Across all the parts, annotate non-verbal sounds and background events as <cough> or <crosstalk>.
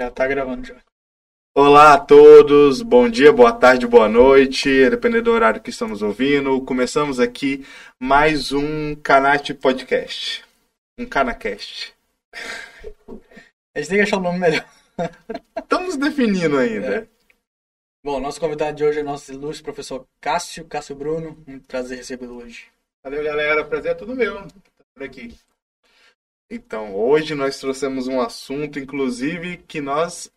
Já tá gravando já. Olá a todos, bom dia, boa tarde, boa noite, dependendo do horário que estamos ouvindo. Começamos aqui mais um Canate Podcast. Um Canacast. <laughs> A gente tem que achar um nome melhor. Estamos definindo ainda. É. Bom, nosso convidado de hoje é nosso ilustre professor Cássio, Cássio Bruno. Um prazer recebê-lo hoje. Valeu, galera. Prazer é tudo meu. Tá por aqui. Então, hoje nós trouxemos um assunto, inclusive, que nós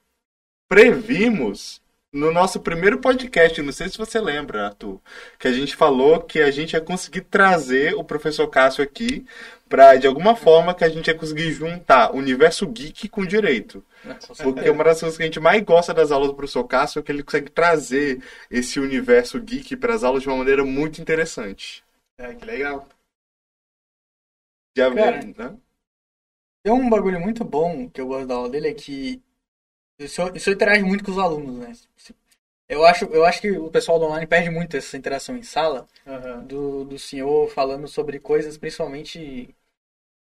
previmos no nosso primeiro podcast. Não sei se você lembra, Arthur, que a gente falou que a gente ia conseguir trazer o professor Cássio aqui para, de alguma forma, que a gente ia conseguir juntar o universo geek com direito. Porque uma das coisas que a gente mais gosta das aulas do professor Cássio é que ele consegue trazer esse universo geek para as aulas de uma maneira muito interessante. É, que legal. Já Cara, viu, né? Tem um bagulho muito bom que eu gosto da aula dele é que isso, isso interage muito com os alunos, né? Eu acho, eu acho que o pessoal do online perde muito essa interação em sala Aham. do, do senhor falando sobre coisas principalmente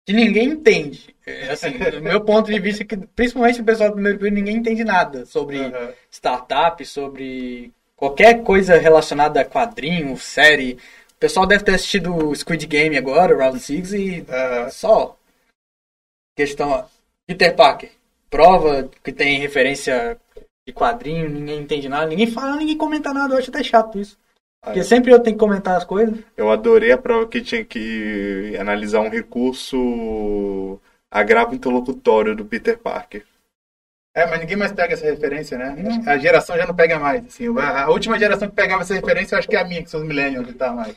que ninguém entende. É, assim, <laughs> do meu ponto de vista, que principalmente o pessoal do primeiro período, ninguém entende nada sobre Aham. startup, sobre qualquer coisa relacionada a quadrinho, série. O pessoal deve ter assistido Squid Game agora, Round 6, e Aham. só. Questão. Peter Parker. Prova que tem referência de quadrinho, ninguém entende nada, ninguém fala, ninguém comenta nada. Eu acho até chato isso. Porque é. sempre eu tenho que comentar as coisas. Eu adorei a prova que tinha que analisar um recurso agravo interlocutório do Peter Parker. É, mas ninguém mais pega essa referência, né? Que A geração já não pega mais. Assim. A a última geração que pegava essa referência, eu acho que é a minha, que são os millennials e tal, mais.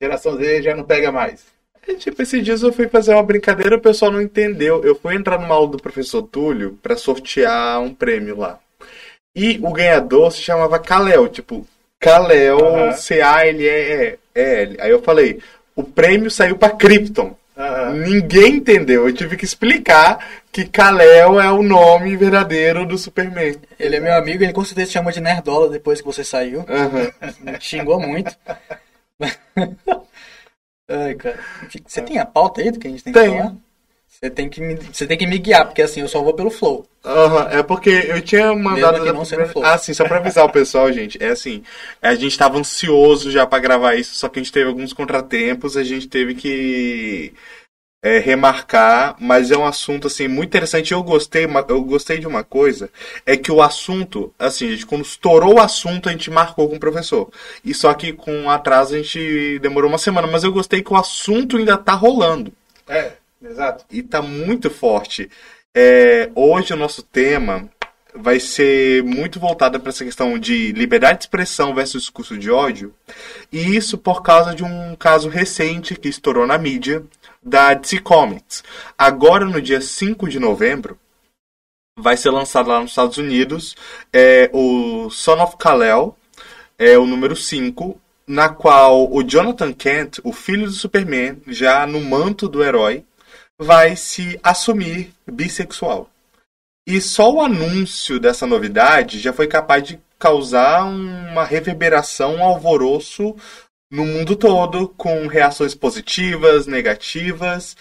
Geração Z já não pega mais. E, tipo, esses dias eu fui fazer uma brincadeira o pessoal não entendeu. Eu fui entrar numa aula do professor Túlio pra sortear um prêmio lá. E o ganhador se chamava Kalel, tipo, Kalel, Aham. C-A-L-E-L. Aí eu falei, o prêmio saiu pra Krypton. Aham. Ninguém entendeu. Eu tive que explicar que Kal-El é o nome verdadeiro do Superman. Ele é meu amigo, ele com certeza te chamou de nerdola depois que você saiu. Me <laughs> xingou muito. <laughs> Ai, cara. Você tem a pauta aí do que a gente tem que Tenho. falar? Você tem que me, você tem que me guiar, porque assim, eu só vou pelo flow. Aham, É porque eu tinha mandado. Que não sendo flow. Ah, sim, só pra avisar o pessoal, gente. É assim, a gente tava ansioso já pra gravar isso, só que a gente teve alguns contratempos, a gente teve que é, remarcar, mas é um assunto assim muito interessante. Eu gostei, eu gostei de uma coisa, é que o assunto, assim, gente, quando estourou o assunto, a gente marcou com o professor. E só que com atraso a gente demorou uma semana, mas eu gostei que o assunto ainda tá rolando. É, exato. e tá muito forte. É, hoje o nosso tema vai ser muito voltado para essa questão de liberdade de expressão versus discurso de ódio, e isso por causa de um caso recente que estourou na mídia da DC Comics. Agora, no dia 5 de novembro, vai ser lançado lá nos Estados Unidos é, o Son of Kal-El, é o número 5, na qual o Jonathan Kent, o filho do Superman, já no manto do herói, vai se assumir bissexual. E só o anúncio dessa novidade já foi capaz de causar uma reverberação, um alvoroço no mundo todo, com reações positivas, negativas.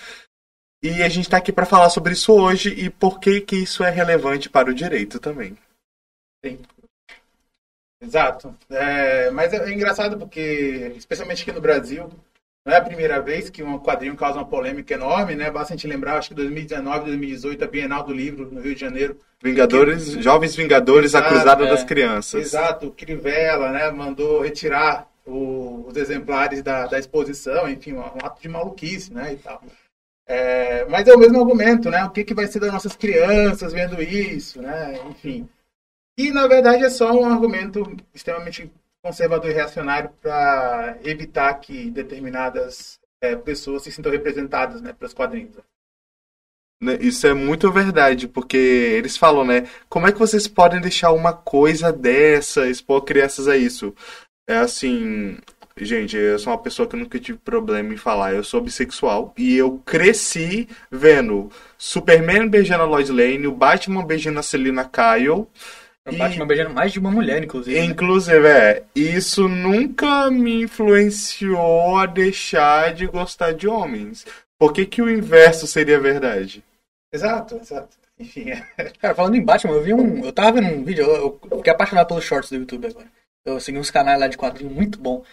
E a gente está aqui para falar sobre isso hoje e por que, que isso é relevante para o direito também. Sim. Exato. É, mas é engraçado porque, especialmente aqui no Brasil, não é a primeira vez que um quadrinho causa uma polêmica enorme, né? Basta a gente lembrar, acho que 2019, 2018, a Bienal do Livro, no Rio de Janeiro. Vingadores, jovens Vingadores, Exato, acusada é. das crianças. Exato, Crivella, né? Mandou retirar o- os exemplares da, da exposição, enfim, um, um ato de maluquice, né? E tal. É, mas é o mesmo argumento, né? O que, que vai ser das nossas crianças vendo isso, né? Enfim. E, na verdade, é só um argumento extremamente conservador e reacionário para evitar que determinadas é, pessoas se sintam representadas né, pelos quadrinhos. Né, Isso é muito verdade, porque eles falam, né? Como é que vocês podem deixar uma coisa dessa, expor crianças a isso? É assim, gente, eu sou uma pessoa que nunca tive problema em falar. Eu sou bissexual e eu cresci vendo Superman beijando a Lois Lane, o Batman beijando a Selina Kyle. O E- Batman beijando mais de uma mulher, inclusive. né? Inclusive, é, isso nunca me influenciou a deixar de gostar de homens. Por que que o inverso seria verdade? Exato, exato. enfim, é. Cara, falando em Batman, eu vi um. Eu tava vendo um vídeo, eu, eu fiquei apaixonado pelos shorts do YouTube agora. Eu segui uns canais lá de quadrinho muito bom.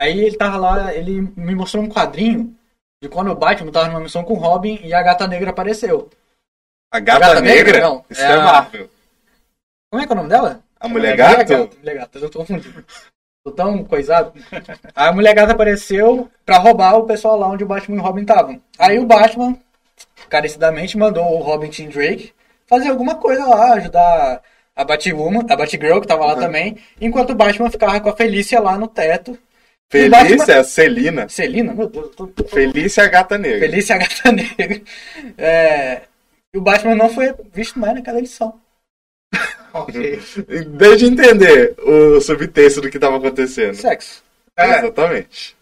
Aí ele tava lá, ele me mostrou um quadrinho de quando o Batman tava numa missão com o Robin e a gata negra apareceu. A gata, Gata negra? Negra? Não, Isso é é, a- Marvel. Como é que é o nome dela? A mulher Mulher gato? gata. Mulher gata, eu tô confundindo. Tô tão coisado. <laughs> A mulher gata apareceu pra roubar o pessoal lá onde o Batman e o Robin estavam. Aí o Batman, carecidamente, mandou o Robin Tim Drake fazer alguma coisa lá, ajudar a Batwoman, a Batgirl, que tava lá também, enquanto o Batman ficava com a Felícia lá no teto. Felícia, Batman- Celina. Celina? Meu Deus, eu tô... tô- Felícia a gata negra. Felícia a gata <laughs> negra. É... E o Batman não foi visto mais naquela <laughs> edição. Ok. Desde entender o subtexto do que estava acontecendo. Sexo. É. Exatamente.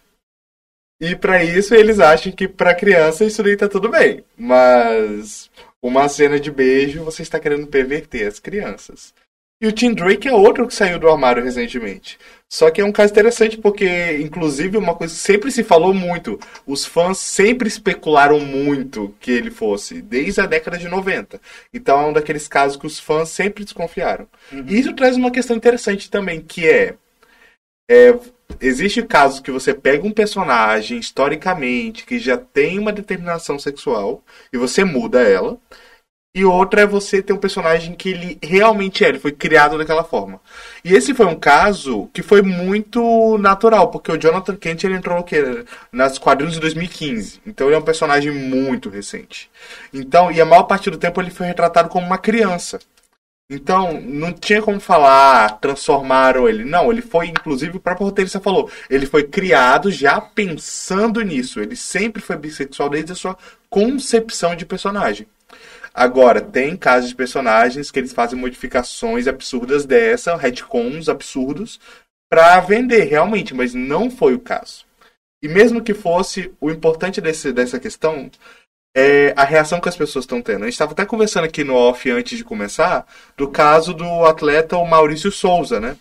E pra isso eles acham que pra criança isso daí tá tudo bem. Mas uma cena de beijo você está querendo perverter as crianças. E o Tim Drake é outro que saiu do armário recentemente. Só que é um caso interessante porque, inclusive, uma coisa que sempre se falou muito. Os fãs sempre especularam muito que ele fosse, desde a década de 90. Então é um daqueles casos que os fãs sempre desconfiaram. E isso traz uma questão interessante também, que é é, existe casos que você pega um personagem historicamente que já tem uma determinação sexual e você muda ela. E outra é você ter um personagem que ele realmente é, ele foi criado daquela forma. E esse foi um caso que foi muito natural, porque o Jonathan Kent ele entrou nas quadrinhos de 2015. Então ele é um personagem muito recente. Então, e a maior parte do tempo ele foi retratado como uma criança. Então, não tinha como falar, transformaram ele. Não, ele foi, inclusive, o próprio roteirista falou, ele foi criado já pensando nisso. Ele sempre foi bissexual desde a sua concepção de personagem. Agora, tem casos de personagens que eles fazem modificações absurdas dessa, retcons absurdos, pra vender, realmente, mas não foi o caso. E mesmo que fosse, o importante desse, dessa questão é a reação que as pessoas estão tendo. A gente estava até conversando aqui no off antes de começar do caso do atleta o Maurício Souza, né?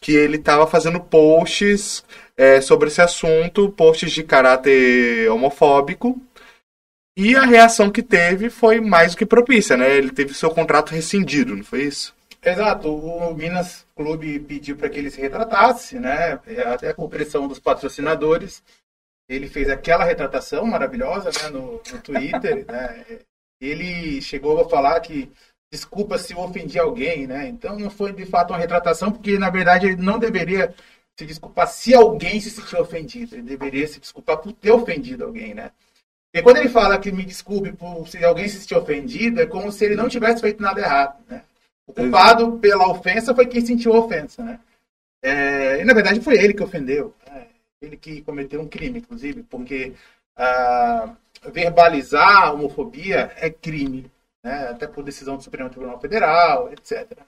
Que ele estava fazendo posts é, sobre esse assunto, posts de caráter homofóbico. E a reação que teve foi mais do que propícia, né? Ele teve seu contrato rescindido, não foi isso? Exato, o Minas Clube pediu para que ele se retratasse, né? Até por pressão dos patrocinadores. Ele fez aquela retratação maravilhosa né, no, no Twitter, <laughs> né? Ele chegou a falar que desculpa se eu ofendi alguém, né? Então não foi de fato uma retratação, porque na verdade ele não deveria se desculpar se alguém se sentiu ofendido. Ele deveria se desculpar por ter ofendido alguém, né? Porque quando ele fala que me desculpe por se alguém se sentir ofendido, é como se ele não tivesse feito nada errado, né? O culpado pela ofensa foi quem sentiu a ofensa, né? É, e na verdade foi ele que ofendeu? Ele que cometeu um crime, inclusive, porque ah, verbalizar a homofobia é crime, né? até por decisão do Supremo Tribunal Federal, etc.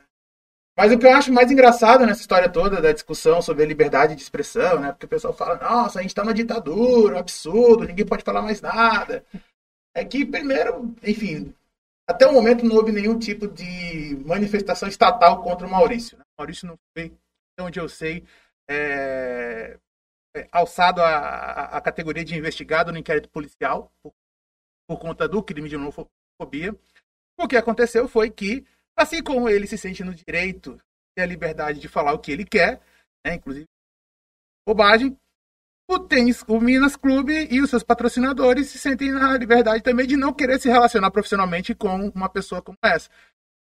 Mas o que eu acho mais engraçado nessa história toda da discussão sobre a liberdade de expressão, né? Porque o pessoal fala, nossa, a gente está na ditadura, um absurdo, ninguém pode falar mais nada. É que, primeiro, enfim, até o momento não houve nenhum tipo de manifestação estatal contra o Maurício. Né? O Maurício não foi, onde eu sei, é, alçado à, categoria de investigado no inquérito policial por, por conta do crime de homofobia. O que aconteceu foi que, assim como ele se sente no direito e a liberdade de falar o que ele quer, né, inclusive bobagem, o tênis, o Minas Clube e os seus patrocinadores se sentem na liberdade também de não querer se relacionar profissionalmente com uma pessoa como essa.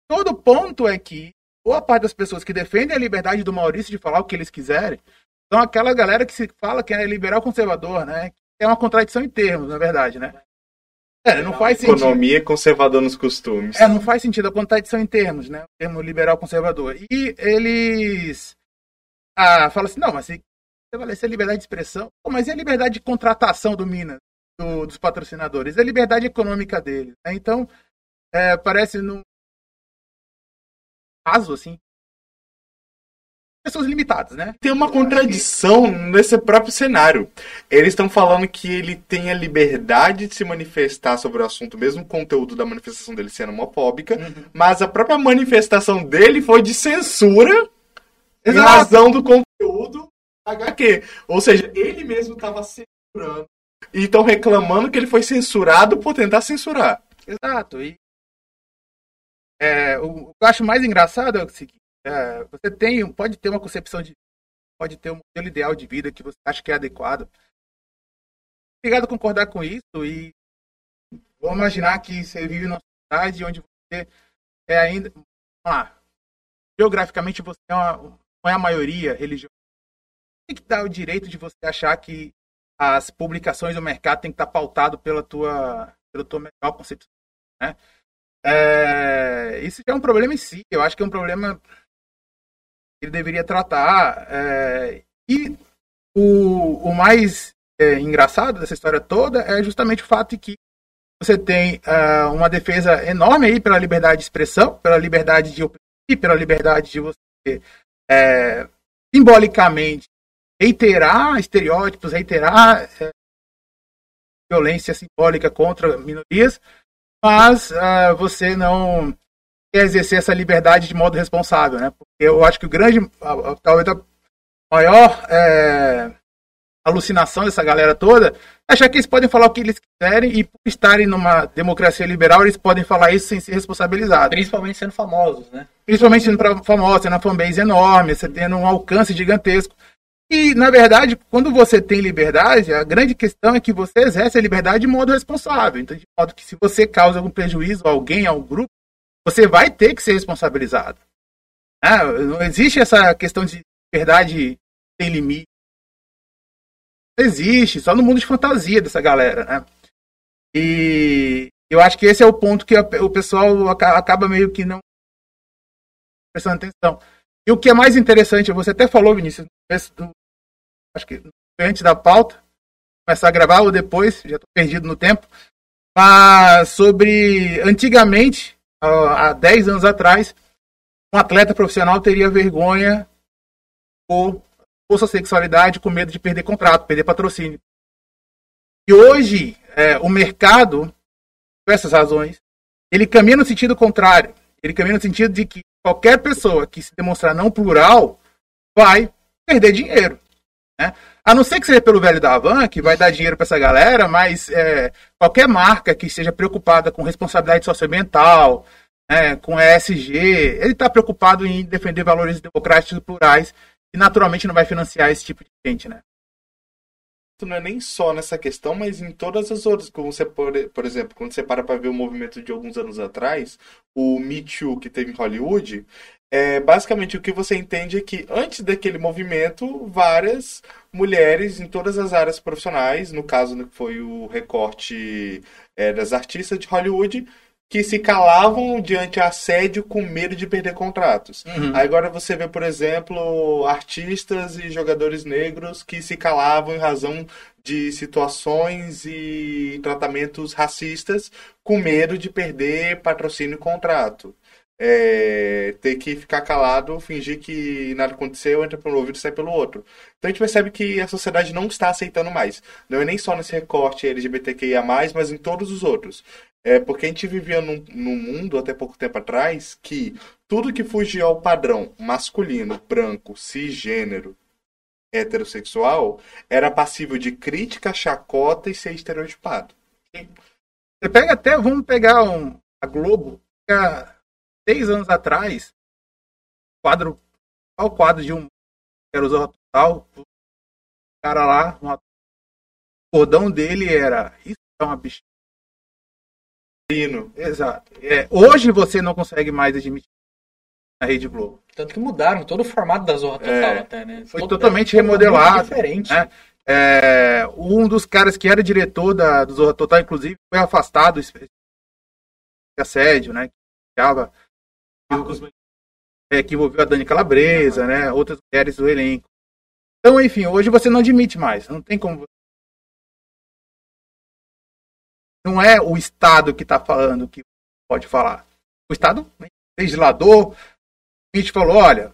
Todo ponto é que boa parte das pessoas que defendem a liberdade do Maurício de falar o que eles quiserem são aquela galera que se fala que é liberal conservador, né? É uma contradição em termos, na verdade, né? É, não faz sentido. Economia conservador nos costumes. É, não faz sentido a contradição em termos, né? O termo liberal conservador. E eles ah, falam assim, não, mas se prevalecer a liberdade de expressão, Pô, mas e a liberdade de contratação do Minas, do- dos patrocinadores? É a liberdade econômica deles. né? Então, é, parece num caso, assim, pessoas limitadas, né? Tem uma contradição nesse próprio cenário. Eles estão falando que ele tem a liberdade de se manifestar sobre o assunto, mesmo o conteúdo da manifestação dele sendo homofóbica, mas a própria manifestação dele foi de censura em razão do conteúdo HQ. Ou seja, ele mesmo estava censurando. E estão reclamando que ele foi censurado por tentar censurar. Exato. E é, o, o que eu acho mais engraçado é o seguinte: é, você tem, pode ter uma concepção de. Pode ter um modelo ideal de vida que você acha que é adequado. Obrigado a concordar com isso e vamos imaginar que você vive numa cidade onde você é ainda. Vamos lá, geograficamente você é uma, não é a maioria religiosa. Tem que dar o direito de você achar que as publicações do mercado tem que estar pautado pela tua, pela tua melhor concepção. Né? É, isso já é um problema em si. Eu acho que é um problema ele deveria tratar. É, e o, o mais é, engraçado dessa história toda é justamente o fato de que você tem uh, uma defesa enorme aí pela liberdade de expressão, pela liberdade de oprimir, pela liberdade de você é, simbolicamente reiterar estereótipos, reiterar é, violência simbólica contra minorias, mas uh, você não exercer essa liberdade de modo responsável, né? Porque eu acho que o grande, talvez a maior é, alucinação dessa galera toda é achar que eles podem falar o que eles quiserem e por estarem numa democracia liberal eles podem falar isso sem ser responsabilizados. Principalmente sendo famosos, né? Principalmente sendo famosos, tendo uma fanbase enorme, você tendo um alcance gigantesco. E, na verdade, quando você tem liberdade, a grande questão é que você exerce a liberdade de modo responsável. Então, de modo que se você causa algum prejuízo a alguém, a um grupo, você vai ter que ser responsabilizado. Ah, não existe essa questão de liberdade sem limite. Existe, só no mundo de fantasia dessa galera, né? E eu acho que esse é o ponto que o pessoal acaba meio que não prestando atenção. E o que é mais interessante, você até falou, Vinícius, do, acho que antes da pauta, começar a gravar ou depois, já estou perdido no tempo, mas sobre antigamente, há 10 anos atrás, um atleta profissional teria vergonha por, por sua sexualidade, com medo de perder contrato, perder patrocínio. E hoje, é, o mercado, por essas razões, ele caminha no sentido contrário. Ele caminha no sentido de que qualquer pessoa que se demonstrar não plural vai perder dinheiro. Né? A não ser que seja pelo velho da Havan, que vai dar dinheiro para essa galera, mas é, qualquer marca que esteja preocupada com responsabilidade socioambiental, né, com ESG, ele está preocupado em defender valores democráticos e plurais e naturalmente não vai financiar esse tipo de gente, né? não é nem só nessa questão, mas em todas as outras. Como você, por, por exemplo, quando você para para ver o movimento de alguns anos atrás, o Me Too que teve em Hollywood, é, basicamente o que você entende é que antes daquele movimento, várias mulheres em todas as áreas profissionais, no caso que foi o recorte é, das artistas de Hollywood, que se calavam diante assédio com medo de perder contratos. Uhum. Agora você vê, por exemplo, artistas e jogadores negros que se calavam em razão de situações e tratamentos racistas com medo de perder patrocínio e contrato é, ter que ficar calado, fingir que nada aconteceu, entra pelo ouvido e sai pelo outro. Então a gente percebe que a sociedade não está aceitando mais. Não é nem só nesse recorte LGBTQIA, mas em todos os outros. É porque a gente vivia num, num mundo, até pouco tempo atrás, que tudo que fugia ao padrão masculino, branco, cisgênero, heterossexual, era passível de crítica, chacota e ser estereotipado. Você pega até, vamos pegar um, a Globo, seis anos atrás, quadro, ao quadro de um era o Zorra Total, o cara lá, uma, o cordão dele era isso é uma bicha. Exato. É, hoje você não consegue mais admitir na Rede Globo. Tanto que mudaram todo o formato da Zorra Total é, até, né? Foi Todo, totalmente remodelado. Diferente. Né? É, um dos caras que era diretor da, do Zorra Total, inclusive, foi afastado de assédio, né? Que ficava é, que envolveu a Dani Calabresa, né? Outras mulheres do elenco. Então, enfim, hoje você não admite mais. Não tem como. Não é o Estado que está falando que pode falar. O Estado, o legislador, a gente falou, olha,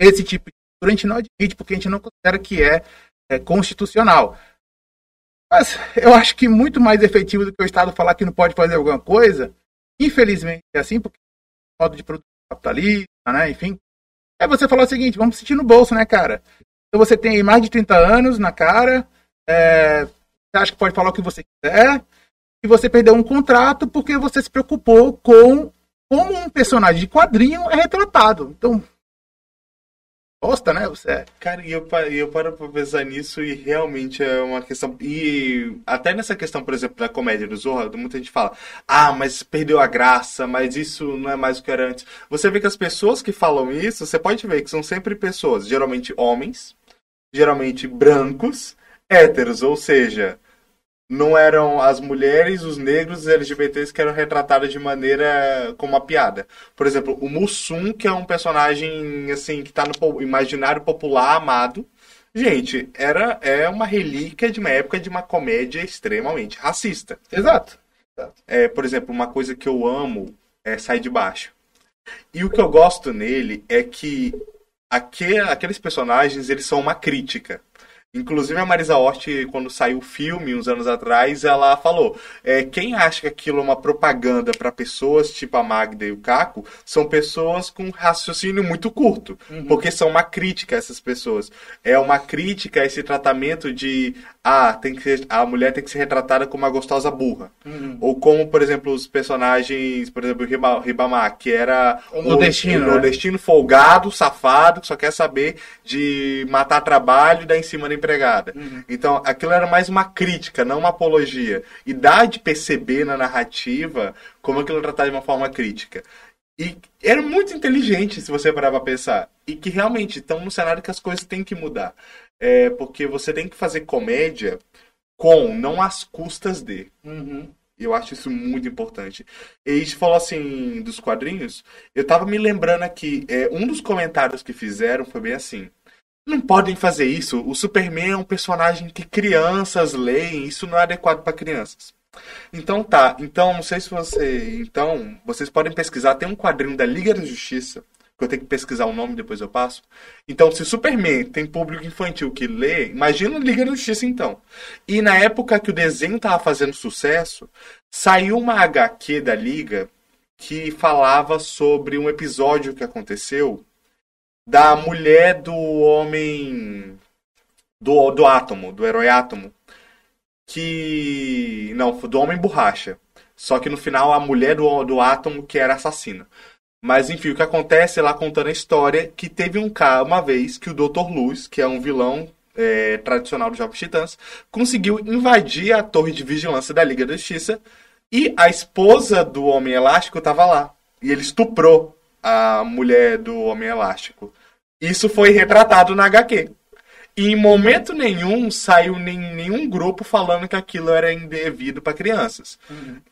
esse tipo de a gente não admite porque a gente não considera que é, é constitucional. Mas eu acho que muito mais efetivo do que o Estado falar que não pode fazer alguma coisa, infelizmente é assim, porque modo de produção capitalista, né? Enfim. Aí você falou o seguinte, vamos sentir no bolso, né, cara? Então você tem mais de 30 anos na cara, é, você acha que pode falar o que você quiser, e você perdeu um contrato porque você se preocupou com como um personagem de quadrinho é retratado. Então, gosta, né? Você Cara, e eu, eu paro pra pensar nisso e realmente é uma questão. E até nessa questão, por exemplo, da comédia do Zorra, muita gente fala: ah, mas perdeu a graça, mas isso não é mais o que era antes. Você vê que as pessoas que falam isso, você pode ver que são sempre pessoas, geralmente homens, geralmente brancos, héteros, ou seja. Não eram as mulheres, os negros, os LGBTs que eram retratados de maneira como uma piada. Por exemplo, o Mussum, que é um personagem assim que tá no imaginário popular amado. Gente, era é uma relíquia de uma época de uma comédia extremamente racista. Exato. É, por exemplo, uma coisa que eu amo é Sai de Baixo. E o que eu gosto nele é que aque- aqueles personagens, eles são uma crítica. Inclusive a Marisa Hort, quando saiu o filme, uns anos atrás, ela falou: é, quem acha que aquilo é uma propaganda para pessoas tipo a Magda e o Caco, são pessoas com raciocínio muito curto. Porque são uma crítica a essas pessoas. É uma crítica a esse tratamento de ah, tem que ser- a mulher tem que ser retratada como uma gostosa burra. Ou como, por exemplo, os personagens, por exemplo, Ribamar, que era O nordestino, o né? nordestino folgado, safado, que só quer saber de matar trabalho e dar em cima da empregada. Então, aquilo era mais uma crítica, não uma apologia. E dá de perceber na narrativa como aquilo é tratado de uma forma crítica. E era muito inteligente, se você parar pra pensar. E que realmente estão no cenário que as coisas têm que mudar. É porque você tem que fazer comédia com, não às custas de. E Eu acho isso muito importante. E a gente falou assim dos quadrinhos. Eu tava me lembrando aqui, é, um dos comentários que fizeram foi bem assim. Não podem fazer isso. O Superman é um personagem que crianças leem. Isso não é adequado para crianças. Então tá. Então não sei se você. Então vocês podem pesquisar. Tem um quadrinho da Liga da Justiça que eu tenho que pesquisar o nome depois eu passo. Então se Superman tem público infantil que lê, imagina Liga da Justiça então. E na época que o desenho tava fazendo sucesso, saiu uma HQ da Liga que falava sobre um episódio que aconteceu da mulher do homem do, do átomo, do herói átomo, que não, do homem borracha. Só que no final a mulher do, do átomo que era assassina. Mas enfim, o que acontece é lá contando a história que teve um cara uma vez que o Dr. Luz, que é um vilão é, tradicional dos Jovens Titãs, conseguiu invadir a torre de vigilância da Liga da Justiça e a esposa do Homem Elástico estava lá. E ele estuprou a mulher do Homem Elástico. Isso foi retratado na HQ. E em momento nenhum saiu nem, nenhum grupo falando que aquilo era indevido para crianças.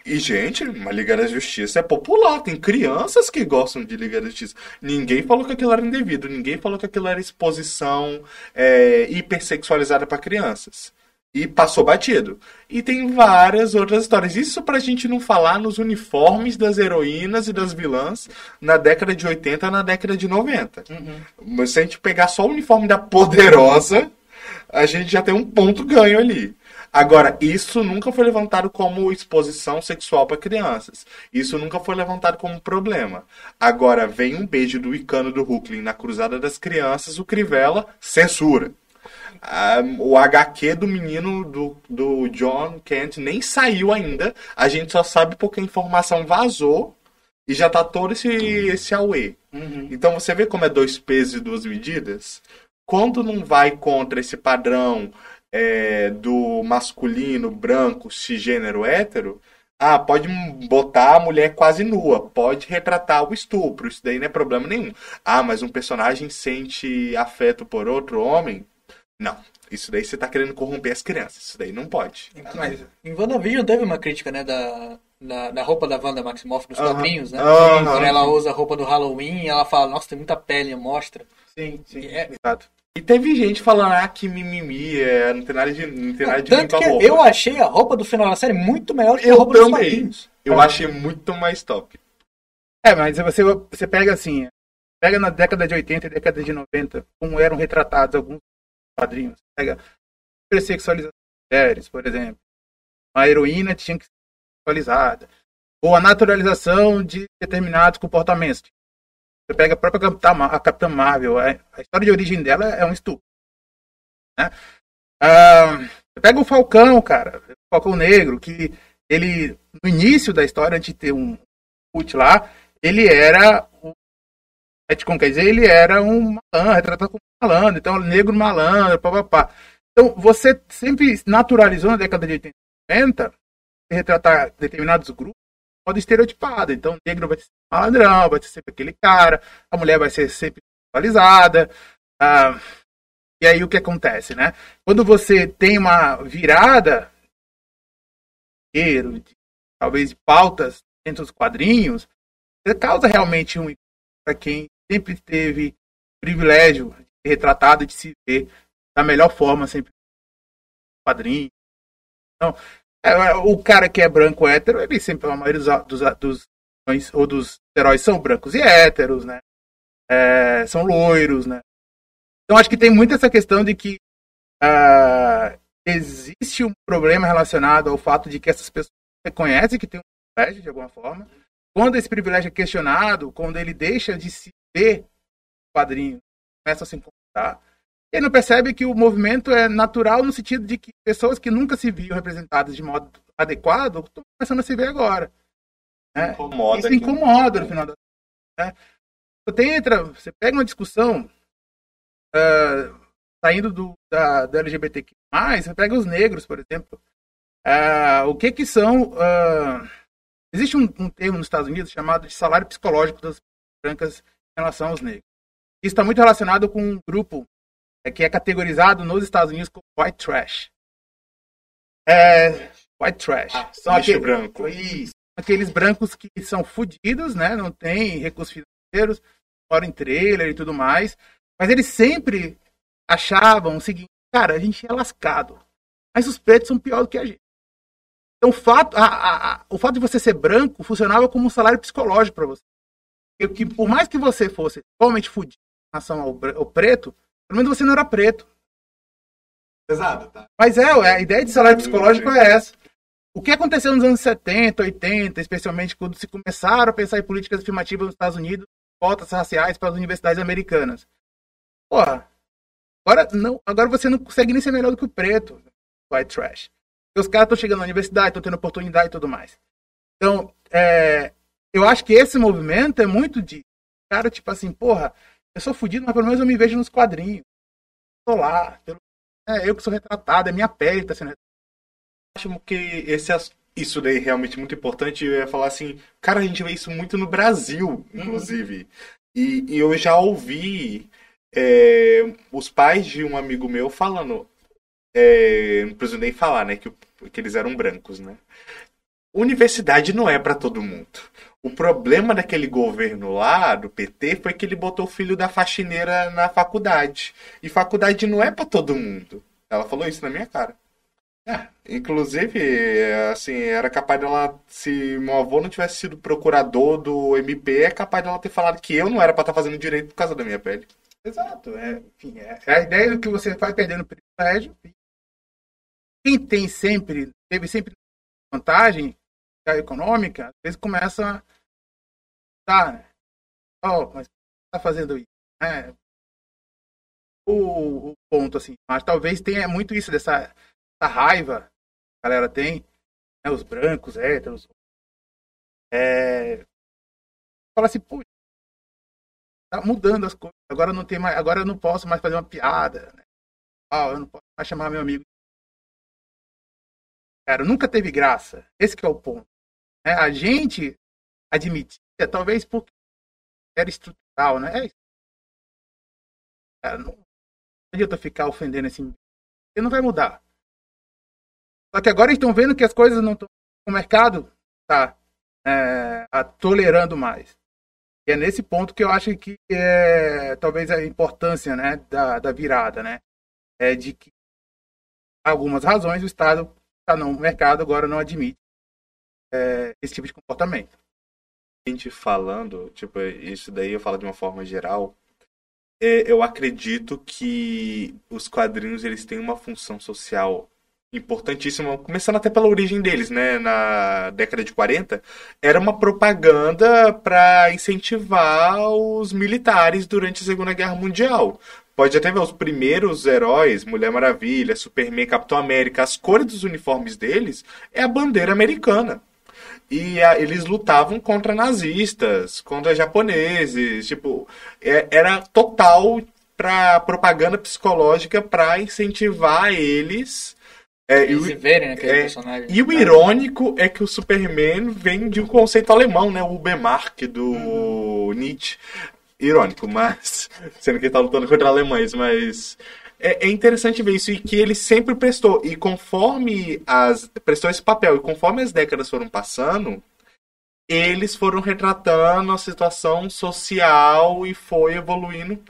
E, gente, uma Liga da Justiça é popular. Tem crianças que gostam de Liga da Justiça. Ninguém falou que aquilo era indevido. Ninguém falou que aquilo era exposição é, hipersexualizada para crianças. E passou batido. E tem várias outras histórias. Isso pra gente não falar nos uniformes das heroínas e das vilãs na década de 80 na década de 90. Mas se a gente pegar só o uniforme da poderosa, a gente já tem um ponto ganho ali. Agora, isso nunca foi levantado como exposição sexual para crianças. Isso nunca foi levantado como problema. Agora, vem um beijo do Icano do Brooklyn na Cruzada das Crianças, o Crivella censura. Ah, o HQ do menino do, do John Kent nem saiu ainda. A gente só sabe porque a informação vazou e já tá todo esse, esse auê. Então você vê como é dois pesos e duas medidas? Quando não vai contra esse padrão é, do masculino, branco, cisgênero, hétero, ah, pode botar a mulher quase nua, pode retratar o estupro, isso daí não é problema nenhum. Ah, mas um personagem sente afeto por outro homem? Não. Isso daí você tá querendo corromper as crianças. Isso daí não pode. Mas em WandaVision teve uma crítica, né, da, da, da roupa da Wanda Maximoff dos Aham. quadrinhos, né? Aham. Quando ela usa a roupa do Halloween, ela fala, nossa, tem muita pele, mostra. Sim, sim. E é- Exato. E teve gente falando, ah, que mimimi, é, não tem nada de, não tem nada de Tanto a que roupa. eu achei a roupa do final da série muito melhor que a Eu roupa dos também. quadrinhos. Eu achei muito mais top. É, mas você, você pega assim, pega na década de 80 e década de 90, como eram retratados alguns quadrinhos. Pega hipersexualização de mulheres, por exemplo. A heroína tinha que ser sexualizada. Ou a naturalização de determinados comportamentos. Você pega a própria a Capitã Marvel, a história de origem dela é um estupro. Né? Ah, você pega o Falcão, cara, o Falcão Negro, que ele, no início da história, antes de ter um Put lá, ele era o Etcon, quer dizer, ele era um malandro, retratado como malandro, então negro malandro, papapá. Então, você sempre naturalizou na década de 80 e 90 retratar determinados grupos de modo estereotipado. Então, o negro vai ser malandrão, vai ser sempre aquele cara, a mulher vai ser sempre atualizada. Ah, e aí o que acontece, né? Quando você tem uma virada, de, talvez de pautas dentro dos quadrinhos, você causa realmente um para quem sempre teve privilégio de ser retratado, de se ver da melhor forma sempre quadrinho. Então, é, o cara que é branco hétero, ele sempre, a maioria dos, dos, dos ou dos heróis são brancos e héteros, né? É, são loiros, né? Então acho que tem muito essa questão de que uh, existe um problema relacionado ao fato de que essas pessoas reconhecem que tem um privilégio de alguma forma. Quando esse privilégio é questionado, quando ele deixa de se ver quadrinho, começa a se incomodar, ele não percebe que o movimento é natural no sentido de que pessoas que nunca se viam representadas de modo adequado estão começando a se ver agora. Né? Incomoda Isso incomoda no final da né? Você, entra, você pega uma discussão uh, saindo do, da, da LGBTQ+, você pega os negros, por exemplo. Uh, o que que são... Uh, existe um, um, termo nos Estados Unidos chamado de salário psicológico das brancas relação aos negros. Isso está muito relacionado com um grupo é, que é categorizado nos Estados Unidos como white trash. É, white trash. Ah, são aqueles, branco. Isso, aqueles brancos que são fodidos, né? Não tem recursos financeiros, moram em trailer e tudo mais. Mas eles sempre achavam o seguinte, cara, a gente é lascado. Mas os pretos são pior do que a gente. Então o fato, a, a, a, o fato de você ser branco funcionava como um salário psicológico para você. Que por mais que você fosse totalmente fudido em relação ao, ao, preto, pelo menos você não era preto. Pesado, tá? Mas é, a ideia de salário psicológico é essa. O que aconteceu nos anos 70, 80, especialmente quando se começaram a pensar em políticas afirmativas nos Estados Unidos, cotas raciais para as universidades americanas? Porra, agora, não, agora você não consegue nem ser melhor do que o preto, white trash. Porque os caras estão chegando na universidade, estão tendo oportunidade e tudo mais. Então, é, eu acho que esse movimento é muito de cara, tipo assim, porra, eu sou fodido, mas pelo menos eu me vejo nos quadrinhos. Tô lá, eu, é eu que sou retratado, é minha pele tá sendo Acho que esse isso daí é realmente muito importante. Eu ia falar assim, cara, a gente vê isso muito no Brasil, inclusive. Uhum. E, e, eu já ouvi é, os pais de um amigo meu falando, é, não preciso nem falar, né, que, que eles eram brancos, né? Universidade não é para todo mundo. O problema daquele governo lá, do PT, foi que ele botou o filho da faxineira na faculdade. E faculdade não é para todo mundo. Ela falou isso na minha cara. É, inclusive, assim, era capaz dela, se meu avô não tivesse sido procurador do MP, é capaz dela ter falado que eu não era para estar tá fazendo direito por causa da minha pele. Exato. É, enfim, é, é a ideia de que você vai perdendo privilégio. Quem tem sempre, teve sempre vantagem econômica, às vezes começa tá, né? oh, mas tá fazendo isso, né? O, o, ponto assim, mas talvez tenha muito isso dessa, dessa raiva que a galera tem, né? os brancos, héteros, é, fala assim, pô, tá mudando as coisas, agora não tem mais, agora eu não posso mais fazer uma piada, né? oh, eu não posso mais chamar meu amigo Cara, nunca teve graça. Esse é o ponto. É, a gente admitia, talvez porque era estrutural, né? É. Cara, não, adianta ficar ofendendo esse Ele não vai mudar. Só que agora estão vendo que as coisas não estão. O mercado está é, tolerando mais. E é nesse ponto que eu acho que é talvez a importância né, da, da virada, né? É de que algumas razões o Estado está no mercado agora não admite é, esse tipo de comportamento. Gente falando, tipo, isso daí eu falo de uma forma geral, é, eu acredito que os quadrinhos eles têm uma função social importantíssima, começando até pela origem deles, né, na década de 40, era uma propaganda para incentivar os militares durante a Segunda Guerra Mundial. Pode até ver os primeiros heróis, Mulher Maravilha, Superman, Capitão América, as cores dos uniformes deles é a bandeira americana. E a, eles lutavam contra nazistas, contra japoneses, tipo, é- era total pra propaganda psicológica pra incentivar eles. É, e o- verem naquele é, personagem. e o irônico é que o Superman vem de um conceito alemão, né? O Ubermark do Nietzsche. Irônico, mas. Sendo que ele tá lutando contra alemães, mas. É, é interessante ver isso e que ele sempre prestou. E conforme as. prestou esse papel, e conforme as décadas foram passando, eles foram retratando a situação social e foi evoluindo.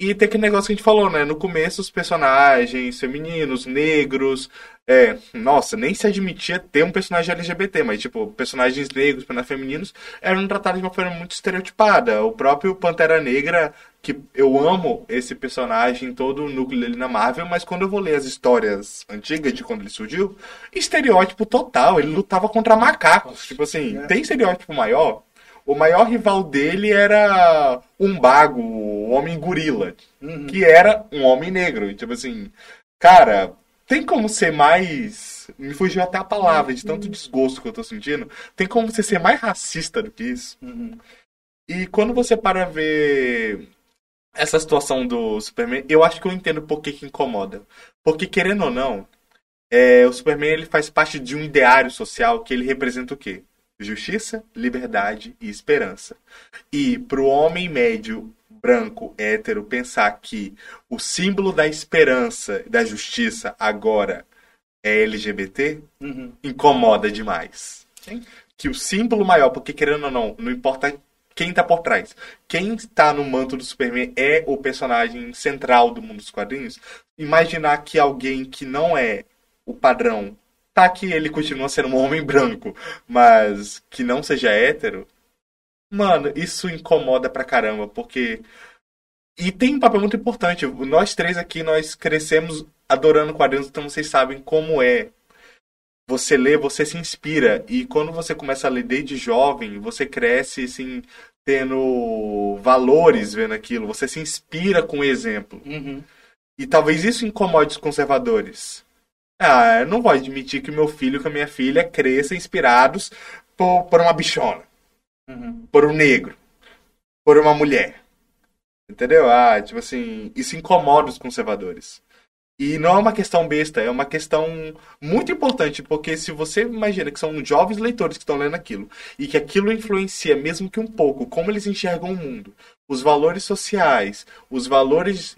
E tem aquele negócio que a gente falou, né? No começo, os personagens femininos, negros. É, nossa, nem se admitia ter um personagem LGBT, mas, tipo, personagens negros, personagens femininos, eram tratados de uma forma muito estereotipada. O próprio Pantera Negra, que eu amo esse personagem, todo o núcleo dele na Marvel, mas quando eu vou ler as histórias antigas de quando ele surgiu, estereótipo total. Ele lutava contra macacos. Tipo assim, É. tem estereótipo maior? O maior rival dele era um bago, o homem gorila, Uhum. que era um homem negro. Tipo assim, cara, tem como ser mais. Me fugiu até a palavra de tanto desgosto que eu tô sentindo. Tem como você ser mais racista do que isso? Uhum. E quando você para ver essa situação do Superman, eu acho que eu entendo por que, que incomoda. Porque, querendo ou não, é, o Superman ele faz parte de um ideário social que ele representa o quê? Justiça, liberdade e esperança. E pro homem médio, branco, hétero, pensar que o símbolo da esperança e da justiça agora é LGBT, Uhum. incomoda demais. Sim. Que o símbolo maior, porque querendo ou não, não importa quem tá por trás. Quem está no manto do Superman é o personagem central do mundo dos quadrinhos. Imaginar que alguém que não é o padrão, tá que ele continua sendo um homem branco, mas que não seja hétero, mano, isso incomoda pra caramba, porque e tem um papel muito importante. Nós três aqui, nós crescemos adorando quadrinhos, então vocês sabem como é. Você lê, você se inspira. E quando você começa a ler desde jovem, você cresce, assim, tendo valores vendo aquilo. Você se inspira com o exemplo. Uhum. E talvez isso incomode os conservadores. Ah, eu não vou admitir que meu filho e que a minha filha cresçam inspirados por, por uma bichona, Uhum. por um negro, por uma mulher. Entendeu? Ah, tipo assim, isso incomoda os conservadores. E não é uma questão besta, é uma questão muito importante, porque se você imagina que são jovens leitores que estão lendo aquilo, e que aquilo influencia, mesmo que um pouco, como eles enxergam o mundo, os valores sociais, os valores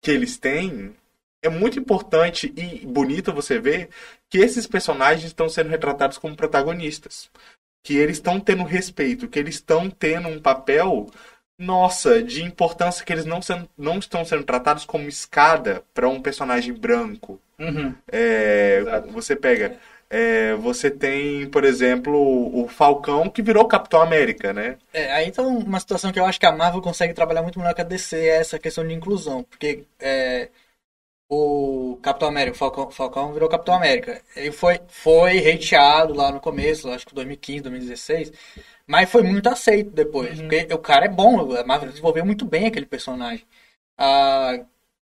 que eles têm, é muito importante e bonito você ver que esses personagens estão sendo retratados como protagonistas. Que eles estão tendo respeito, que eles estão tendo um papel nossa, de importância que eles não, sendo, não estão sendo tratados como escada para um personagem branco. Uhum. É, você pega. é, você tem, por exemplo, o Falcão que virou Capitão América, né? É, aí então uma situação que eu acho que a Marvel consegue trabalhar muito melhor que a DC é essa questão de inclusão. Porque é, o Capitão América, o Falcão, Falcão virou Capitão América. Ele foi, foi hateado lá no começo, acho que 2015, 2016. Mas foi muito aceito depois. Porque o cara é bom, a Marvel desenvolveu muito bem aquele personagem. A,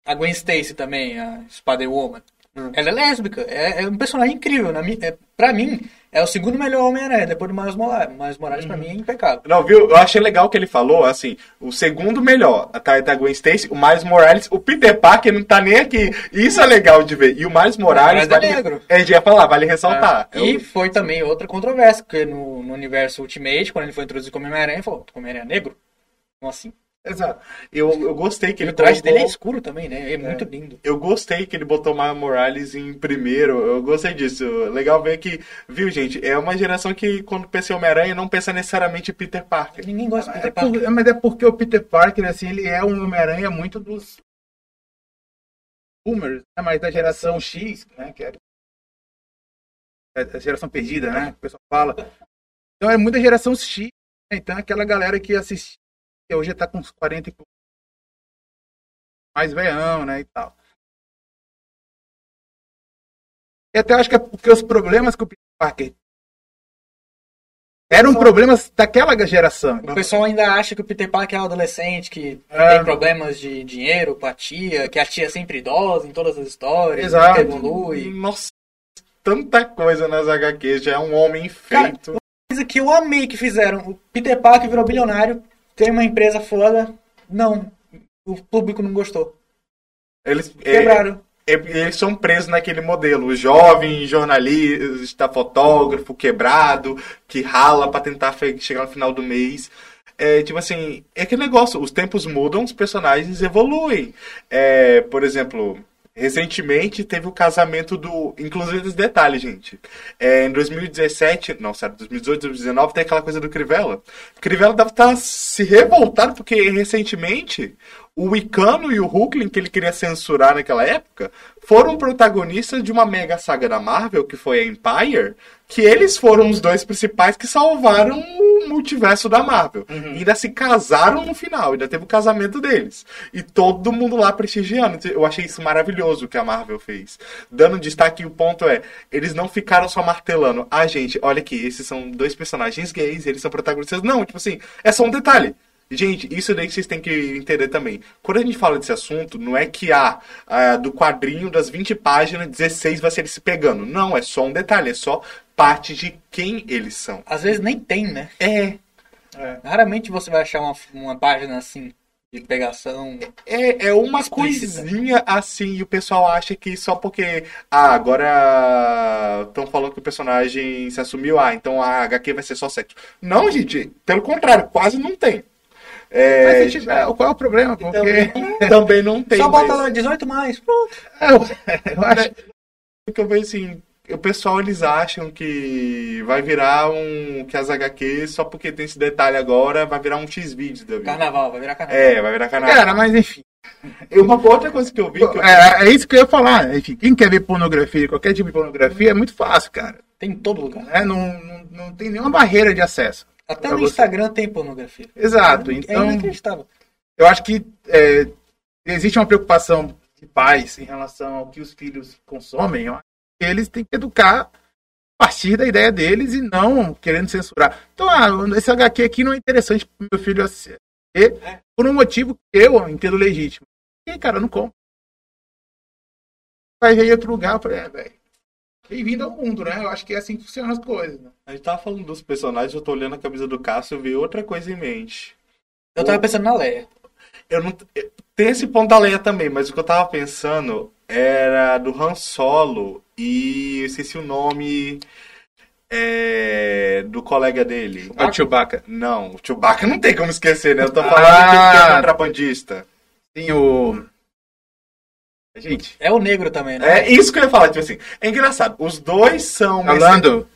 a Gwen Stacy também, a Spider-Woman. Ela é lésbica, é, é um personagem incrível. Na é, pra mim, é o segundo melhor Homem-Aranha, depois do Miles Morales. Miles Morales, pra mim, é impecável. Não, viu? Eu achei legal que ele falou, assim, o segundo melhor, a tá, da Gwen Stacy, o Miles Morales, o Peter Parker não tá nem aqui. Isso é legal de ver. E o Miles Morales, é vale, negro. é, ia falar, vale ressaltar. É, E Eu- foi também outra controvérsia, porque no, no universo Ultimate, quando ele foi introduzido como Homem-Aranha, ele falou, Homem-Aranha é negro? Como assim? Exato. Eu, eu gostei que E ele o traje colocou- dele é escuro também, né? É muito lindo. Eu gostei que ele botou o Miles Morales em primeiro. Eu gostei disso. Legal ver que, viu, gente? É uma geração que, quando pensa em Homem-Aranha, não pensa necessariamente em Peter Parker. Ninguém gosta de É Peter por- Parker. mas é porque o Peter Parker, assim, ele é um Homem-Aranha muito dos boomers, né? mas da geração X, né? Que é a geração perdida, né? O pessoal fala. Então é muita geração X, né? então é aquela galera que assistia, que hoje tá com uns 40 e pouco. Mais veião, né? E tal. E até acho que é porque os problemas que o Peter Parker eram problemas daquela geração. O pessoal ainda acha que o Peter Parker é um adolescente, que É. tem problemas de dinheiro com a tia, que a tia é sempre idosa em todas as histórias, Exato. evolui. Nossa, tanta coisa nas HQs. Já é um homem feito. coisa que eu amei que fizeram. O Peter Parker virou bilionário, tem uma empresa foda. Não, o público não gostou. Eles, é, Quebraram. é, eles são presos naquele modelo. O jovem jornalista, fotógrafo, quebrado, que rala pra tentar chegar no final do mês. É, tipo assim, é aquele negócio, os tempos mudam, os personagens evoluem. É, por exemplo, recentemente teve o casamento do. Inclusive esse detalhe, gente. É, em 2017, não, sério, 2018, 2019, tem aquela coisa do Crivella. Crivella deve estar se revoltado, porque recentemente o Wicano e o Hulkling, que ele queria censurar naquela época, foram protagonistas de uma mega saga da Marvel, que foi a Empire, que eles foram os dois principais que salvaram o multiverso da Marvel. E ainda se casaram no final, ainda teve o casamento deles. E todo mundo lá prestigiando. Eu achei isso maravilhoso o que a Marvel fez. Dando destaque, o ponto é, eles não ficaram só martelando. Ah, gente, olha aqui, esses são dois personagens gays, eles são protagonistas. Não, tipo assim, é só um detalhe. Gente, isso daí que vocês têm que entender também. Quando a gente fala desse assunto, não é que ah, ah, do quadrinho das 20 páginas, 16 vai ser eles se pegando. Não, é só um detalhe, é só parte de quem eles são. Às vezes nem tem, né? É, Raramente você vai achar uma, uma página assim de pegação. é, é uma Explícita. coisinha assim, e o pessoal acha que só porque, ah, agora estão falando que o personagem se assumiu, ah, então a HQ vai ser só sexo. Não, gente, pelo contrário, quase não tem. É, Mas se tiver, qual é o problema? Porque também, <laughs> também não tem. Só bota mas- lá 18 mais, pronto. eu, <laughs> eu acho Porque eu vejo assim, o pessoal eles acham que vai virar um. que as HQs, só porque tem esse detalhe agora, vai virar um da vida. Carnaval, vai virar carnaval. É, vai virar canal. Cara, mas enfim. Uma outra coisa que eu vi. Que eu- É, é isso que eu ia falar. Enfim, quem quer ver pornografia, qualquer tipo de pornografia, é muito fácil, cara. Tem em todo lugar. né? Não, não, não tem nenhuma barreira de acesso. Até no você. Instagram tem pornografia. Exato. É Então, inacreditável. eu acho que é, existe uma preocupação de pais em relação ao que os filhos consomem. Eles têm que educar a partir da ideia deles e não querendo censurar. Então, ah, esse HQ aqui não é interessante para meu filho assistir por um motivo que eu entendo legítimo. E, cara, eu não compro. Vai em outro lugar, eu falei, é, velho. Bem-vindo ao mundo, né? Eu acho que é assim que funcionam as coisas. Né? A gente tava falando dos personagens, eu tô olhando a camisa do Cássio e vi outra coisa em mente. Eu tava pensando na Leia. Eu não. Tem esse ponto da Leia também, mas o que eu tava pensando era do Han Solo e eu esqueci o nome é, do colega dele. O Chewbacca. Não, o Chewbacca não tem como esquecer, né? Eu tô falando Ah. que ele é contrabandista. Tem o. Gente, É o negro também, né? É isso que eu ia falar, tipo assim. É engraçado, os dois são. Orlando.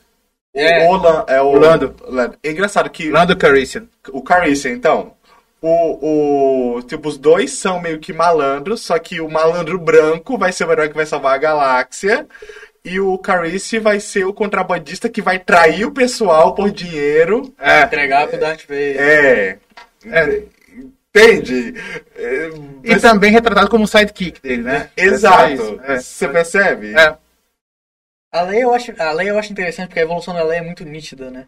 É. O Lan- é o Orlando. É engraçado que Orlando Calrissian. o Carissa, então. O, o, tipo, os dois são meio que malandros, só que o malandro branco vai ser o herói que vai salvar a galáxia. E o Carice vai ser o contrabandista que vai trair o pessoal por dinheiro. É. Entregar pro Darth Vader. É. É. Entende? É, E mas- também retratado como sidekick dele, né? Exato. isso, é. Você percebe? É. A Leia, eu acho, a Leia eu acho interessante porque a evolução da Leia é muito nítida, né?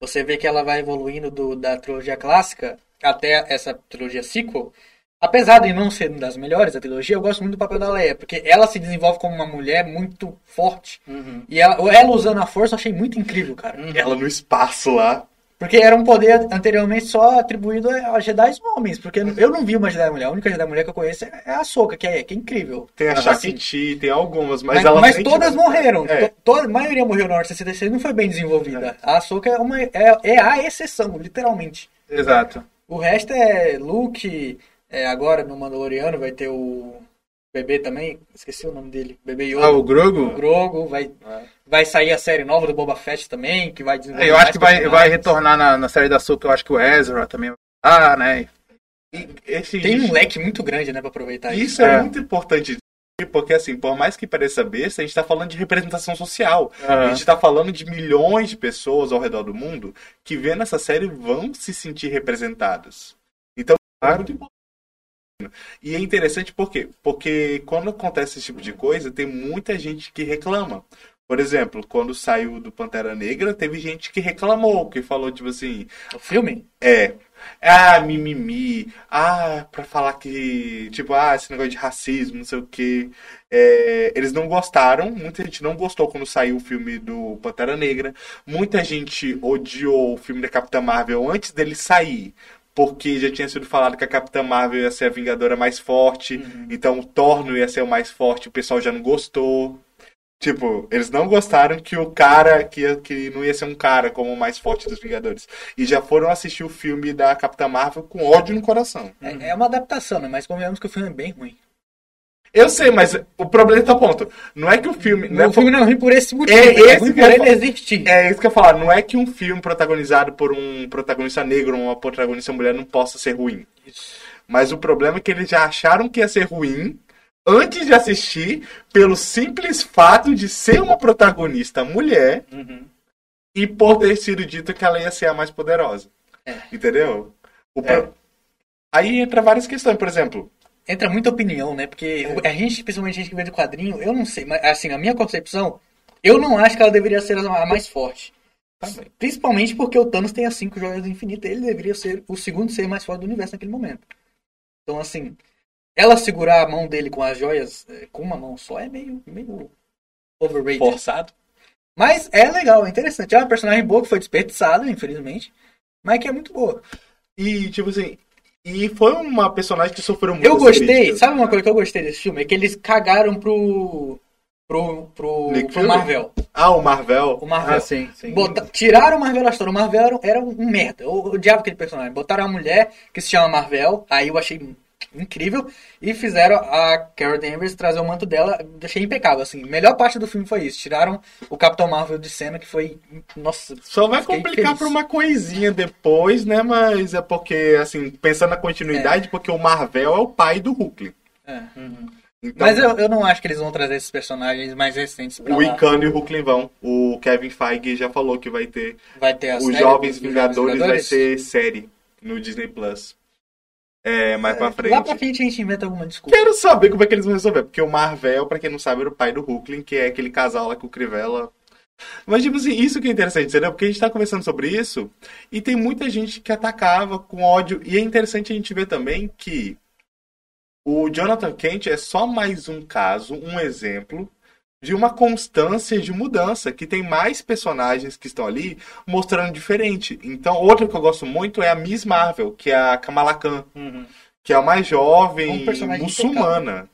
Você vê que ela vai evoluindo do, da trilogia clássica até essa trilogia sequel. Apesar de não ser uma das melhores da trilogia, eu gosto muito do papel da Leia, porque ela se desenvolve como uma mulher muito forte. E ela, ela usando a força eu achei muito incrível, cara. Ela no espaço lá. Porque era um poder anteriormente só atribuído a Jedi homens. Porque eu não vi uma Jedi mulher. A única Jedi mulher que eu conheço é a Soka, que é, que é incrível. Tem a Assim, Shakti, tem algumas, mas, Mas, ela mas sempre- todas morreram. É. To- toda, a maioria morreu na Ordem 66 não foi bem desenvolvida. A Ahsoka é, uma, é, é a exceção, literalmente. Exato. O resto é Luke, é, agora no Mandaloriano vai ter o bebê também, esqueci o nome dele, bebê Yoda. Ah, o Grogu? O Grogu, vai, vai sair a série nova do Boba Fett também, que vai desenvolver Eu acho que vai, vai retornar na, na série da Soca, eu acho que o Ezra também vai ah, né? E esse- Tem um leque muito grande, né, pra aproveitar isso. Isso é, É. muito importante. Porque, assim, por mais que pareça besta, a gente tá falando de representação social. Aham. A gente tá falando de milhões de pessoas ao redor do mundo que vendo essa série vão se sentir representadas. Então, é muito importante. E é interessante por quê? Porque quando acontece esse tipo de coisa, tem muita gente que reclama. Por exemplo, quando saiu do Pantera Negra, teve gente que reclamou, que falou, tipo assim, O filme? é, Ah, mimimi. Ah, pra falar que. Tipo, ah, esse negócio de racismo, não sei o quê. É, eles não gostaram. Muita gente não gostou quando saiu o filme do Pantera Negra. Muita gente odiou o filme da Capitã Marvel antes dele sair. Porque já tinha sido falado que a Capitã Marvel ia ser a Vingadora mais forte. Uhum. Então o Thor não ia ser o mais forte. O pessoal já não gostou. Tipo, eles não gostaram que o cara, que, que não ia ser um cara como o mais forte dos Vingadores. E já foram assistir o filme da Capitã Marvel com ódio no coração. É, é uma adaptação, né? Mas convenhamos que o filme é bem ruim. Eu sei, mas o problema tá ponto. Não é que o filme. Não é, o filme não é ruim por esse motivo. É É, esse ruim que por ele falo. existir. é isso que eu falar. Não é que um filme protagonizado por um protagonista negro ou uma protagonista mulher não possa ser ruim. Mas o problema é que eles já acharam que ia ser ruim antes de assistir, pelo simples fato de ser uma protagonista mulher Uhum. e por ter sido dito que ela ia ser a mais poderosa. É. Entendeu? O É. pro- Aí entra várias questões, por exemplo. Entra muita opinião, né? Porque É. a gente, principalmente a gente que vê do quadrinho, eu não sei, mas assim, a minha concepção, eu não acho que ela deveria ser a mais forte. Principalmente porque o Thanos tem as cinco joias do infinito, ele deveria ser o segundo ser mais forte do universo naquele momento. Então, assim, ela segurar a mão dele com as joias eh, com uma mão só é meio, meio overrated. Forçado. Mas é legal, é interessante. É uma personagem boa que foi desperdiçada, infelizmente, mas que é muito boa. E, tipo assim. E foi uma personagem que sofreu muito. Eu gostei, sabe uma coisa que eu gostei desse filme? É que eles cagaram pro. pro. pro, pro? Marvel. Ah, o Marvel. O Marvel. Ah, sim, sim. Bota- tiraram o Marvel da história. O Marvel era, era um merda. Eu odiava aquele personagem. Botaram a mulher que se chama Marvel. Aí eu achei incrível. E fizeram a Carol Danvers trazer o manto dela. Achei impecável, assim. Melhor parte do filme foi isso. Tiraram o Capitão Marvel de cena, que foi. Nossa. Só vai complicar feliz. por uma coisinha depois, né? Mas é porque, assim, pensando na continuidade, porque o Marvel é o pai do Hulk. É. Então, Mas eu, eu não acho que eles vão trazer esses personagens mais recentes pra o. Icano e o Hulkling vão. O Kevin Feige já falou que vai ter. Vai ter Os Jovens dos Vingadores vai Vingadores? ser série no Disney Plus. É, mais pra Lá frente. pra frente a gente inventa alguma desculpa. Quero saber como é que eles vão resolver, porque o Marvel, pra quem não sabe, era o pai do Hulkling, que é aquele casal lá com o Crivella. Mas, tipo assim, isso que é interessante, entendeu? Porque a gente tá conversando sobre isso e tem muita gente que atacava com ódio. E é interessante a gente ver também que o Jonathan Kent é só mais um caso, um exemplo de uma constância de mudança, que tem mais personagens que estão ali mostrando diferente. Então, outra que eu gosto muito é a Miss Marvel, que é a Kamala Khan, que é a mais jovem Um muçulmana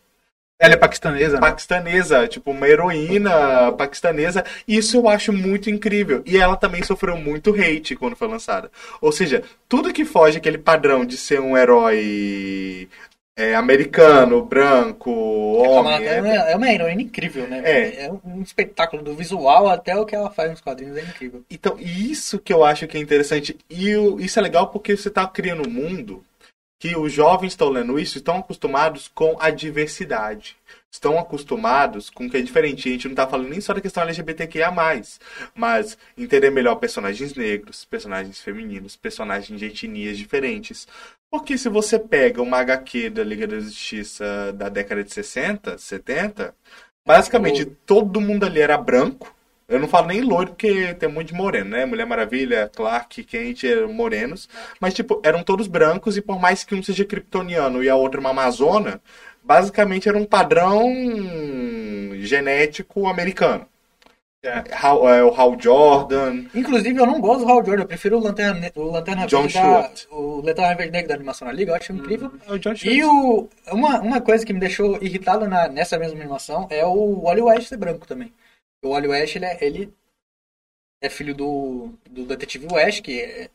Ela é paquistanesa, né? paquistanesa, tipo uma heroína paquistanesa. Isso eu acho muito incrível. E ela também sofreu muito hate quando foi lançada. Ou seja, tudo que foge aquele padrão de ser um herói é, americano, branco, Kamala homem. Khan é, uma, é uma heroína incrível, né? É. É um espetáculo do visual até o que ela faz nos quadrinhos é incrível. Então, isso que eu acho que é interessante. E isso é legal porque você está criando um mundo que os jovens estão lendo isso e estão acostumados com a diversidade. Estão acostumados com o que é diferente. A gente não está falando nem só da questão LGBTQIA+, mas entender melhor personagens negros, personagens femininos, personagens de etnias diferentes. Porque se você pega uma HQ da Liga da Justiça da década de 60, 70, basicamente todo mundo ali era branco, eu não falo nem loiro porque tem muito de moreno, né? Mulher Maravilha, Clark, Kent eram morenos. Mas, tipo, eram todos brancos e por mais que um seja kryptoniano e a outra uma amazona, basicamente era um padrão genético americano. É, Hal- é, o Hal Jordan, Inclusive, eu não gosto do Hal Jordan, eu prefiro o Lanterna, o Lanterna John Verde da, o Lanterna Verde Negro da animação na Liga, eu acho incrível. é o John E o, uma, uma coisa que me deixou irritado na, nessa mesma animação é o Wally West ser branco também. O Wally West, ele é, ele é filho do, do detetive West, que é-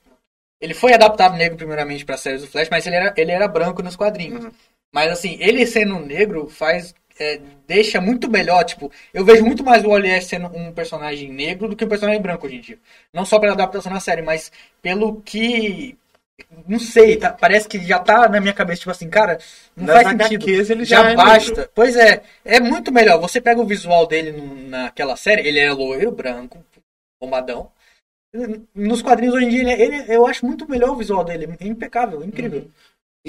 ele foi adaptado negro primeiramente para séries do Flash, mas ele era, ele era branco nos quadrinhos. Uhum. Mas assim, ele sendo negro faz é, deixa muito melhor, tipo, eu vejo muito mais o West sendo um personagem negro do que um personagem branco hoje em dia. Não só pela adaptação na série, mas pelo que não sei, tá- parece que já tá na minha cabeça, tipo assim, cara, não Nas faz sentido. HQs ele já já é basta. negro. Pois é, é muito melhor. Você pega o visual dele naquela série, ele é loiro, branco, bombadão. Nos quadrinhos hoje em dia, ele, é- ele- eu acho muito melhor o visual dele. É impecável, incrível.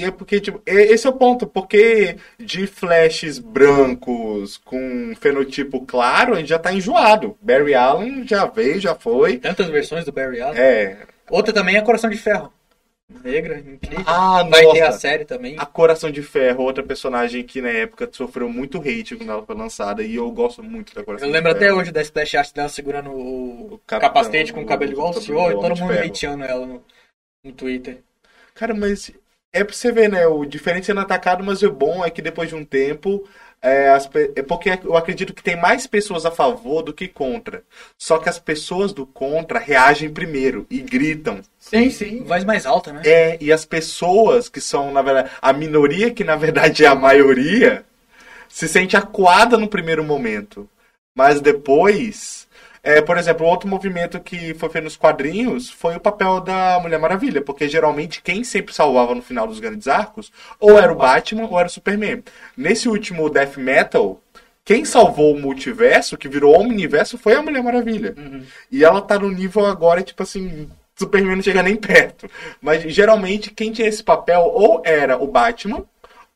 E é porque, tipo, e- esse é o ponto, porque de flashes brancos com fenotipo claro, a gente já tá enjoado. Barry Allen já veio, já foi. Tantas versões do Barry Allen. É, Outra também é Coração de Ferro. Negra, incrível. Ah, Vai ter a nossa. série também. A Coração de Ferro, outra personagem que na época sofreu muito hate quando ela foi lançada. E eu gosto muito da Coração Eu lembro até hoje da splash art dela segurando o, O capacete com o cabelo igual o senhor e todo mundo hateando ela no, no Twitter. Cara, mas é pra você ver, né? O diferente sendo atacado, mas o bom é que depois de um tempo. É, as é porque eu acredito que tem mais pessoas a favor do que contra. Só que as pessoas do contra reagem primeiro e gritam. Sim, sim. Voz mais alta, né? É, e as pessoas que são, na verdade, a minoria, que na verdade é a maioria, se sente acuada no primeiro momento. Mas depois. É, por exemplo, outro movimento que foi feito nos quadrinhos foi o papel da Mulher Maravilha, porque geralmente quem sempre salvava no final dos grandes arcos ou era o Batman ou era o Superman. Nesse último Death Metal, quem salvou o multiverso, que virou o Omniverso, foi a Mulher Maravilha. E ela tá no nível agora, tipo assim, Superman não chega nem perto. Mas geralmente quem tinha esse papel ou era o Batman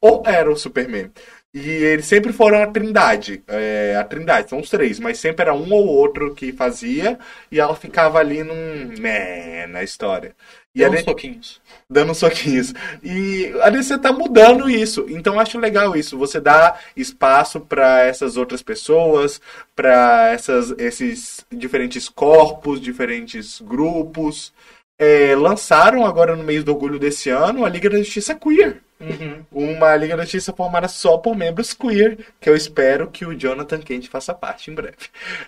ou era o Superman. E eles sempre foram a trindade. É, a trindade, são os três, mas sempre era um ou outro que fazia e ela ficava ali num. né, na história. E uns de- toquinhos. dando soquinhos. E a DC tá mudando isso. Então eu acho legal isso. Você dá espaço para essas outras pessoas, para esses diferentes corpos, diferentes grupos. É, lançaram agora no mês do orgulho desse ano a Liga da Justiça Queer. Uhum. Uma Liga da Justiça formada só por membros queer, que eu espero que o Jonathan Kent faça parte em breve.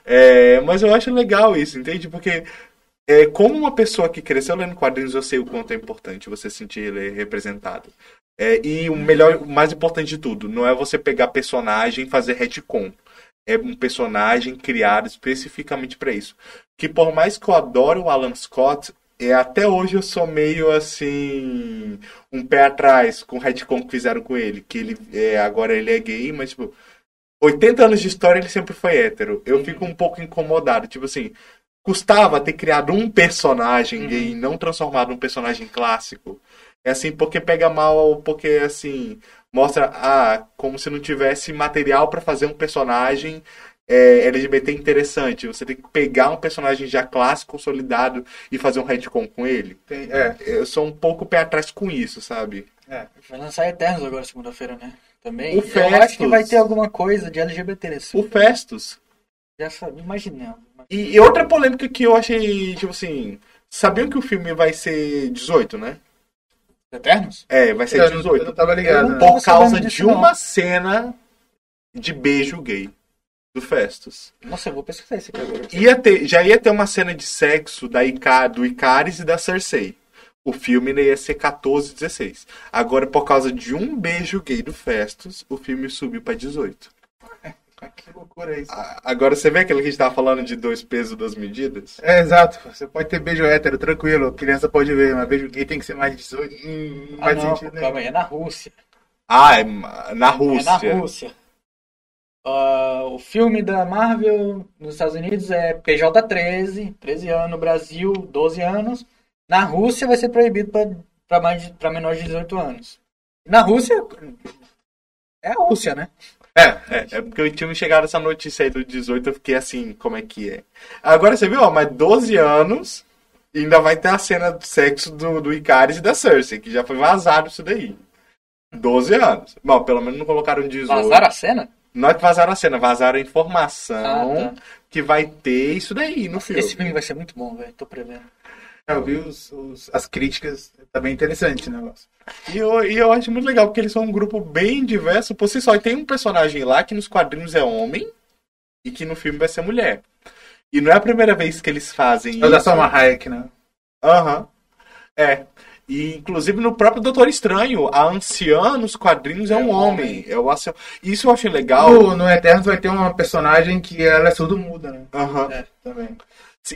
É, mas eu acho legal isso, entende? Porque é, como uma pessoa que cresceu lendo quadrinhos, eu sei o quanto é importante você sentir ele representado. É, e o melhor, o mais importante de tudo, não é você pegar personagem e fazer retcon. É um personagem criado especificamente para isso. Que por mais que eu adore o Alan Scott, é, até hoje eu sou meio assim. um pé atrás com o retcon que fizeram com ele. Que ele é, agora ele é gay, mas tipo. 80 anos de história ele sempre foi hétero. Eu fico um pouco incomodado. Tipo assim, custava ter criado um personagem gay e não transformado num personagem clássico. É assim, porque pega mal, porque assim, mostra ah, como se não tivesse material pra fazer um personagem é, LGBT interessante. Você tem que pegar um personagem já clássico, consolidado e fazer um retcon com ele. Tem- é, Eu sou um pouco pé atrás com isso, sabe? é. Vai lançar Eternos agora, segunda-feira, né? Também. O Eu acho que Festus. vai ter alguma coisa de LGBT nesse O Festus. Já sabia, imaginando. E, e outra polêmica que eu achei, tipo assim, sabiam que o filme vai ser 18, né? Eternos? É, vai ser Eu não, 18. eu não tava ligado. né? Por causa de disso, não. uma cena de beijo gay do Festus. Nossa, eu vou pesquisar esse aqui agora. Ia ter, já ia ter uma cena de sexo da Ica, do Icaris e da Cersei. O filme ia ser 14, 16. Agora, por causa de um beijo gay do Festus, o filme subiu pra 18. Ah, Que loucura isso. A- Agora, você vê aquilo que a gente tava falando de dois pesos, duas medidas? É, exato. Você pode ter beijo hétero, tranquilo. Criança pode ver, mas beijo gay tem que ser mais de 18. Hum, Ah, faz não, sentido, né? calma aí, é na Rússia. Ah, é na Rússia. É na Rússia. Ah, o filme da Marvel nos Estados Unidos é PJ-13, 13 anos. No Brasil, 12 anos. Na Rússia vai ser proibido para mais pra menores de 18 anos. Na Rússia, é a Rússia, né? É, é porque eu tinha me chegado essa notícia aí do 18, eu fiquei assim, como é que é? Agora você viu, ó, mas 12 anos e ainda vai ter a cena do sexo do, do Icaris e da Cersei, que já foi vazado isso daí. 12 anos. Bom, pelo menos não colocaram 18. Vazaram a cena? Não é que vazaram a cena, vazaram a informação Ah, tá. que vai ter isso daí no filme. Esse filme vai ser muito bom, velho. Tô prevendo. É, Eu vi os, os- as críticas, tá bem interessante o negócio. E eu, e eu acho muito legal, porque eles são um grupo bem diverso por si só. E tem um personagem lá que nos quadrinhos é homem e que no filme vai ser mulher. E não é a primeira vez que eles fazem É o da isso. Salma Hayek, né? Aham. É. E, inclusive, no próprio Doutor Estranho, a anciã nos quadrinhos é, É um um homem. É o ancião. Isso eu achei legal. No, no Eternos vai ter uma personagem que ela é surdo-muda, né? Aham. É. Também.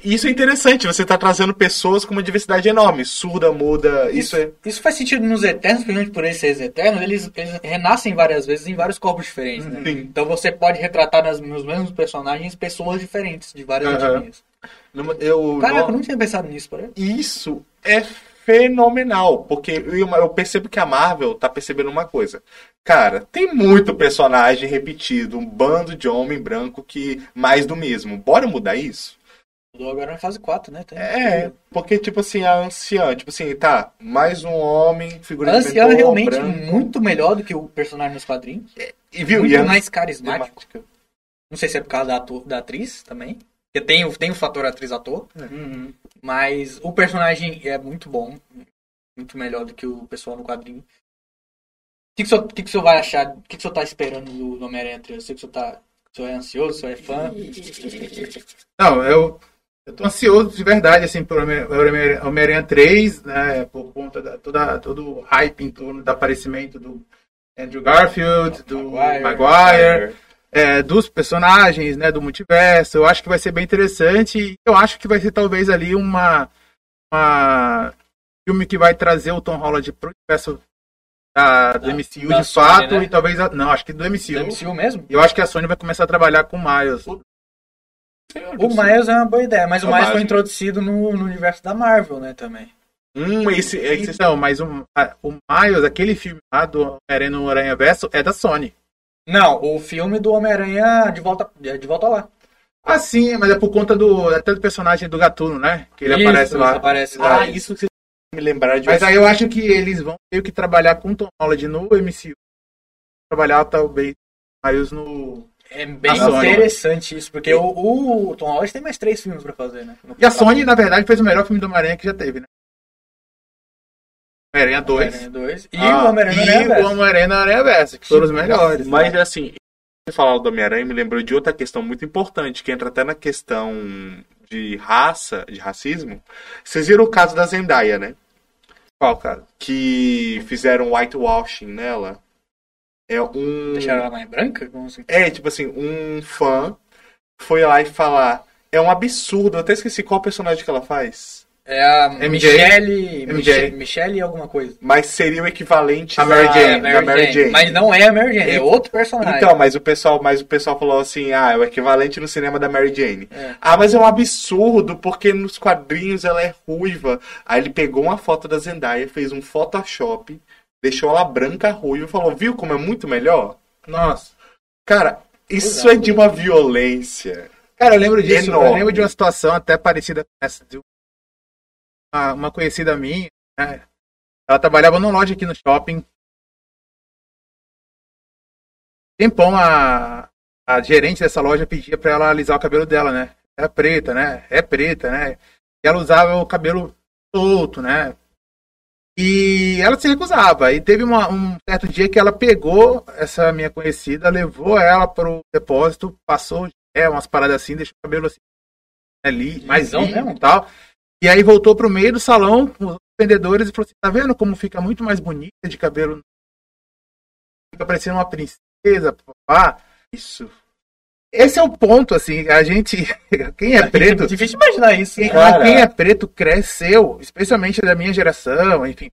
Isso é interessante, você tá trazendo pessoas com uma diversidade enorme. Surda, muda, isso, é. Isso faz sentido nos Eternos, principalmente por eles serem Eternos, eles, eles renascem várias vezes em vários corpos diferentes, né? Então você pode retratar nas, nos mesmos personagens pessoas diferentes, de várias etnias. Eu, Caraca, eu não tinha pensado nisso, parece. Isso é fenomenal, porque eu, percebo que a Marvel tá percebendo uma coisa. Cara, tem muito personagem repetido, um bando de homem branco que mais do mesmo. Bora mudar isso? Mudou agora na fase 4, né? Tem- É, porque, tipo assim, a anciã, tipo assim, tá, mais um homem, A figura de anciã é realmente branco. muito melhor do que o personagem nos quadrinhos. E viu, muito e a- mais carismático. Não sei se é por causa da, atu- da atriz também. Porque tem, o- tem o fator atriz-ator. Uhum. Mas o personagem é muito bom. Muito melhor do que o pessoal no quadrinho. O que, que, o, que, que o senhor vai achar? O que, que o senhor tá esperando do, Homem-Aranha 3? Eu sei que o senhor, tá, o senhor é ansioso, o senhor é fã. Não, eu, eu tô ansioso de verdade, assim, pelo Homem- Homem- Homem-Aranha 3, né, por conta da toda, todo o hype em torno do aparecimento do Andrew Garfield, do Maguire. Maguire, é, dos personagens, né, do multiverso. Eu acho que vai ser bem interessante e eu acho que vai ser talvez ali uma, uma filme que vai trazer o Tom Holland pro universo da, do Da- MCU da de Sony, fato né? e talvez, a- não, acho que do MCU. Do MCU mesmo? Eu acho que a Sony vai começar a trabalhar com o Miles. O Miles é uma boa ideia, mas o É o Miles foi introduzido no, no universo da Marvel, né, também. Hum, esse, esse Então, mas o, a- o Miles, aquele filme lá do no Aranha Verso, é da Sony. Não, o filme do Homem-Aranha de volta, de volta lá. Ah, sim, mas é por conta do até do personagem do Gatuno, né? Que ele Isso, aparece lá. Aparece lá. Ah, isso que você me lembrar de Mas aí eu acho que eles vão ter que trabalhar com o Tom Holland no MCU. Trabalhar talvez Miles no. É bem interessante isso, porque o, o Tom Holland tem mais três filmes pra fazer, né? No E a Sony, na verdade, fez o melhor filme do Homem-Aranha que já teve, né? Homem-Aranha 2. Homem-Aranha 2. E Ah, o Homem-Aranha. Homem-Aranha na Aranha Verso, que foram os melhores. Mas assim, você falar do Homem-Aranha me lembrou de outra questão muito importante, que entra até na questão de raça, de racismo. Vocês viram o caso da Zendaya, né? Qual, cara? Que fizeram whitewashing nela. É um. Deixaram ela mais branca? Como assim? É, tipo assim, um fã foi lá e falar. É um absurdo, eu até esqueci qual personagem que ela faz. É a MJ. Michelle... MJ. Michelle, Michelle alguma coisa. Mas seria o equivalente A Mary da- Jane, da Mary Jane. Mas não é a Mary Jane, é outro personagem. Então, mas o pessoal, mas o pessoal falou assim, ah, é o equivalente no cinema da Mary Jane. É. Ah, mas é um absurdo, porque nos quadrinhos ela é ruiva. Aí ele pegou uma foto da Zendaya, fez um Photoshop, deixou ela branca, ruiva e falou, viu como é muito melhor? Nossa. Cara, isso é de uma violência. Cara, eu lembro disso. Enorme. Eu lembro de uma situação até parecida com essa. De uma, uma conhecida minha, né? Ela trabalhava numa loja aqui no shopping. Tempão a, a gerente dessa loja pedia pra ela alisar o cabelo dela, né? Era preta, né? É preta, né? E ela usava o cabelo solto, né? E ela se recusava. E teve uma- um certo dia que ela pegou essa minha conhecida, levou ela pro depósito, passou é, umas paradas assim, deixou o cabelo assim ali, mais Lisão limpo mesmo? tal. E aí voltou pro meio do salão com os vendedores e falou assim: tá vendo como fica muito mais bonita de cabelo? Fica parecendo uma princesa, papá. Isso. Esse é o ponto, assim, a gente. <laughs> Quem é preto. Difícil imaginar isso. Quem? Cara. quem é preto cresceu, especialmente da minha geração, enfim,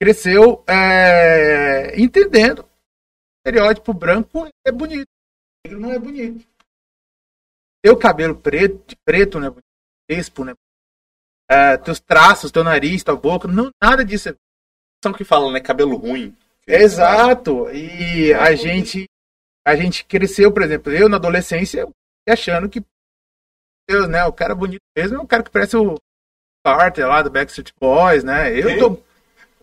cresceu é, entendendo que o estereótipo branco é bonito, negro não é bonito. Teu cabelo preto, de preto, né? Crespo, né? É, teus traços, teu nariz, tua boca, não, nada disso é São que falam, né? Cabelo ruim. Exato. E a gente a gente cresceu, por exemplo, eu na adolescência achando que Deus, né, o cara bonito mesmo é o cara que parece o Carter lá do Backstreet Boys, né? Eu tô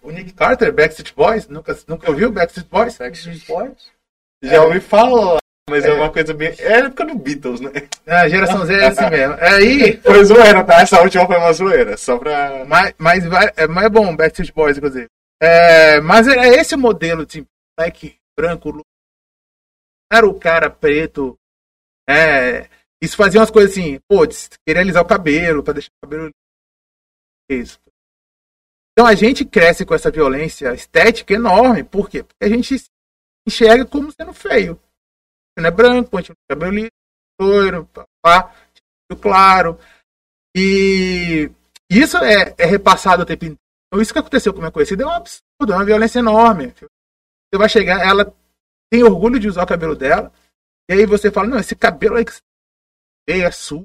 o Nick Carter, Backstreet Boys, nunca nunca ouviu Backstreet Boys? Backstreet Boys? Já ouvi falar, mas é, É. uma coisa bem. É a época do Beatles, né? A geração Z é assim mesmo. Aí, Foi zoeira, tá? Essa última foi uma zoeira. Só pra. mas, mas, vai- é, mas é bom Backstreet Boys, inclusive. É, mas é esse o modelo de moleque branco, era o cara preto. É, isso fazia umas coisas assim, pô, de querer alisar o cabelo, pra deixar o cabelo. Isso. Então a gente cresce com essa violência estética enorme. Por quê? Porque a gente se enxerga como sendo feio. Não é branco, continua com cabelo liso, loiro, claro. E isso é, é repassado o tempo inteiro. Então, isso que aconteceu com minha conhecida é um absurdo, é uma violência enorme. Você vai chegar, ela tem orgulho de usar o cabelo dela, e aí você fala, não, esse cabelo aí que você tem é sul,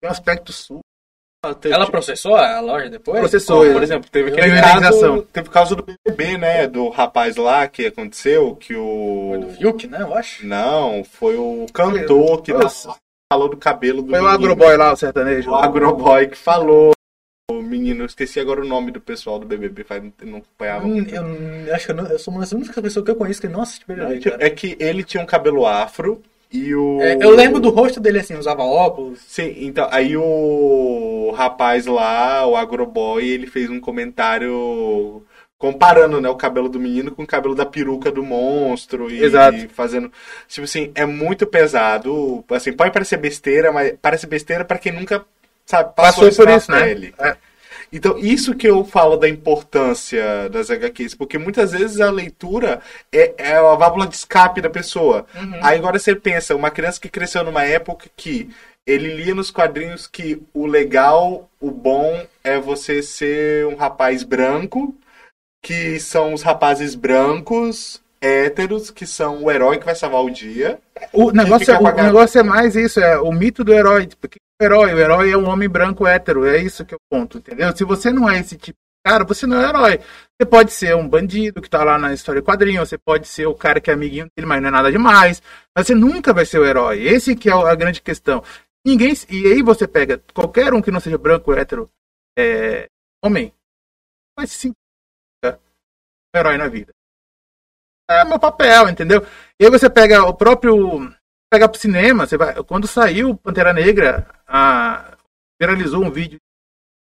tem um aspecto sul. Ela processou a loja depois? Processou, Por exemplo, teve aquele Criminalização. caso, teve o caso do BBB, né? Do rapaz lá que aconteceu, que Foi do o... Fiuk, né? Eu acho. Não, foi o cantor que... Falou do cabelo do Foi o menino. agroboy lá, o sertanejo. O agroboy que falou. O menino, eu esqueci agora o nome do pessoal do BBB, faz, eu não acompanhava. Hum, Eu, eu acho que eu, não- eu sou uma das únicas pessoas que eu conheço que não assiste BBB, cara. É que ele tinha um cabelo afro e o. É, eu lembro do rosto dele assim, usava óculos. Sim, então, aí o rapaz lá, o agroboy, ele fez um comentário comparando, né, o cabelo do menino com o cabelo da peruca do monstro e Exato. fazendo, tipo assim, é muito pesado, assim, pode parecer besteira, mas parece besteira pra quem nunca, sabe, passou, Passou isso por isso, né? pele. É. Então, isso que eu falo da importância das HQs, porque muitas vezes a leitura é, é a válvula de escape da pessoa. Aí agora você pensa, uma criança que cresceu numa época que ele lia nos quadrinhos que o legal, o bom é você ser um rapaz branco, que são os rapazes brancos, héteros, que são o herói que vai salvar o dia. O negócio, é, o negócio é mais isso, é o mito do herói. Porque herói, o herói é um homem branco hétero, é isso que eu ponto, entendeu? Se você não é esse tipo de cara, você não é herói. Você pode ser um bandido que tá lá na história quadrinho, você pode ser o cara que é amiguinho dele, mas não é nada demais. Mas você nunca vai ser o herói. Esse que é a grande questão. Ninguém. E aí você pega qualquer um que não seja branco, hétero, é, homem, se sentir um herói na vida. É meu papel, entendeu? E aí você pega o próprio. Pega pro cinema, você vai. Quando saiu Pantera Negra, a, viralizou um vídeo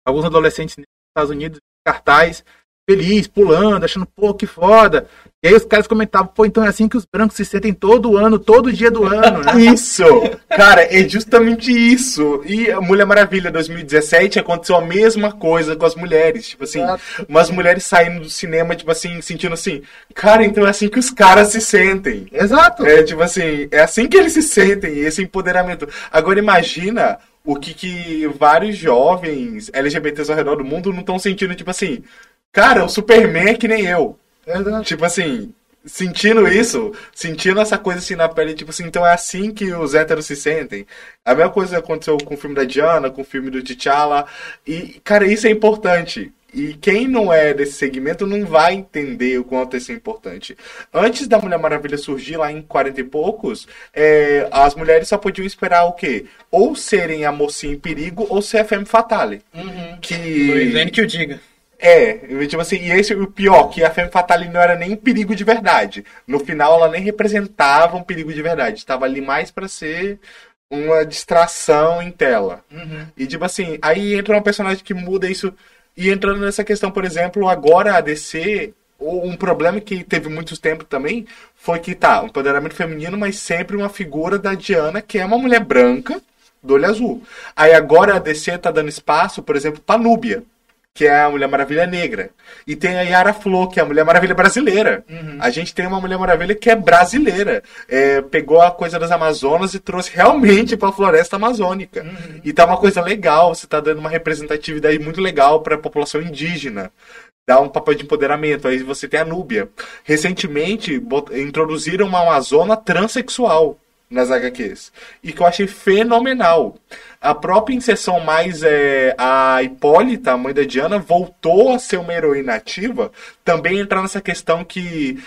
alguns adolescentes nos Estados Unidos, cartaz, feliz, pulando, achando, pô, que foda. E aí os caras comentavam, pô, então é assim que os brancos se sentem todo ano, todo dia do ano, né? <laughs> Isso! Cara, é justamente isso. E a Mulher Maravilha 2017 aconteceu a mesma coisa com as mulheres. Tipo assim, Exato. umas mulheres saindo do cinema, tipo assim, sentindo assim, cara, então é assim que os caras se sentem. Exato. É tipo assim, é assim que eles se sentem, esse empoderamento. Agora imagina o que, que vários jovens LGBTs ao redor do mundo não estão sentindo, tipo assim, cara, o Superman é que nem eu. Tipo assim, sentindo isso, sentindo essa coisa assim na pele, tipo assim, então é assim que os héteros se sentem. A mesma coisa aconteceu com o filme da Diana, com o filme do T'Challa. E, cara, isso é importante. E quem não é desse segmento não vai entender o quanto isso é importante. Antes da Mulher Maravilha surgir lá em 40 e poucos, é, as mulheres só podiam esperar o quê? Ou serem a mocinha em perigo ou ser a femme fatale. Que... Luiz N que o diga. É, tipo assim, e esse é o pior, que a Femme Fatale não era nem perigo de verdade. No final, ela nem representava um perigo de verdade. Estava ali mais pra ser uma distração em tela. E tipo assim, aí entra uma personagem que muda isso. E entrando nessa questão, por exemplo, agora a DC, um problema que teve muito tempo também, foi que tá, um empoderamento feminino, mas sempre uma figura da Diana, que é uma mulher branca, do olho azul. Aí agora a DC tá dando espaço, por exemplo, pra Núbia que é a Mulher Maravilha negra. E tem a Yara Flor, que é a Mulher Maravilha brasileira. A gente tem uma Mulher Maravilha que é brasileira. É, pegou a coisa das Amazonas e trouxe realmente para a floresta amazônica. E tá uma coisa legal, você tá dando uma representatividade muito legal para a população indígena. Dá um papel de empoderamento. Aí você tem a Núbia. Recentemente introduziram uma Amazona transexual nas HQs. E que eu achei fenomenal. A própria inserção mais é, a Hipólita, a mãe da Diana, voltou a ser uma heroína ativa, também entrar nessa questão que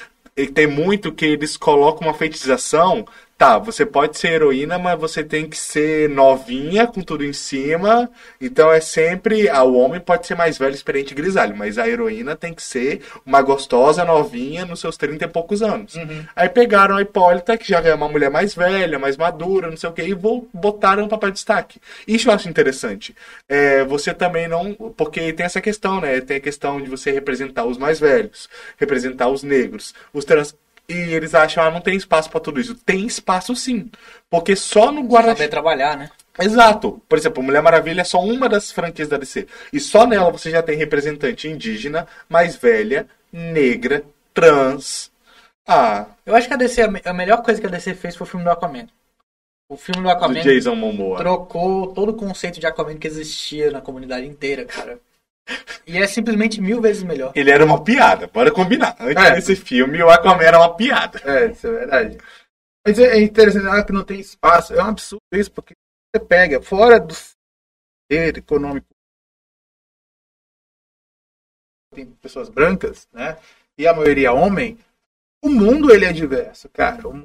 tem muito que eles colocam uma feitiçação. Tá, você pode ser heroína, mas você tem que ser novinha, com tudo em cima. Então é sempre. Ah, o homem pode ser mais velho, experiente e grisalho, mas a heroína tem que ser uma gostosa novinha nos seus 30 e poucos anos. Aí pegaram a Hipólita, que já é uma mulher mais velha, mais madura, não sei o que, e botaram no papel de destaque. Isso eu acho interessante. É, você também não. Porque tem essa questão, né? Tem a questão de você representar os mais velhos, representar os negros, os trans. E eles acham, ah, não tem espaço pra tudo isso. Tem espaço sim. Porque só no Guarda Saber trabalhar, né? Exato. Por exemplo, Mulher Maravilha é só uma das franquias da DC. E só nela você já tem representante indígena, mais velha, negra, trans. Ah, Eu acho que a DC, a me- a melhor coisa que a DC fez foi o filme do Aquaman. O filme do do Aquaman Jason Momoa. trocou todo o conceito de Aquaman que existia na comunidade inteira, cara. E é simplesmente mil vezes melhor. Ele era uma piada, bora combinar. Antes É. desse filme, o Aquaman era uma piada. É, isso é verdade. Mas é interessante, ah, que não tem espaço. É um absurdo isso, porque você pega fora do ser econômico. Tem pessoas brancas, né? E a maioria homem. O mundo ele é diverso, cara. O mundo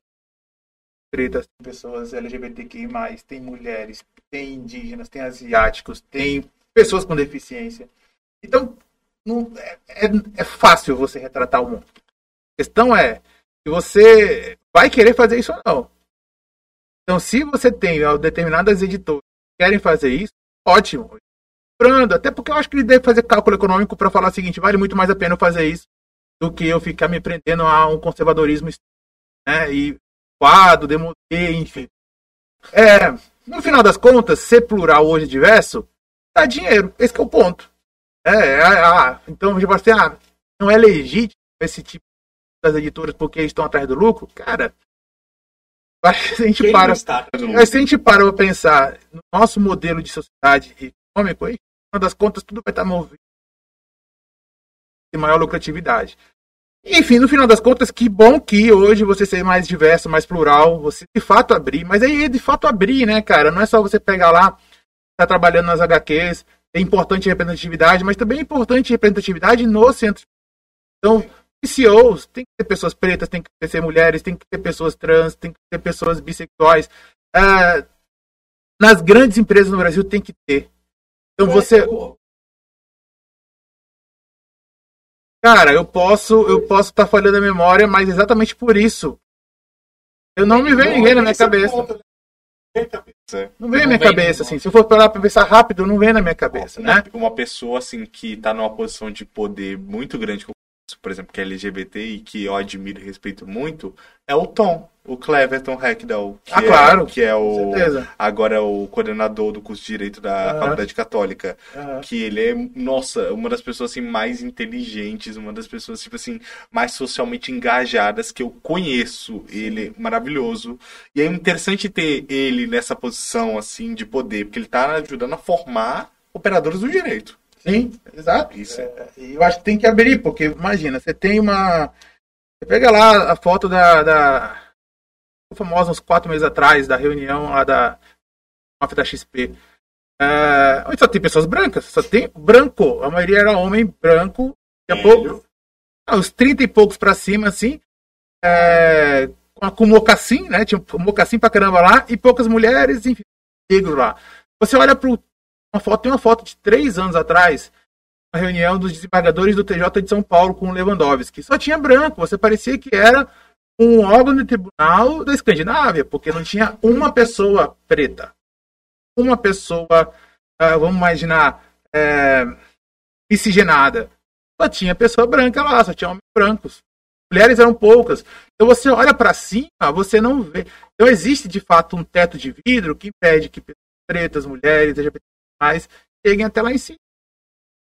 pretas, tem pessoas LGBTQI+, tem mulheres, tem indígenas, tem asiáticos, tem pessoas com deficiência. Então, não, é, é, é fácil você retratar o mundo. A questão é se você vai querer fazer isso ou não. Então, se você tem determinadas editoras que querem fazer isso, ótimo. Comprando, até porque eu acho que ele deve fazer cálculo econômico para falar o seguinte: vale muito mais a pena eu fazer isso do que eu ficar me prendendo a um conservadorismo né, e quadro, demoler, enfim. É, no final das contas, ser plural hoje diverso dá dinheiro. Esse é o ponto. É, é, ah, então, tipo assim, ah, não é legítimo esse tipo das editoras porque estão atrás do lucro? Cara, se a gente Quem para. Se a gente para pra pensar no nosso modelo de sociedade econômico, aí, no final das contas, tudo vai estar movido de maior lucratividade. Enfim, no final das contas, que bom que hoje você ser mais diverso, mais plural, você de fato abrir. Mas aí é de fato abrir, né, cara? Não é só você pegar lá, tá trabalhando nas HQs, é importante representatividade, mas também é importante representatividade no centro. Então, CEOs, tem que ter pessoas pretas, tem que ter mulheres, tem que ter pessoas trans, tem que ter pessoas bissexuais. Uh, nas grandes empresas no Brasil tem que ter. Então você. Cara, eu posso eu posso estar tá falhando a memória, mas exatamente por isso. Eu não me vejo ninguém na minha cabeça. Não vem na minha cabeça, assim. Se eu for parar pra pensar rápido, não vem na minha cabeça, né? Uma pessoa, assim, que tá numa posição de poder muito grande, por exemplo, que é LGBT e que eu admiro e respeito muito, é o Tom, o Cleverton Hackdall. Que ah, é, claro. Que é o. Agora é o coordenador do curso de Direito da uhum. Faculdade Católica. Uhum. Que ele é, nossa, uma das pessoas assim, mais inteligentes, uma das pessoas, tipo assim, mais socialmente engajadas que eu conheço. Ele é maravilhoso. E é interessante ter ele nessa posição, assim, de poder, porque ele tá ajudando a formar operadores do direito. Sim, exato. Isso. É, eu acho que tem que abrir, porque imagina, você tem uma. Você pega lá a foto da. da famosa uns quatro meses atrás, da reunião lá da da XP. É, onde só tem pessoas brancas, só tem branco. A maioria era homem branco. Daqui a pouco. Ah, uns 30 e poucos pra cima, assim. É, com, com mocassim, né? Tinha um mocassim pra caramba lá. E poucas mulheres, enfim, negro lá. Você olha pro uma foto, tem uma foto de três anos atrás, uma reunião dos desembargadores do TJ de São Paulo com o Lewandowski. Só tinha branco, você parecia que era um órgão de tribunal da Escandinávia, porque não tinha uma pessoa preta. Uma pessoa, uh, vamos imaginar, é, miscigenada. Só tinha pessoa branca lá, só tinha homens brancos. Mulheres eram poucas. Então você olha para cima, você não vê. Então existe de fato um teto de vidro que impede que pretas, mulheres, mais cheguem até lá em cima.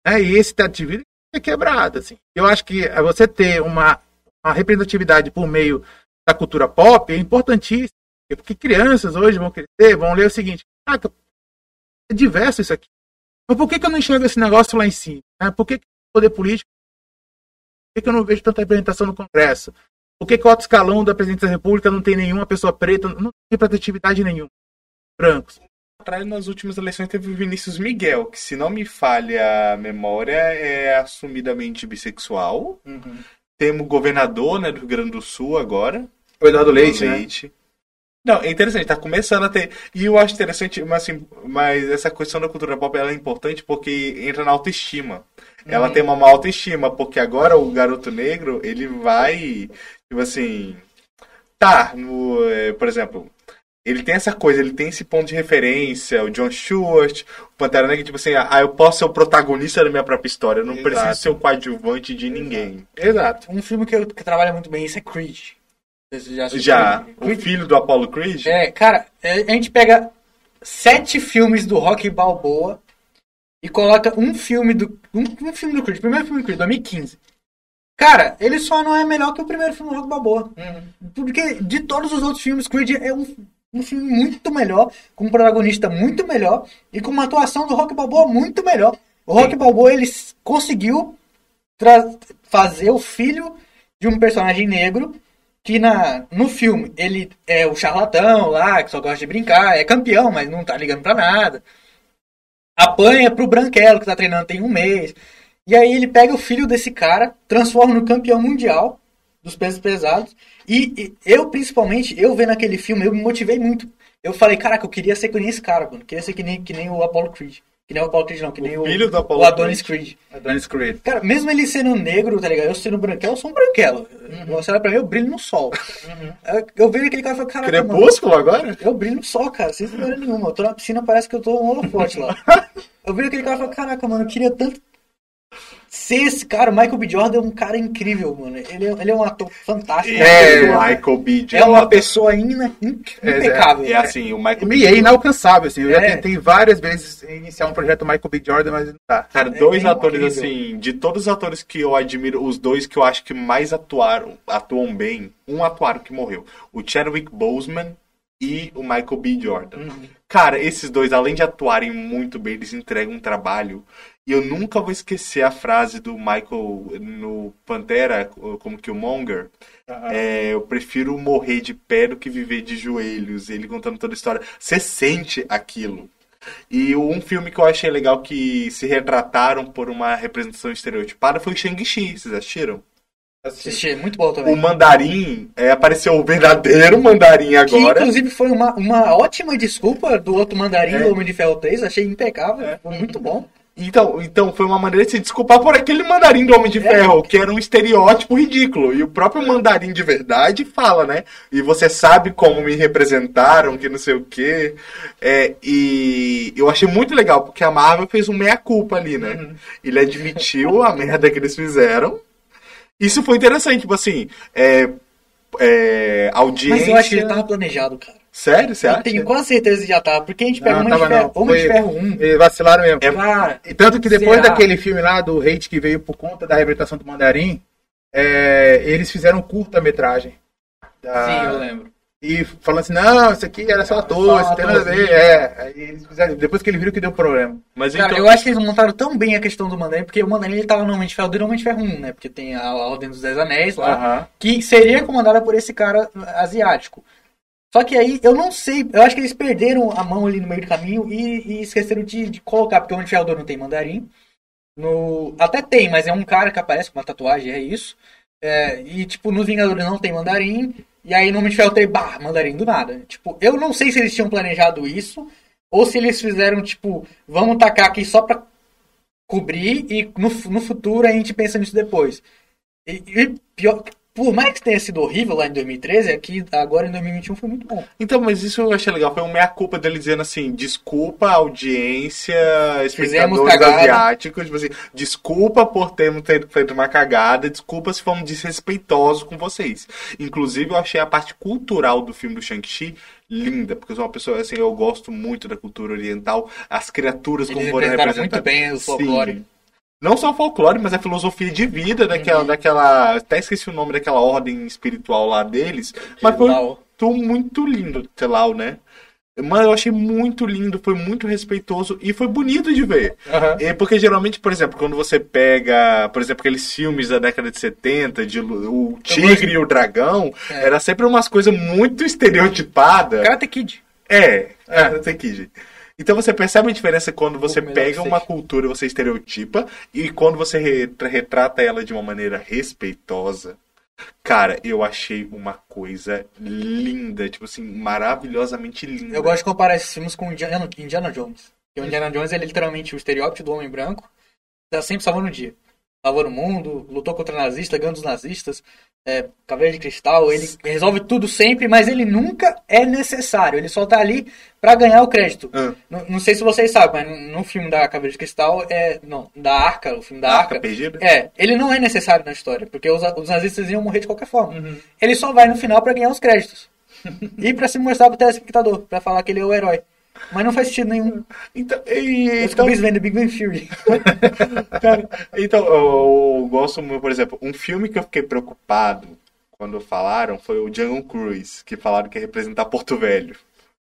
É, e esse teto de vidro é quebrado. Assim. Eu acho que você ter uma, uma representatividade por meio da cultura pop é importantíssimo. Porque crianças hoje vão crescer, vão ler o seguinte: ah, é diverso isso aqui. Mas por que, que eu não enxergo esse negócio lá em cima? É, por que, que o poder político. Por que, que eu não vejo tanta representação no Congresso? Por que, que o alto escalão da presidência da República não tem nenhuma pessoa preta? Não tem representatividade nenhuma. Brancos atrás, nas últimas eleições, teve o Vinícius Miguel, que, se não me falha a memória, é assumidamente bissexual. Uhum. Temos o governador né, do Rio Grande do Sul agora. O Eduardo Leite, Leite. Né? Não, é interessante, tá começando a ter. E eu acho interessante, mas assim, mas essa questão da cultura pop ela é importante porque entra na autoestima. Ela uhum. tem uma má autoestima, porque agora o garoto negro, ele vai, tipo assim. Tá, no, é, por exemplo, ele tem essa coisa, ele tem esse ponto de referência, o John Stewart, o Pantera Negra, tipo assim, ah, eu posso ser o protagonista da minha própria história, eu não Exato. preciso ser o coadjuvante de ninguém. Exato. Um filme que, eu, que trabalha muito bem isso é Creed. já, já Creed? o filho do Apollo Creed? É, cara, é, a gente pega sete filmes do Rock Balboa e coloca um filme do um, um filme do Creed, primeiro filme do Creed, 2015. Cara, ele só não é melhor que o primeiro filme do Rock Balboa. Uhum. Porque de todos os outros filmes, Creed é um um filme muito melhor, com um protagonista muito melhor e com uma atuação do Rock Balboa muito melhor. O Rock Sim. Balboa ele conseguiu fazer o filho de um personagem negro que na, no filme ele é o charlatão lá, que só gosta de brincar, é campeão, mas não tá ligando pra nada. Apanha pro Branquelo, que tá treinando tem um mês. E aí ele pega o filho desse cara, transforma no campeão mundial dos pesos pesados. E, e eu, principalmente, eu vendo aquele filme, eu me motivei muito. Eu falei, caraca, eu queria ser que nem esse cara, mano. Eu queria ser que nem, que nem o Apollo Creed. Que nem o Apollo Creed, não, que nem o, filho do Apollo o Adonis Creed. Adonis Creed. Cara, mesmo ele sendo negro, tá ligado? Eu sendo branquelo, eu sou um branquelo. Você olha pra mim, eu brilho no sol. Eu, eu vejo aquele cara e falo, caraca, mano, Crepúsculo agora? eu brilho no sol, cara, sem dúvida nenhuma. Eu tô na piscina, parece que eu tô um holofote lá. <laughs> Eu vi aquele cara e falei, caraca, mano, eu queria tanto ser esse cara. O Michael B. Jordan é um cara incrível, mano. Ele é, ele é um ator fantástico. É, uma pessoa- Michael B. é uma Jordan. pessoa ina- in- impecável. É assim, o Michael E é inalcançável, assim. Eu já É. tentei várias vezes iniciar um projeto Michael B. Jordan, mas não dá. Cara, É dois incrível. atores assim, de todos os atores que eu admiro, os dois que eu acho que mais atuaram, atuam bem, um atuaram que morreu. O Chadwick Boseman e o Michael B. Jordan. Uhum. Cara, esses dois, além de atuarem muito bem, eles entregam um trabalho. E eu nunca vou esquecer a frase do Michael no Pantera, como Killmonger. É, eu prefiro morrer de pé do que viver de joelhos. Ele contando toda a história. Você sente aquilo. E um filme que eu achei legal que se retrataram por uma representação estereotipada foi o Shang-Chi. Vocês assistiram? Assisti, muito bom também. O Mandarim, é, apareceu o verdadeiro Mandarim Que agora. inclusive foi uma, uma ótima desculpa do outro mandarim É. do Homem de Ferro 3, achei impecável, foi muito bom. Então, então foi uma maneira de se desculpar por aquele mandarim do Homem de. Ferro, que era um estereótipo ridículo. E o próprio mandarim de verdade fala, né? E você sabe como me representaram, que não sei o quê. É, e eu achei muito legal, porque a Marvel fez um meia-culpa ali, né? Uhum. Ele admitiu a merda que eles fizeram. Isso foi interessante, tipo assim, é, é, audiência... Mas eu acho que ele tava planejado, cara. Sério, você Eu acha? tenho quase certeza que já tava, porque a gente pega Não, Homem, de Ferro. Homem de Ferro 1. Eles vacilaram mesmo. É- Cara, E Tanto que depois Será? daquele filme lá, do hate que veio por conta da reabilitação do Mandarim, é, eles fizeram um curta-metragem. Da- sim, eu lembro. E falando assim, não, isso aqui era só ator, isso tem nada a ver. É, aí eles fizeram, depois que eles viram que deu problema. Mas Cara, então... eu acho que eles montaram tão bem a questão do Mandarim, porque o Mandarim ele tava no Homem de Ferro do Homem de Ferro 1, né? Porque tem a, a Ordem dos Dez Anéis lá, Aham. que seria comandada por esse cara asiático. Só que aí, eu não sei, eu acho que eles perderam a mão ali no meio do caminho e, e esqueceram de, de colocar, porque o 2 não tem Mandarim. No, até tem, mas é um cara que aparece com uma tatuagem, é isso. É, e, tipo, nos Vingadores não tem Mandarim. E aí no Ferro 3, bah, Mandarim do nada. Tipo, eu não sei se eles tinham planejado isso, ou se eles fizeram, tipo, vamos tacar aqui só pra cobrir e no, no futuro a gente pensa nisso depois. E, e pior, por mais que tenha sido horrível lá em 2013, aqui agora em 2021 foi muito bom. Então, mas isso eu achei legal. Foi uma meia-culpa dele dizendo assim: desculpa, audiência, espectadores asiáticos. Tipo assim, desculpa por termos ter- feito uma cagada, desculpa se fomos desrespeitosos com vocês. Inclusive, eu achei a parte cultural do filme do Shang-Chi linda, porque eu sou uma pessoa assim, eu gosto muito da cultura oriental, as criaturas como Eles foram representaram representadas. muito bem o folclore. Sim. Não só o folclore, mas a filosofia de vida daquela, daquela. Até esqueci o nome daquela ordem espiritual lá deles. Mas foi tu muito lindo, Telau, né? Mas eu achei muito lindo, foi muito respeitoso e foi bonito de ver. É, porque geralmente, por exemplo, quando você pega, por exemplo, aqueles filmes da década de 70, de o Tigre e o Dragão, É. era sempre umas coisas muito <laughs> estereotipadas. Karate Kid. É, é, sei que, gente. Então você percebe a diferença quando você pega uma cultura e você estereotipa e quando você re- retrata ela de uma maneira respeitosa. Cara, eu achei uma coisa linda, tipo assim, maravilhosamente linda. Eu gosto de comparar esses filmes com Indiana, Indiana Jones. Porque o Indiana Jones é literalmente o estereótipo do homem branco, tá sempre salvando o dia. Salvando o mundo, lutou contra nazistas, ganhando os nazistas, é, Cavaleiro de Cristal, ele resolve tudo sempre, mas ele nunca é necessário. Ele só tá ali pra ganhar o crédito. Ah. Não, não sei se vocês sabem, mas no filme da Cavaleiro de Cristal, é, não, da Arca, o filme da Arca Arca, Perdida? é, ele não é necessário na história, porque os, os nazistas iam morrer de qualquer forma. Uhum. Ele só vai no final pra ganhar os créditos. <laughs> e pra se mostrar pro telespectador, pra falar que ele é o herói. Mas não faz sentido nenhum. Então, e- Eu então, isso vendo Big Bang Theory. <laughs> cara, então, eu, eu gosto muito, por exemplo, um filme que eu fiquei preocupado quando falaram foi o Jungle Cruise, que falaram que ia representar Porto Velho.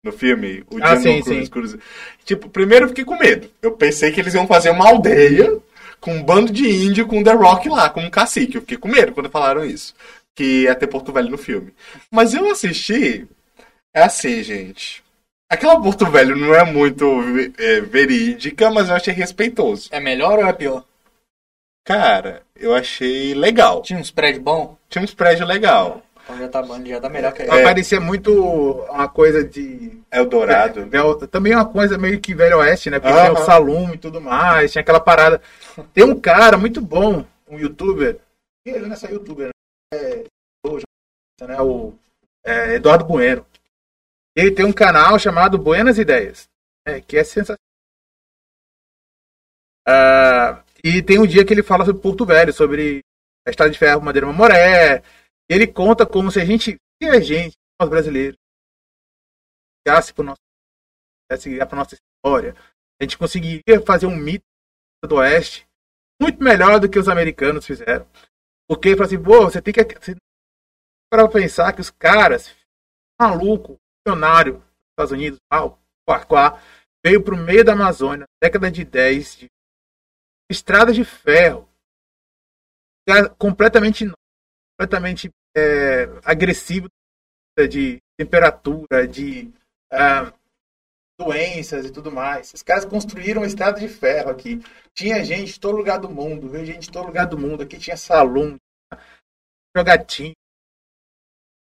No filme, o Ah, Jungle sim, Cruise, sim. Cruise. Tipo, primeiro eu fiquei com medo. Eu pensei que eles iam fazer uma aldeia com um bando de índio com The Rock lá, como um cacique. Eu fiquei com medo quando falaram isso. Que ia ter Porto Velho no filme. Mas eu assisti. É assim, gente. Aquela Porto Velho não é muito é, verídica, mas eu achei respeitoso. É melhor ou é pior? Cara, eu achei legal. Tinha uns prédios bons. Tinha uns prédios legal. Então já tá bom, já tá melhor que É. Parecia muito uma coisa de. Eldorado. Vel- Também é uma coisa meio que Velho Oeste, né? Porque Aham. tinha o Salum e tudo mais, tinha aquela parada. Tem um cara muito bom, um youtuber. Ele não é só youtuber, né? É, o, né? o é, Eduardo Bueno. Ele tem um canal chamado Buenas Ideias, né? que é sensacional. Ah, e tem um dia que ele fala sobre Porto Velho, sobre a estrada de ferro Madeira Mamoré. Ele conta como se a gente, se a gente, nós brasileiros, olhasse para nosso, para nossa história, a gente conseguiria fazer um mito do Oeste muito melhor do que os americanos fizeram. Porque, assim, pô, você tem que. Para pensar que os caras, maluco, milionário dos Estados Unidos, mal, Quaquá, veio pro meio da Amazônia, década de 10, de estradas de ferro, cara completamente, completamente é, agressivo de temperatura, de ah, doenças e tudo mais. Os caras construíram uma estrada de ferro aqui. Tinha gente de todo lugar do mundo, veio gente de todo lugar do mundo. Aqui tinha salão, jogatinho.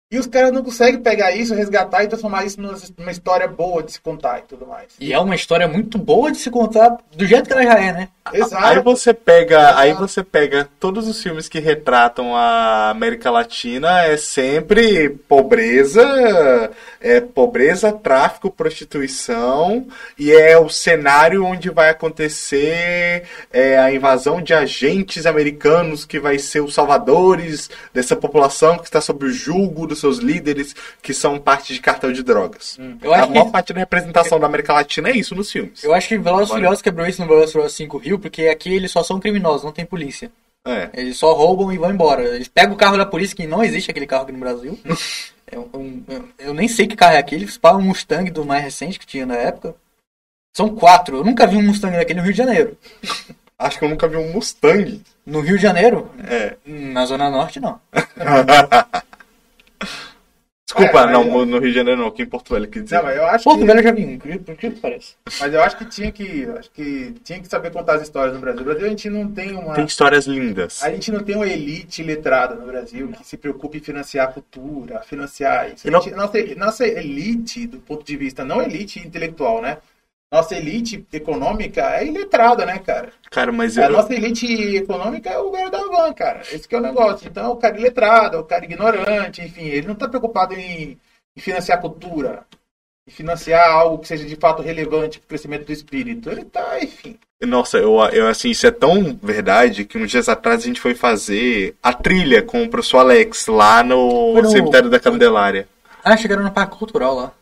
E os caras não conseguem pegar isso, resgatar e transformar isso numa, numa história boa de se contar e tudo mais. E é uma história muito boa de se contar do jeito que ela já é, né? Exato. Aí você pega, Exato. aí você pega todos os filmes que retratam a América Latina é sempre pobreza, é pobreza, tráfico, prostituição e é o cenário onde vai acontecer é, a invasão de agentes americanos que vai ser os salvadores dessa população que está sob o julgo dos seus líderes que são parte de cartel de drogas. Eu a acho maior que, parte da representação da América Latina é isso nos filmes. eu acho que Velozes Furiosos quebrou isso no Velozes Furiosos 5 Rio, porque aqui eles só são criminosos, não tem polícia. É. Eles só roubam e vão embora. Eles pegam o carro da polícia, que não existe aquele carro aqui no Brasil. <laughs> É um- um- eu- eu nem sei que carro é aquele, eles pagam um Mustang do mais recente que tinha na época. São quatro. Eu nunca vi um Mustang daquele no Rio de Janeiro. <laughs> Acho que eu nunca vi um Mustang. No Rio de Janeiro? É. Na Zona Norte, não. <laughs> Desculpa, É, não, no Rio de Janeiro não, aqui em Porto Velho, quer dizer. Não, mas eu acho Porto que, Velho eu já vi um, por que parece? mas eu acho que tinha que, acho que tinha que saber contar as histórias no Brasil. No Brasil a gente não tem uma Tem histórias lindas. A gente não tem uma elite letrada no Brasil que se preocupe em financiar a cultura, financiar isso. E não- A gente- nossa, nossa elite, do ponto de vista, não elite intelectual, né? Nossa elite econômica é iletrada, né, cara? Cara, mas A eu. nossa elite econômica é o velho da van, cara. Esse que é o negócio. Então, o cara iletrado, o cara ignorante, enfim, ele não tá preocupado em, em financiar a cultura, em financiar algo que seja de fato relevante para o crescimento do espírito. Ele tá, enfim. Nossa, eu, eu assim, isso é tão verdade que uns dias atrás a gente foi fazer a trilha com o professor Alex lá no, no- cemitério da Candelária. Ah, chegaram no Parque Cultural lá.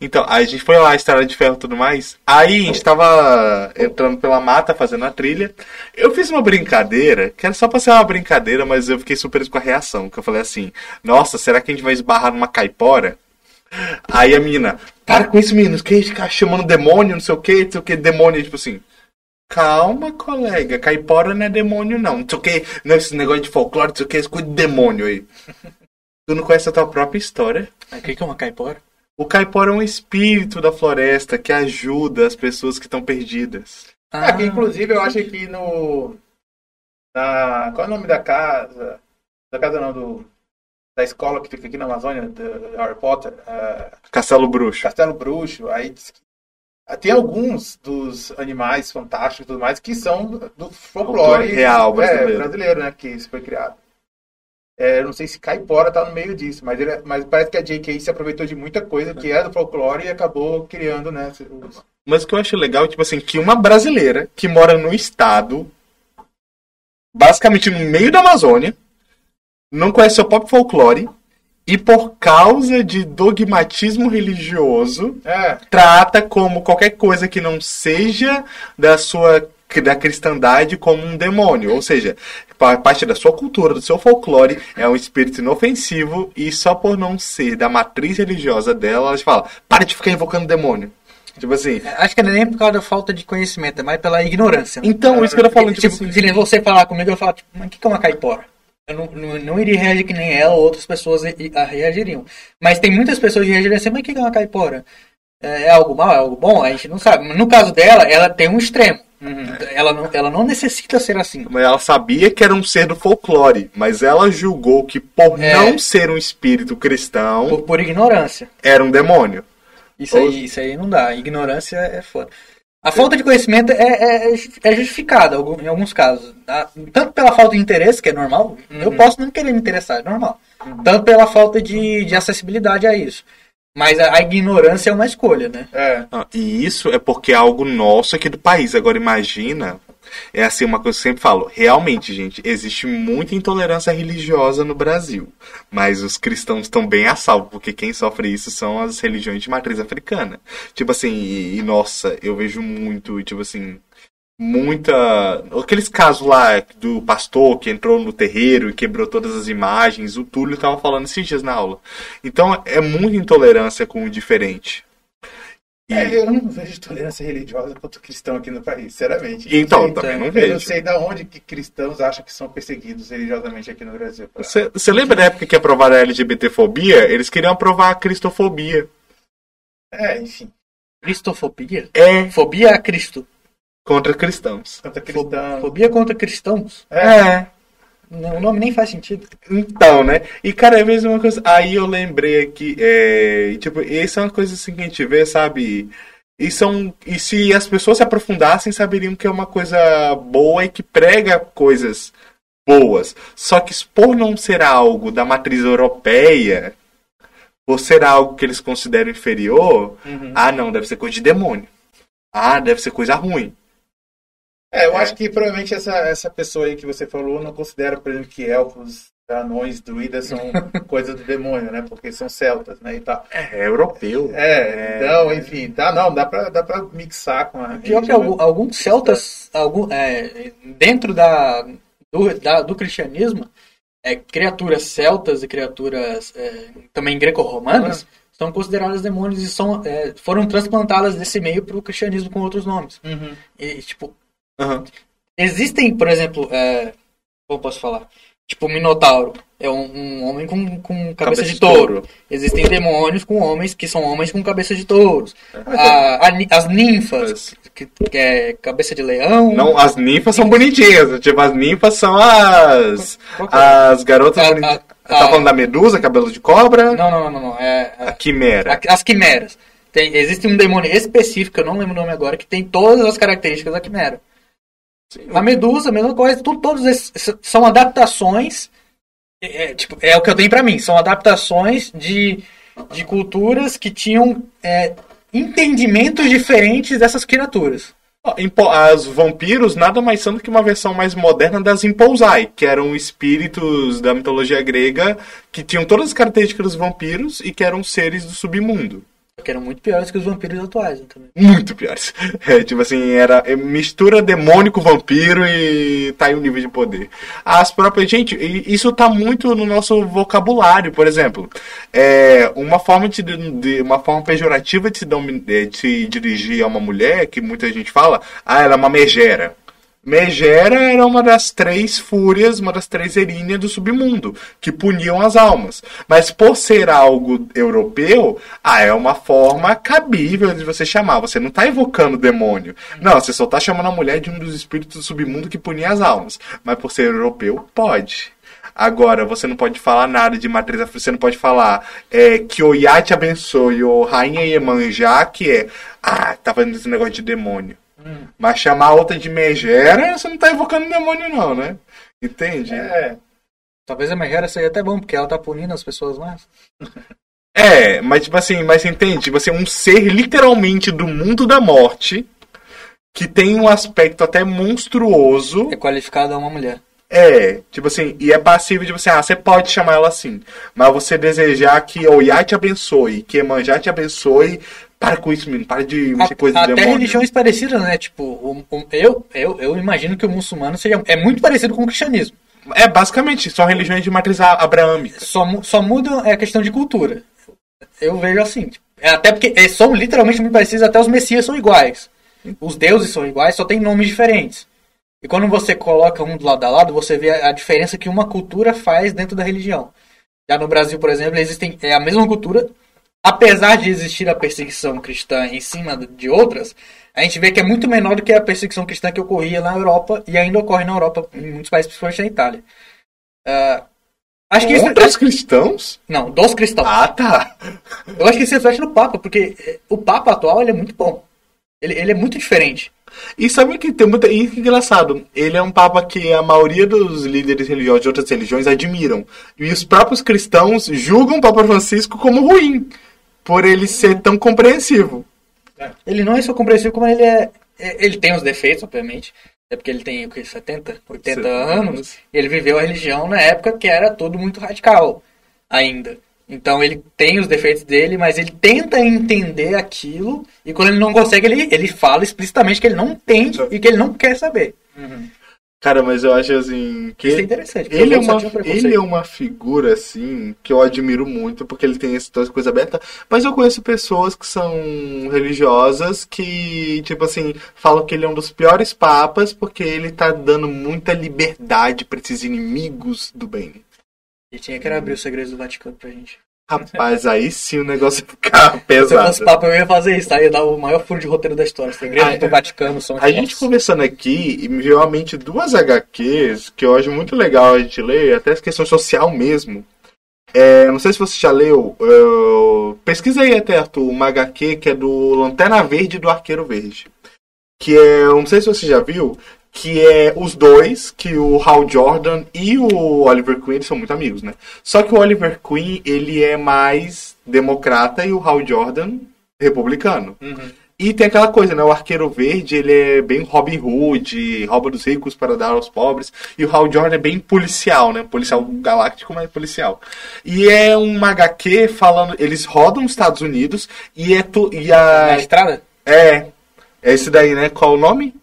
Então, aí a gente foi lá, estrada de ferro e tudo mais. Aí a gente tava entrando pela mata, fazendo a trilha. Eu fiz uma brincadeira, que era só pra ser uma brincadeira, mas eu fiquei surpreso com a reação. Que eu falei assim, nossa, será que a gente vai esbarrar numa caipora? Aí a menina, para com isso, meninos, que a gente ficar chamando demônio, não sei o que, não sei o que, demônio, tipo assim. Calma, colega, caipora não é demônio, não. Não sei o que, não, esse negócio de folclore, não sei o que, de demônio aí. <laughs> Tu não conhece a tua própria história? O que é uma caipora? O caipora é um espírito da floresta que ajuda as pessoas que estão perdidas. Ah, que inclusive eu acho que no. Na, qual é o nome da casa? Da casa não, do, da escola que fica aqui na Amazônia, do Harry Potter, ah, Castelo Bruxo. Castelo Bruxo, aí ah, tem alguns dos animais fantásticos e tudo mais que são do, folclore real é, brasileiro. brasileiro, né? Que isso foi criado. É, não sei se Caipora tá no meio disso, mas, ele, mas parece que a J.K. se aproveitou de muita coisa que é do folclore e acabou criando, né? os- Mas o que eu acho legal é, tipo assim, que uma brasileira que mora no estado, basicamente no meio da Amazônia, não conhece seu próprio folclore, e por causa de dogmatismo religioso, É, trata como qualquer coisa que não seja da sua da cristandade como um demônio, ou seja, pa- parte da sua cultura, do seu folclore, é um espírito inofensivo e só por não ser da matriz religiosa dela, ela fala, para de ficar invocando demônio. Tipo assim, Acho que não é nem por causa da falta de conhecimento, é mais pela ignorância. né? então, isso que eu tô falando, tipo, tipo, assim, se você falar comigo, eu falar, tipo, mas o que é uma caipora? Eu não, não, não iria reagir que nem ela ou outras pessoas reagiriam. Mas tem muitas pessoas que reagiriam assim, mas o que que é uma caipora? É, é algo mal? É algo bom? A gente não sabe. No caso dela, ela tem um extremo. Uhum. Ela, não, ela não necessita ser assim. Mas ela sabia que era um ser do folclore, mas ela julgou que por É. não ser um espírito cristão, Por, por ignorância. era um demônio. Isso Ou- aí, isso aí não dá. Ignorância é foda. A falta de conhecimento é, é, é justificada algum- em alguns casos. Tanto pela falta de interesse, que é normal, eu posso não querer me interessar, é normal. Tanto pela falta de, de acessibilidade a isso. Mas a, a ignorância é uma escolha, né? É. Ah, E isso é porque é algo nosso aqui do país. Agora imagina, é assim uma coisa que eu sempre falo. Realmente, gente, existe muita intolerância religiosa no Brasil. Mas os cristãos estão bem a salvo, porque quem sofre isso são as religiões de matriz africana. Tipo assim, e, e, nossa, eu vejo muito, tipo assim, muita. Aqueles casos lá do pastor que entrou no terreiro e quebrou todas as imagens, o Túlio tava falando esses dias na aula. Então é muita intolerância com o diferente. E- É, eu não vejo tolerância religiosa contra o cristão aqui no país, sinceramente. Então, sei- também não Eu vejo. não sei de onde que cristãos acham que são perseguidos religiosamente aqui no Brasil. Você você lembra da época que aprovaram a LGBTfobia? Eles queriam aprovar a cristofobia. É, enfim. Cristofobia? É Fobia a Cristo. Contra cristãos. Contra. Fobia contra cristãos. É. Não, O nome nem faz sentido. Então, né? E, cara, é a mesma coisa. Aí eu lembrei aqui, é, tipo, essa é uma coisa assim que a gente vê, sabe? E, são, e se as pessoas se aprofundassem, saberiam que é uma coisa boa e que prega coisas boas. Só que por não ser algo da matriz europeia, por ser algo que eles consideram inferior, Uhum. ah, não, deve ser coisa de demônio. Ah, deve ser coisa ruim. É, eu É. acho que provavelmente essa, essa pessoa aí que você falou não considera, por exemplo, que elfos, anões, druidas são <laughs> coisa do demônio, né? Porque são celtas, né? E tal. É europeu. É, então, enfim, tá, não, dá pra, dá pra mixar com a. Pior que religião. algum- alguns celtas, algum, é, dentro da do, da- do cristianismo, é, criaturas celtas e criaturas é, também greco-romanas são consideradas demônios e são, é, foram transplantadas desse meio para o cristianismo com outros nomes. Uhum. E, tipo, Aham. existem, por exemplo, é, como posso falar? Tipo, o Minotauro é um, um homem com, com cabeça, de touro. Existem demônios com homens que são homens com cabeça de touros. A- a ni- as ninfas, que, que é cabeça de leão. Não, as ninfas são bonitinhas. Tipo, as ninfas são as. É? As garotas A- bonitinhas. Tá falando da medusa, cabelo de cobra? Não, não, não, não. É, A quimera. a- as quimeras. Tem, existe um demônio específico, eu não lembro o nome agora, que tem todas as características da quimera. A medusa, a mesma coisa. Tudo, todos esses são adaptações. É, é, tipo, é o que eu tenho pra mim. São adaptações de, de culturas que tinham é, entendimentos diferentes dessas criaturas. As vampiros nada mais são do que uma versão mais moderna das Impousai, que eram espíritos da mitologia grega que tinham todas as características dos vampiros e que eram seres do submundo. Que eram muito piores que os vampiros atuais também. Muito piores. É, tipo assim, era é, mistura com vampiro e tá aí o nível de poder. As próprias. Gente, isso tá muito no nosso vocabulário, por exemplo. É, uma forma de, de- uma forma pejorativa de se, é, de se dirigir a uma mulher, que muita gente fala, ah, ela é uma megera. Megera era uma das três fúrias, uma das três erínea do submundo, que puniam as almas. Mas por ser algo europeu, ah, é uma forma cabível de você chamar. Você não está evocando demônio. Não, você só está chamando a mulher de um dos espíritos do submundo que punia as almas. Mas por ser europeu, pode. Agora, você não pode falar nada de matriz africana, você não pode falar é, que o Iá te abençoe, ou Rainha Iemanjá, que é, ah, tá fazendo esse negócio de demônio. Mas chamar a outra de megera, você não tá evocando demônio, não, né? Entende? É, Talvez a Megera seja até bom, porque ela tá punindo as pessoas mais. <laughs> É, mas tipo assim, mas você entende? Tipo assim, um ser literalmente do mundo da morte, que tem um aspecto até monstruoso. É qualificado a uma mulher. É, tipo assim, e é passivo, tipo assim, ah, você pode chamar ela assim, mas você desejar que Oiá te abençoe, que Emanjá te abençoe, para com isso, menino, para de mexer coisa de Até religiões parecidas, né? Tipo, o- o- eu, eu, eu imagino que o muçulmano seja, é muito parecido com o cristianismo. É, basicamente, são religiões de matriz abraâmica. Só, só muda é a questão de cultura. Eu vejo assim. tipo, é até porque eles são literalmente muito parecidos, até os messias são iguais. Os deuses são iguais, só tem nomes diferentes. E quando você coloca um do lado a lado, você vê a, a diferença que uma cultura faz dentro da religião. Já no Brasil, por exemplo, existem é a mesma cultura, apesar de existir a perseguição cristã em cima de outras, a gente vê que é muito menor do que a perseguição cristã que ocorria na Europa e ainda ocorre na Europa, em muitos países, principalmente na Itália. Uh, acho que Contra os cristãos? Não, dos cristãos. Ah, tá. Eu acho que isso reflete no Papa, porque eh, o Papa atual ele é muito bom. Ele, ele é muito diferente. E sabe que tem muita. E que engraçado, ele é um papa que a maioria dos líderes religiosos de outras religiões admiram. E os próprios cristãos julgam o Papa Francisco como ruim, por ele ser tão compreensivo. Ele não é só compreensivo, como ele é. é ele tem os defeitos, obviamente. É porque ele tem o que, 70, 80 70 anos. E ele viveu a religião na época que era tudo muito radical ainda. Então ele tem os defeitos dele, mas ele tenta entender aquilo e quando ele não consegue, ele, ele fala explicitamente que ele não entende e que ele não quer saber. Uhum. Cara, mas eu acho assim que Isso é interessante. Ele é, uma, ele é uma figura assim que eu admiro muito porque ele tem essa coisa aberta. Mas eu conheço pessoas que são religiosas que tipo assim falam que ele é um dos piores papas porque ele tá dando muita liberdade para esses inimigos do bem. E tinha que abrir os segredos do Vaticano pra gente. Rapaz, aí sim o negócio <laughs> ficar pesado. Se eu papo, eu ia fazer isso, tá? Ia dar o maior furo de roteiro da história. Segredos ah, do Vaticano são A gente conversando aqui, me veio à mente duas HQs que eu acho muito legal a gente ler, até questão social mesmo. É, não sei se você já leu. Uh, pesquisa aí até, Arthur, uma HQ que é do Lanterna Verde do Arqueiro Verde. Que é. Não sei se você já viu, que é os dois, que o Hal Jordan e o Oliver Queen são muito amigos, né? Só que o Oliver Queen, ele é mais democrata e o Hal Jordan republicano. Uhum. E tem aquela coisa, né? O Arqueiro Verde, ele é bem Robin Hood, rouba dos ricos para dar aos pobres. E o Hal Jordan é bem policial, né? Policial galáctico, mas policial. E é um HQ falando... Eles rodam os Estados Unidos e é... Tu, e a... Na estrada? É. É esse daí, né? Qual o nome?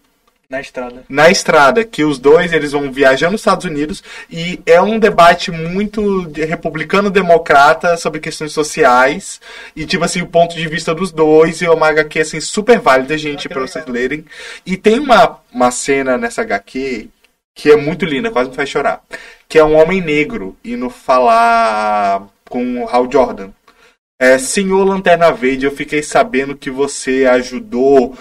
Na estrada. Na estrada, que os dois eles vão viajar nos Estados Unidos e é um debate muito republicano-democrata sobre questões sociais e tipo assim, o ponto de vista dos dois e é uma HQ assim super válida, gente, para vocês lerem. E tem uma, uma cena nessa HQ que é muito linda, quase me faz chorar, que é um homem negro indo falar com o Hal Jordan. É, Senhor Lanterna Verde, eu fiquei sabendo que você ajudou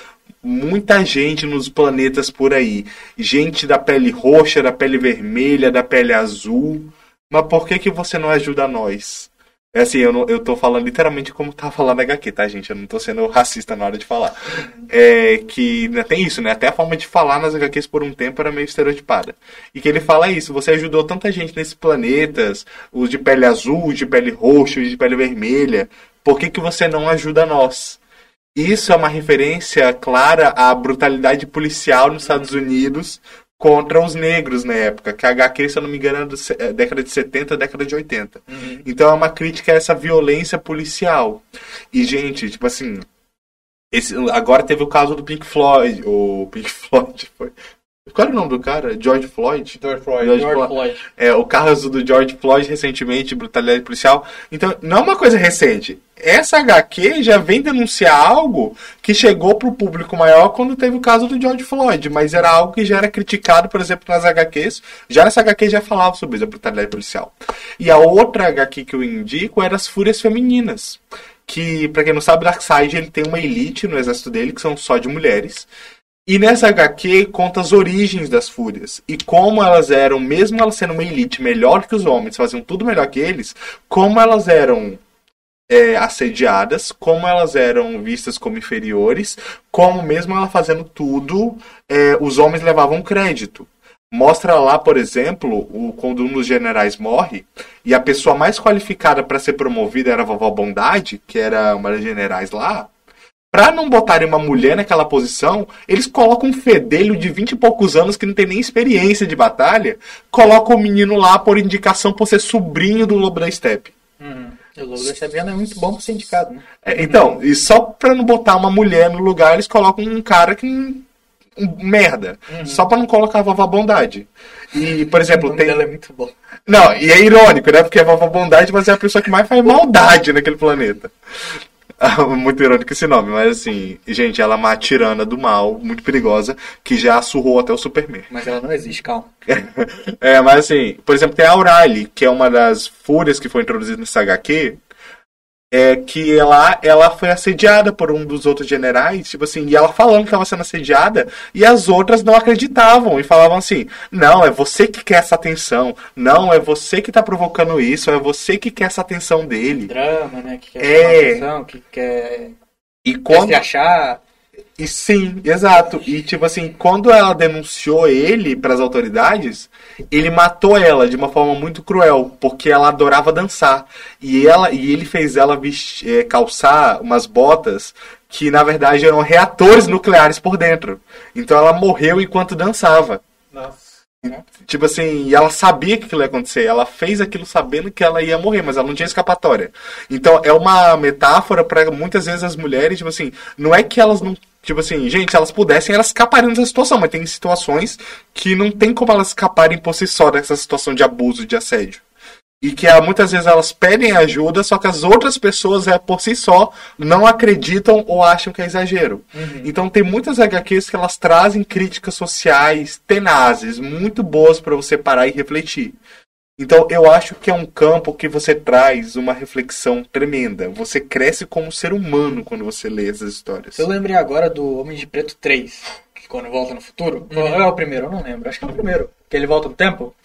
muita gente nos planetas por aí. Gente da pele roxa, da pele vermelha, da pele azul. Mas por que, que você não ajuda nós? É assim, eu, não, eu tô falando literalmente como tá falando HQ, tá, gente? Eu não tô sendo racista na hora de falar. É que né, tem isso, né? Até a forma de falar nas HQs por um tempo era meio estereotipada. E que ele fala isso, você ajudou tanta gente nesses planetas, os de pele azul, os de pele roxa, os de pele vermelha. Por que, que você não ajuda nós? Isso é uma referência clara à brutalidade policial nos Estados Unidos contra os negros na época, que a HQ, se eu não me engano, é da é, década de 70, década de 80. Uhum. Então é uma crítica a essa violência policial. E, gente, tipo assim, esse, agora teve o caso do Pink Floyd, o Pink <laughs> Floyd foi... Qual era o nome do cara? George Floyd? George Floyd. George, George Floyd. É, o caso do George Floyd recentemente, brutalidade policial. Então, não é uma coisa recente essa HQ já vem denunciar algo que chegou para o público maior quando teve o caso do George Floyd, mas era algo que já era criticado, por exemplo, nas HQs. Já nessa HQ já falava sobre a brutalidade policial. E a outra HQ que eu indico era as Fúrias Femininas. Que, para quem não sabe, Darkseid ele tem uma elite no exército dele, que são só de mulheres. E nessa HQ conta as origens das fúrias e como elas eram, mesmo elas sendo uma elite melhor que os homens, faziam tudo melhor que eles, como elas eram é, assediadas, como elas eram vistas como inferiores, como mesmo ela fazendo tudo, é, os homens levavam crédito. Mostra lá, por exemplo, o, quando um dos generais morre e a pessoa mais qualificada para ser promovida era a vovó Bondade, que era uma das generais lá. Pra não botarem uma mulher naquela posição, eles colocam um fedelho de 20 e poucos anos que não tem nem experiência de batalha, colocam o menino lá por indicação por ser sobrinho do Lobo da Steppe. Uhum. O logo dessa venda é muito bom pro sindicato, né? É, então, e só pra não botar uma mulher no lugar, eles colocam um cara que. Um, merda. Uhum. Só pra não colocar a vovó Bondade. E, por exemplo, o nome tem. Dela é muito bom. Não, e é irônico, né? Porque a vovó Bondade mas é a pessoa que mais faz maldade naquele planeta. <laughs> muito irônico esse nome, mas assim, gente, ela é uma tirana do mal, muito perigosa, que já surrou até o Superman. Mas ela não existe, calma. <laughs> é, mas assim, por exemplo, tem a Aurali, que é uma das fúrias que foi introduzida nessa HQ. É que ela, ela foi assediada por um dos outros generais, tipo assim, e ela falando que estava sendo assediada, e as outras não acreditavam e falavam assim: não, é você que quer essa atenção, não, é você que tá provocando isso, é você que quer essa atenção dele. Drama, né? Que quer É. atenção, que quer, E quer quando. se achar. E sim, exato. E tipo assim, quando ela denunciou ele para as autoridades, ele matou ela de uma forma muito cruel, porque ela adorava dançar. E ela e ele fez ela vestir, eh, calçar umas botas que na verdade eram reatores nucleares por dentro. Então ela morreu enquanto dançava. Nossa. Tipo assim, e ela sabia que aquilo ia acontecer. Ela fez aquilo sabendo que ela ia morrer, mas ela não tinha escapatória. Então é uma metáfora para muitas vezes as mulheres, tipo assim, não é que elas não. Tipo assim, gente, se elas pudessem, elas escapariam dessa situação, mas tem situações que não tem como elas escaparem por si só dessa situação de abuso, de assédio. E que ah, muitas vezes elas pedem ajuda, só que as outras pessoas, é, por si só, não acreditam ou acham que é exagero. Então tem muitas HQs que elas trazem críticas sociais tenazes, muito boas para você parar e refletir. Então eu acho que é um campo que você traz uma reflexão tremenda. Você cresce como ser humano quando você lê essas histórias. Eu lembrei agora do Homem de Preto 3, que quando volta no futuro. Ou é o primeiro? Eu não lembro. Acho que é o primeiro. Que ele volta no tempo.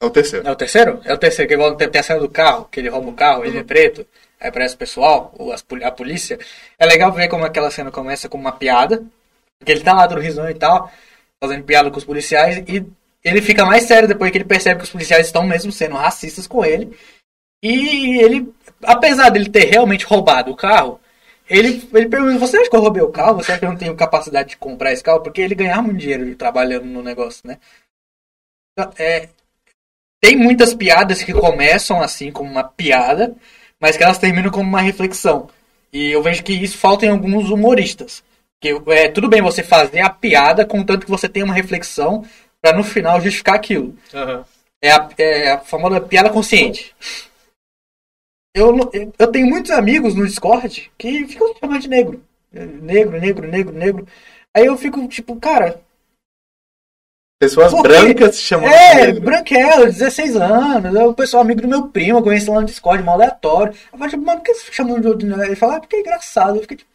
É o terceiro. É o terceiro? É o terceiro, que ele volta no tempo. Tem a cena do carro, que ele rouba o carro, ele é preto. Aí aparece o pessoal, ou as a polícia. É legal ver como aquela cena começa com uma piada. Porque ele tá lá do risão e tal, fazendo piada com os policiais. E ele fica mais sério depois que ele percebe que os policiais estão mesmo sendo racistas com ele. E ele, apesar dele ter realmente roubado o carro, ele, ele pergunta: Você acha que eu roubei o carro? Você acha que eu não tenho capacidade de comprar esse carro? Porque ele ganhava muito dinheiro trabalhando no negócio, né? Então, É, tem muitas piadas que começam assim, como uma piada, mas que elas terminam como uma reflexão. E eu vejo que isso falta em alguns humoristas. Que é tudo bem você fazer a piada, contanto que você tenha uma reflexão pra no final justificar aquilo. Aham. É a, é a famosa piada consciente. Eu, eu tenho muitos amigos no Discord que ficam chamando de negro. Negro, negro, negro, negro. Aí eu fico tipo, cara, Pessoas brancas se chamam é, de negro. branquelo, 16 anos, é o pessoal amigo do meu primo, eu conheço lá no Discord, mal aleatório. Eu falo, tipo, mano, por que você fica chamando de outro negro? Ele fala, ah, porque é engraçado. Eu fiquei tipo.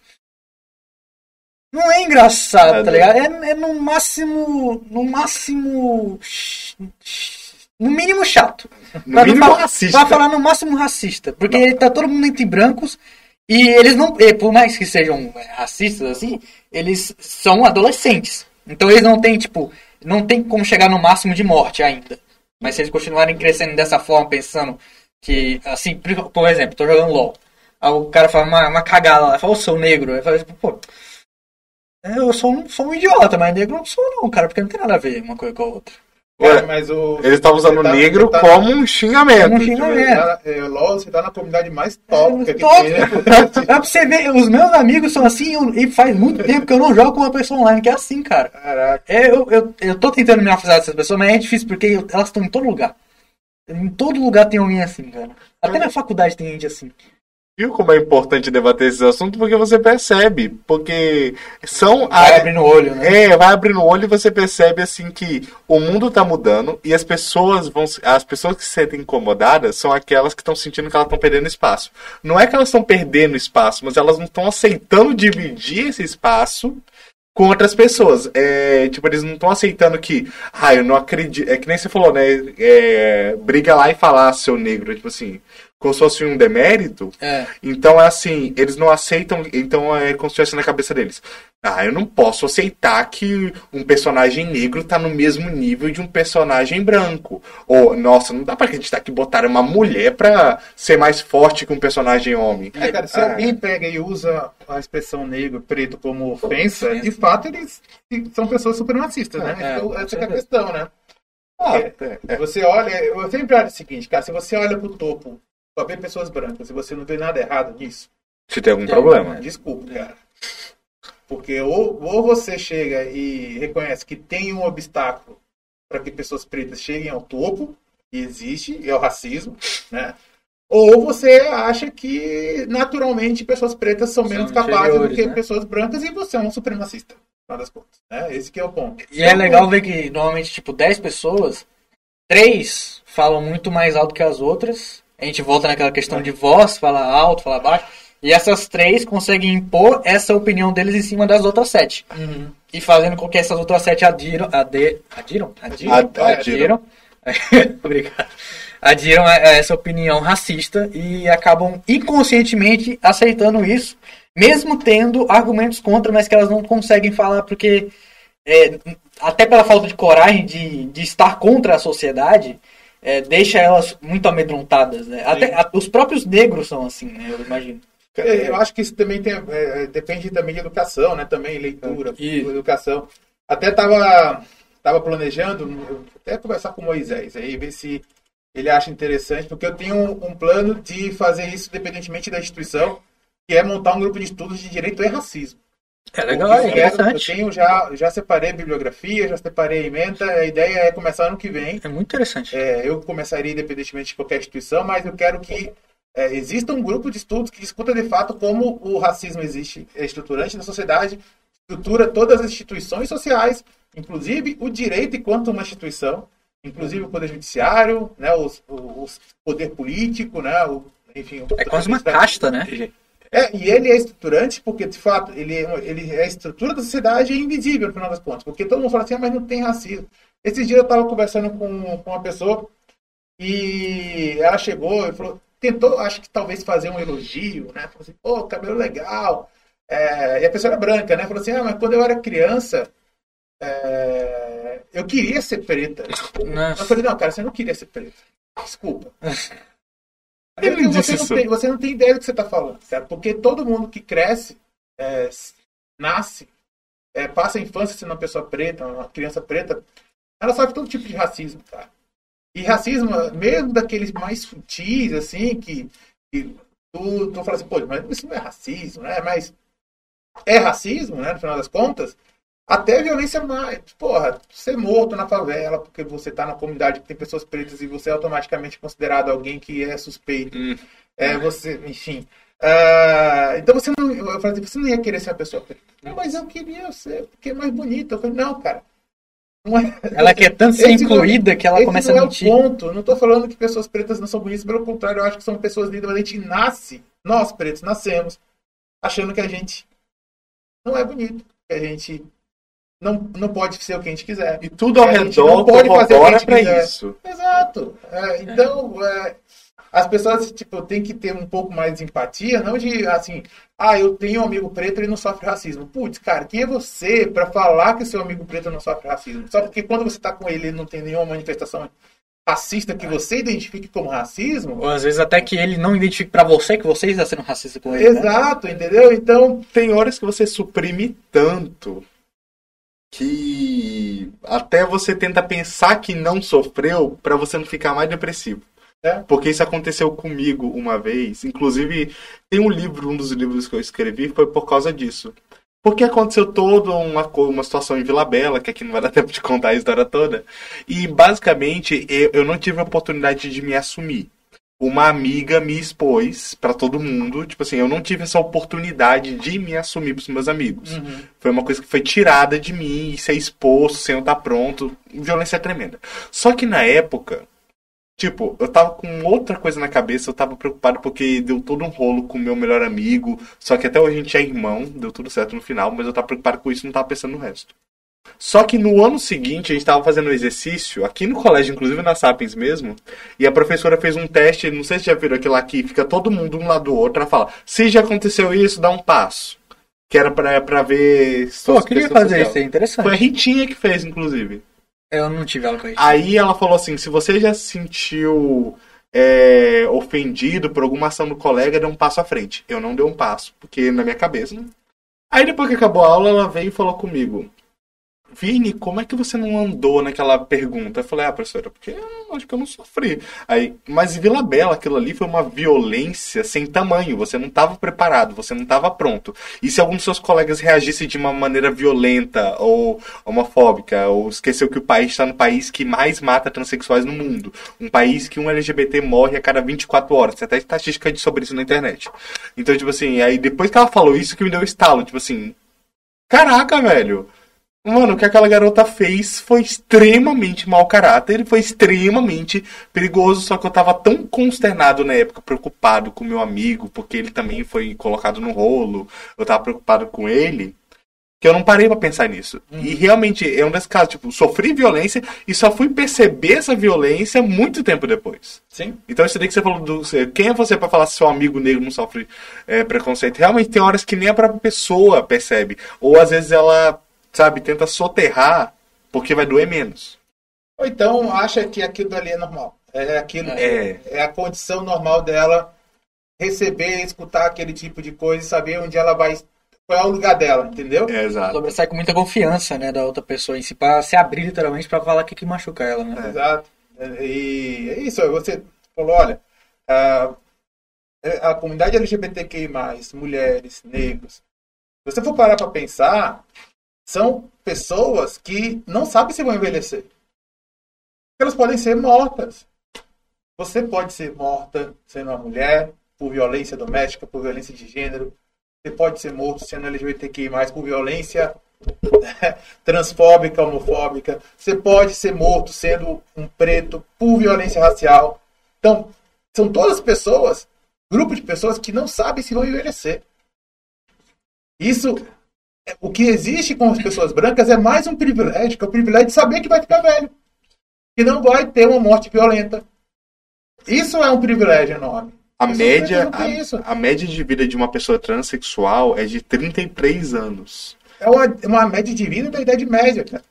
Não é engraçado, É, tá né? ligado? É, é no máximo. No máximo. No mínimo chato. No Pra não mínimo falar- racista. Pra falar no máximo racista. Porque tá todo mundo entre brancos e eles não. Por mais que sejam é, racistas assim, eles são adolescentes. Então eles não têm, tipo. Não tem como chegar no máximo de morte ainda. Mas se eles continuarem crescendo dessa forma, pensando que. Assim, por por exemplo, tô jogando LOL. Aí o cara fala uma, uma cagada lá, fala, eu sou negro. Aí fala, tipo, pô. Eu sou um, sou um idiota, mas negro não sou não, cara, porque não tem nada a ver uma coisa com a outra. Cara, Ué, mas o. Eles estavam usando tá- negro tá- como um xingamento. Como um xingamento. você tá- é, LOL, você tá na comunidade mais tópica que Tópica. tem, né? <laughs> É pra você ver, os meus amigos são assim eu- e faz muito tempo que eu não jogo com uma pessoa online que é assim, cara. Caraca. É, eu, eu, eu tô tentando me afastar dessas pessoas, mas é difícil porque eu- elas estão em todo lugar. Em todo lugar tem alguém assim, cara. Até na faculdade tem gente assim. Viu como é importante debater esses assuntos? Porque você percebe. Porque são Vai áreas. abrindo o olho, né? É, vai abrindo o olho e você percebe assim que o mundo tá mudando e as pessoas vão as pessoas que se sentem incomodadas são aquelas que estão sentindo que elas estão perdendo espaço. Não é que elas estão perdendo espaço, mas elas não estão aceitando dividir esse espaço com outras pessoas. É, tipo, eles não estão aceitando que, ah, eu não acredito. É que nem você falou, né? É, briga lá e falar seu negro, tipo assim, como se fosse um demérito. É. Então é assim, eles não aceitam, então é como se estivesse na cabeça deles. Ah, eu não posso aceitar que um personagem negro tá no mesmo nível de um personagem branco. Ou, nossa, não dá pra acreditar que botaram uma mulher pra ser mais forte que um personagem homem. É, cara, se Ah, alguém pega e usa a expressão negro, preto como ofensa, de fato eles são pessoas supremacistas, né? É, Então, com essa é a questão, né? ah, é. é, é. Você olha, eu sempre olho o seguinte, cara, se você olha pro topo, só vê pessoas brancas e você não vê nada errado nisso, Se tem algum Tem, problema. né? desculpa, cara. Porque ou, ou você chega e reconhece que tem um obstáculo para que pessoas pretas cheguem ao topo, e existe, e é o racismo, né? Ou você acha que naturalmente pessoas pretas são São menos capazes do que né? pessoas brancas e você é um supremacista, no das contas. Né? Esse que é o ponto. E é legal ver que normalmente, tipo, 10 pessoas, 3 falam muito mais alto que as outras A gente volta naquela questão de voz, fala alto, fala baixo. E essas três conseguem impor essa opinião deles em cima das outras sete. Uhum. E fazendo com que essas outras sete adiram. Ade, adiram? Adiram? Ad- adiram. <laughs> Obrigado. Adiram a- a essa opinião racista e acabam inconscientemente aceitando isso, mesmo tendo argumentos contra, mas que elas não conseguem falar porque, é, até pela falta de coragem de, de estar contra a sociedade, é, deixa elas muito amedrontadas. Né? Até, a- os próprios negros são assim, né? Eu imagino. É, Eu acho que isso também tem, é, é, depende também de educação, né? Também leitura, Isso. educação. Até tava, tava planejando, até conversar com o Moisés aí, ver se ele acha interessante, porque eu tenho um, um plano de fazer isso independentemente da instituição, que é montar um grupo de estudos de direito e racismo. É legal, é interessante. Eu tenho já, já separei a bibliografia, já separei a emenda, a ideia é começar ano que vem. É muito interessante. É, eu começaria independentemente de qualquer instituição, mas eu quero que é, exista um grupo de estudos que discuta de fato como o racismo existe, é estruturante na sociedade, estrutura todas as instituições sociais, inclusive o direito enquanto uma instituição, inclusive o poder judiciário, né, os, o, o poder político, né, o, enfim. o- É quase uma casta, né? É, e ele é estruturante porque, de fato, ele, é- ele é a estrutura da sociedade é invisível, no final das contas. Porque todo mundo fala assim, ah, mas não tem racismo. Esses dias eu estava conversando com, com uma pessoa e ela chegou e falou, tentou, acho que talvez fazer um elogio, né? Falou assim, pô, cabelo legal. É, e a pessoa era branca, né? Falou assim, ah, mas quando eu era criança, é, eu queria ser preta. Nossa. Eu falei, não, cara, você não queria ser preta. Desculpa. <laughs> Ele você, não tem, você não tem ideia do que você está falando, cara. Porque todo mundo que cresce, é, nasce, é, passa a infância sendo uma pessoa preta, uma criança preta, ela sofre todo tipo de racismo, cara. E racismo, mesmo daqueles mais sutis, assim, que, que tu, tu fala assim, pô, mas isso não é racismo, né? Mas é racismo, né? No final das contas, até violência mais. Porra, ser morto na favela porque você tá na comunidade que tem pessoas pretas e você é automaticamente considerado alguém que é suspeito. Hum. É, você, enfim. Ah, então você não. Eu falei, você não ia querer ser uma pessoa preta. Não, mas eu queria ser, porque é mais bonita. Eu falei, não, cara. Não é, Ela quer tanto ser não- incluída que ela começa não a é mentir. o ponto. Não tô falando que pessoas pretas não são bonitas, pelo contrário, eu acho que são pessoas lindas, mas a gente nasce, nós pretos nascemos, achando que a gente não é bonito, que a gente não, não pode ser o que a gente quiser. E tudo ao A gente redor não pode fazer o que a gente pra quiser. isso. Exato. É, então, é, as pessoas tipo, têm que ter um pouco mais de empatia, não de assim, ah, eu tenho um amigo preto e ele não sofre racismo. Putz, cara, quem é você para falar que o seu amigo preto não sofre racismo? Só porque quando você tá com ele, ele não tem nenhuma manifestação racista que você identifique como racismo? Ou às vezes até que ele não identifique pra você que você está sendo racista com ele. né? Exato, entendeu? Então, Tem horas que você suprime tanto que até você tenta pensar que não sofreu pra você não ficar mais depressivo. É. Porque isso aconteceu comigo uma vez. Inclusive, tem um livro, um dos livros que eu escrevi foi por causa disso. Porque aconteceu toda uma, uma situação em Vila Bela, que aqui não vai dar <laughs> tempo de contar a história toda. E basicamente eu, eu não tive a oportunidade de me assumir. Uma amiga me expôs pra todo mundo. Tipo assim, eu não tive essa oportunidade de me assumir pros meus amigos. Foi uma coisa que foi tirada de mim, e ser exposto sem eu estar pronto. Violência tremenda. Só que na época, tipo, eu tava com outra coisa na cabeça, eu tava preocupado porque deu todo um rolo com o meu melhor amigo. Só que até hoje a gente é irmão, deu tudo certo no final, mas eu tava preocupado com isso e não tava pensando no resto. Só que no ano seguinte a gente tava fazendo um exercício, aqui no colégio, inclusive na Sapiens mesmo, e a professora fez um teste, não sei se já viram aquilo aqui, fica todo mundo um lado do outro, ela fala, se já aconteceu isso, dá um passo. Que era pra, pra ver... Pô, queria fazer social. isso aí, interessante. Foi a Ritinha que fez, inclusive. Eu não tive aula com isso. Aí ela falou assim: se você já se sentiu é, ofendido por alguma ação do colega, dê um passo à frente. Eu não dei um passo, porque na minha cabeça. né? Aí depois que acabou a aula, ela veio e falou comigo: Vini, como é que você não andou naquela pergunta? Eu falei: Ah, professora, porque eu acho que eu não sofri. Aí, mas em Vila Bela, aquilo ali foi uma violência sem tamanho. Você não estava preparado, você não estava pronto. E se algum dos seus colegas reagisse de uma maneira violenta ou homofóbica, ou esqueceu que o país está no país que mais mata transexuais no mundo, um país que um LGBT morre a cada 24 horas, tem até estatística sobre isso na internet. Então, tipo assim, aí depois que ela falou isso que me deu estalo, tipo assim, caraca, velho. Mano, o que aquela garota fez foi extremamente mau caráter, foi extremamente perigoso, só que eu tava tão consternado na época, preocupado com meu amigo, porque ele também foi colocado no rolo, eu tava preocupado com ele, que eu não parei pra pensar nisso. E realmente é um desses casos, tipo, sofri violência e só fui perceber essa violência muito tempo depois. Sim. Então isso daí que você falou do. Quem é você pra falar se seu amigo negro não sofre é, preconceito? Realmente tem horas que nem a própria pessoa percebe. Ou às vezes ela, sabe, tenta soterrar porque vai doer menos. Ou então acha que aquilo ali é normal. É aquilo, É. é a condição normal dela receber, escutar aquele tipo de coisa e saber onde ela vai, qual é o lugar dela, entendeu? É, exato. Sobressai com muita confiança, né, da outra pessoa em si, pra se abrir literalmente pra falar o que, que machuca ela, né? Exato. E é isso, você falou, olha, a, a comunidade LGBTQI+, mulheres, negros, se você for parar para pensar, são pessoas que não sabem se vão envelhecer. Elas podem ser mortas. Você pode ser morta sendo uma mulher por violência doméstica, por violência de gênero. Você pode ser morto sendo LGBTQI+, por violência transfóbica, homofóbica. Você pode ser morto sendo um preto por violência racial. Então, são todas pessoas, grupo de pessoas que não sabem se vão envelhecer. Isso, o que existe com as pessoas brancas é mais um privilégio, que é o privilégio de saber que vai ficar velho. Que não vai ter uma morte violenta. Isso é um privilégio enorme. A média, a, a média de vida de uma pessoa transexual é de 33 anos. É uma, uma média de vida da Idade Média, cara.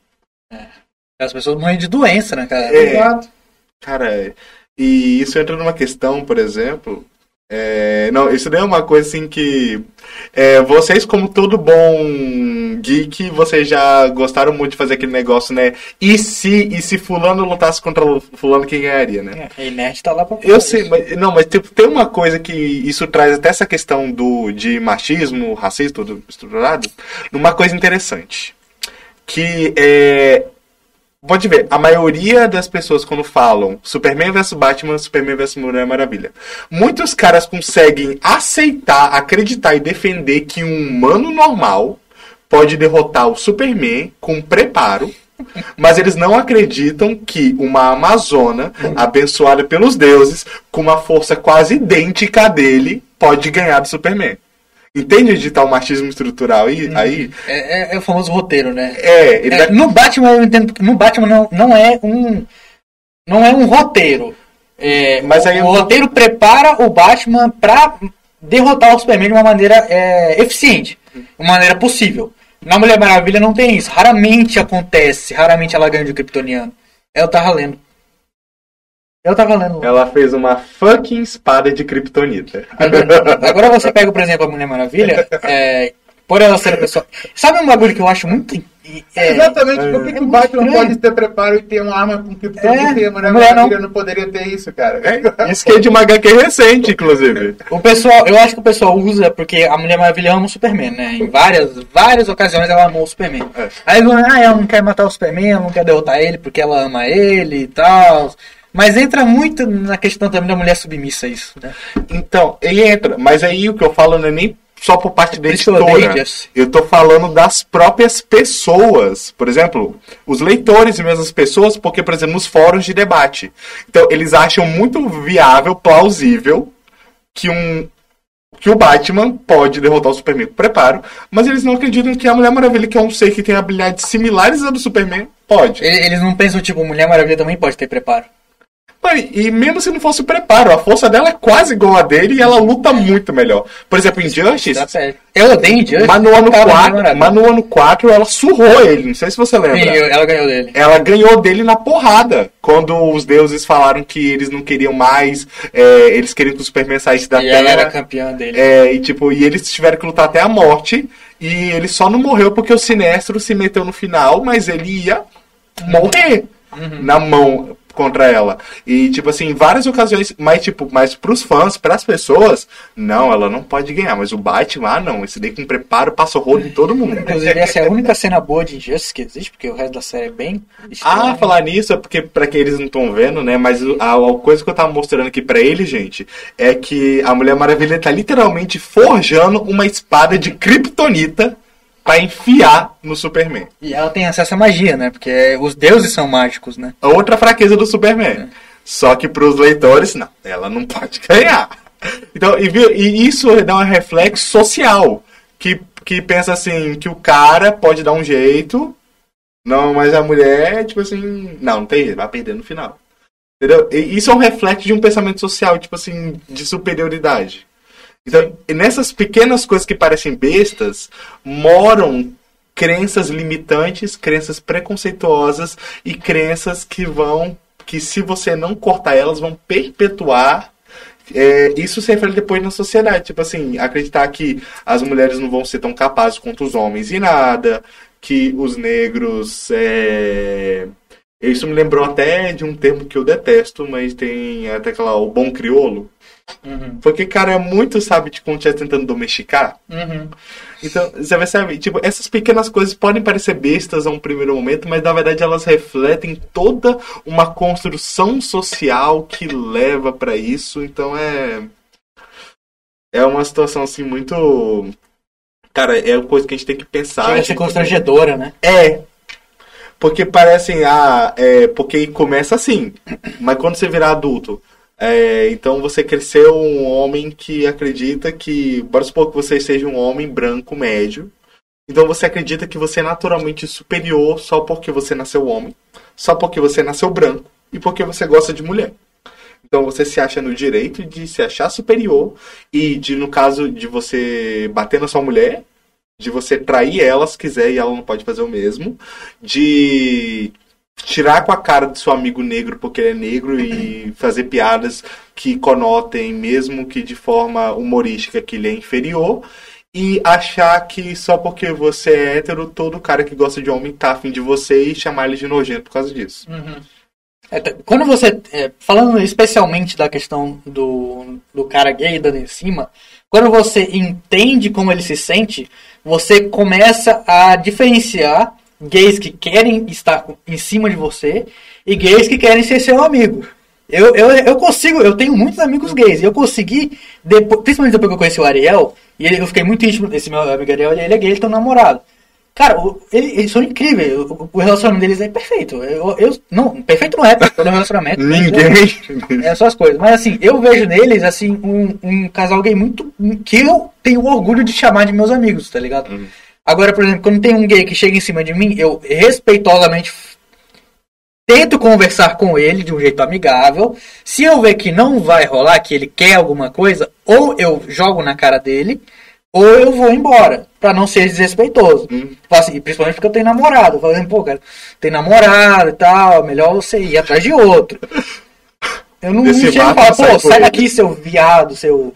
As pessoas morrem de doença, né, cara? É. Exato. Cara, e isso entra numa questão, por exemplo. É, não, isso daí é uma coisa assim que. é, vocês, como todo bom geek, vocês já gostaram muito de fazer aquele negócio, né? E se, e se fulano lutasse contra fulano, quem ganharia, né? É, e nerd tá lá pra Eu sei, mas, não, mas tipo, tem uma coisa que isso traz até essa questão do, de machismo, racismo, tudo estruturado, numa coisa interessante. Que é. Pode ver, a maioria das pessoas quando falam Superman vs Batman, Superman vs Mulher Maravilha, muitos caras conseguem aceitar, acreditar e defender que um humano normal pode derrotar o Superman com preparo, <laughs> mas eles não acreditam que uma Amazona, abençoada pelos deuses, com uma força quase idêntica à dele, pode ganhar do Superman. Entende onde tá o machismo estrutural aí? aí? É, é- é o famoso roteiro, né? É, É, vai- no Batman eu entendo que no Batman não, não é um não é um roteiro. É, Mas o, aí o roteiro prepara o Batman pra derrotar o Superman de uma maneira é, eficiente, de uma maneira possível. Na Mulher Maravilha não tem isso. Raramente acontece, raramente ela ganha de Kryptoniano. Eu tava lendo. Eu tava lendo. Ela fez uma fucking espada de Kryptonita. Agora você pega, por exemplo, a Mulher Maravilha, é, por ela ser a pessoa. Sabe um bagulho que eu acho muito. é, Exatamente. Por que, que é o Batman pode ter preparo e ter uma arma com kryptonita É, e a Mulher a mulher Maravilha não. não. poderia ter isso, cara? É, isso que é de uma HQ recente, inclusive. O pessoal, eu acho que o pessoal usa porque a Mulher Maravilha ama o Superman, né? Em várias, várias ocasiões ela amou o Superman. É. Aí vão, ah, ela não quer matar o Superman, ela não quer derrotar ele porque ela ama ele e tal. Mas entra muito na questão também da mulher submissa isso, né? Então, ele entra. Mas aí o que eu falo não é nem só por parte da editora. Eu tô falando das próprias pessoas. Por exemplo, os leitores e mesmo as pessoas, porque, por exemplo, nos fóruns de debate. Então, eles acham muito viável, plausível, que um. Que o Batman pode derrotar o Superman com preparo, mas eles não acreditam que a Mulher Maravilha, que é um ser que tem habilidades similares à do Superman, pode. Eles não pensam, tipo, Mulher Maravilha também pode ter preparo. E mesmo se não fosse o preparo, a força dela é quase igual a dele e ela luta muito melhor. Por exemplo, em Justice, Dá certo. Eu odeio Injustice. mas no ano Cara, Mulher 4, Maravilha. mas no ano 4 ela surrou ele, não sei se você lembra. Sim, ela ganhou dele. Ela ganhou dele na porrada. Quando os deuses falaram que eles não queriam mais, é, eles queriam que o Superman saísse da E ela era Terra. campeã dele. É, e, tipo, e eles tiveram que lutar até a morte. E ele só não morreu porque o Sinestro se meteu no final, mas ele ia morrer na mão contra ela. E, tipo assim, em várias ocasiões, mas, tipo, mas pros fãs, pras pessoas, não, ela não pode ganhar. Mas o Batman, ah, não, esse daí com preparo passa o rolo em todo mundo. Inclusive, essa é a única cena boa de Injustice que existe, porque o resto da série é bem. Ah, estranho. falar nisso é porque, pra quem eles não estão vendo, né? Mas o- a, a coisa que eu tava mostrando aqui pra ele, gente, é que a Mulher Maravilha tá literalmente forjando uma espada de kryptonita pra enfiar no Superman. E ela tem acesso à magia, né? Porque os deuses são mágicos, né? Outra fraqueza do Superman. Só que pros leitores, não, ela não <laughs> pode ganhar. Então, e, viu, e isso dá um reflexo social. Que, que pensa assim, que o cara pode dar um jeito, não, mas a mulher, tipo assim, não, não tem jeito, vai perder no final. Entendeu? E isso é um reflexo de um pensamento social, tipo assim, de superioridade. Então, e nessas pequenas coisas que parecem bestas, moram crenças limitantes, crenças preconceituosas e crenças que vão, que se você não cortar elas, vão perpetuar. é, isso se reflete depois na sociedade. Tipo assim, acreditar que as mulheres não vão ser tão capazes quanto os homens em nada, que os negros. É... Isso me lembrou até de um termo que eu detesto, mas tem até aquela, o bom criolo. Uhum. Porque, cara, é muito, sabe, de como estiver tentando domesticar. Uhum. Então, você vai saber, tipo, essas pequenas coisas podem parecer bestas a um primeiro momento, mas na verdade elas refletem toda uma construção social que leva pra isso. Então é. É uma situação assim muito. Cara, é uma coisa que a gente tem que pensar. Chega a ser constrangedora, né? É. Porque parecem, ah, é, porque começa assim. Mas quando você virar adulto, é, então você cresceu um homem que acredita que, bora supor que você seja um homem branco médio. Então você acredita que você é naturalmente superior só porque você nasceu homem, só porque você nasceu branco e porque você gosta de mulher. Então você se acha no direito de se achar superior e de, no caso de você bater na sua mulher, de você trair ela se quiser e ela não pode fazer o mesmo, de tirar com a cara do seu amigo negro porque ele é negro e fazer piadas que conotem, mesmo que de forma humorística, que ele é inferior. E achar que só porque você é hétero, todo cara que gosta de homem tá afim de você e chamar ele de nojento por causa disso. É, tá- quando você. é, falando especialmente da questão do, do cara gay dando em cima, quando você entende como ele se sente, você começa a diferenciar gays que querem estar em cima de você e gays que querem ser seu amigo. Eu, eu, eu consigo, eu tenho muitos amigos gays, e eu consegui, depois, principalmente depois que eu conheci o Ariel, e ele- eu fiquei muito íntimo desse meu amigo Ariel, ele é gay, ele tem um namorado. Cara, o- ele- eles são incríveis, o, o relacionamento deles é perfeito. Eu, eu, não, perfeito não é, porque todo relacionamento. Ninguém. É só as coisas. Mas assim, eu vejo neles, assim, um, um casal gay muito. que eu tenho orgulho de chamar de meus amigos, tá ligado? Uhum. Agora, por exemplo, quando tem um gay que chega em cima de mim, eu respeitosamente tento conversar com ele de um jeito amigável. Se eu ver que não vai rolar, que ele quer alguma coisa, ou eu jogo na cara dele, ou eu vou embora, pra não ser desrespeitoso. Hum. Assim, principalmente porque eu tenho namorado. Falo assim, pô, cara, tem namorado e tal, melhor você ir atrás de outro. Eu não, não chego e falo, pô, sai daqui, seu viado, seu.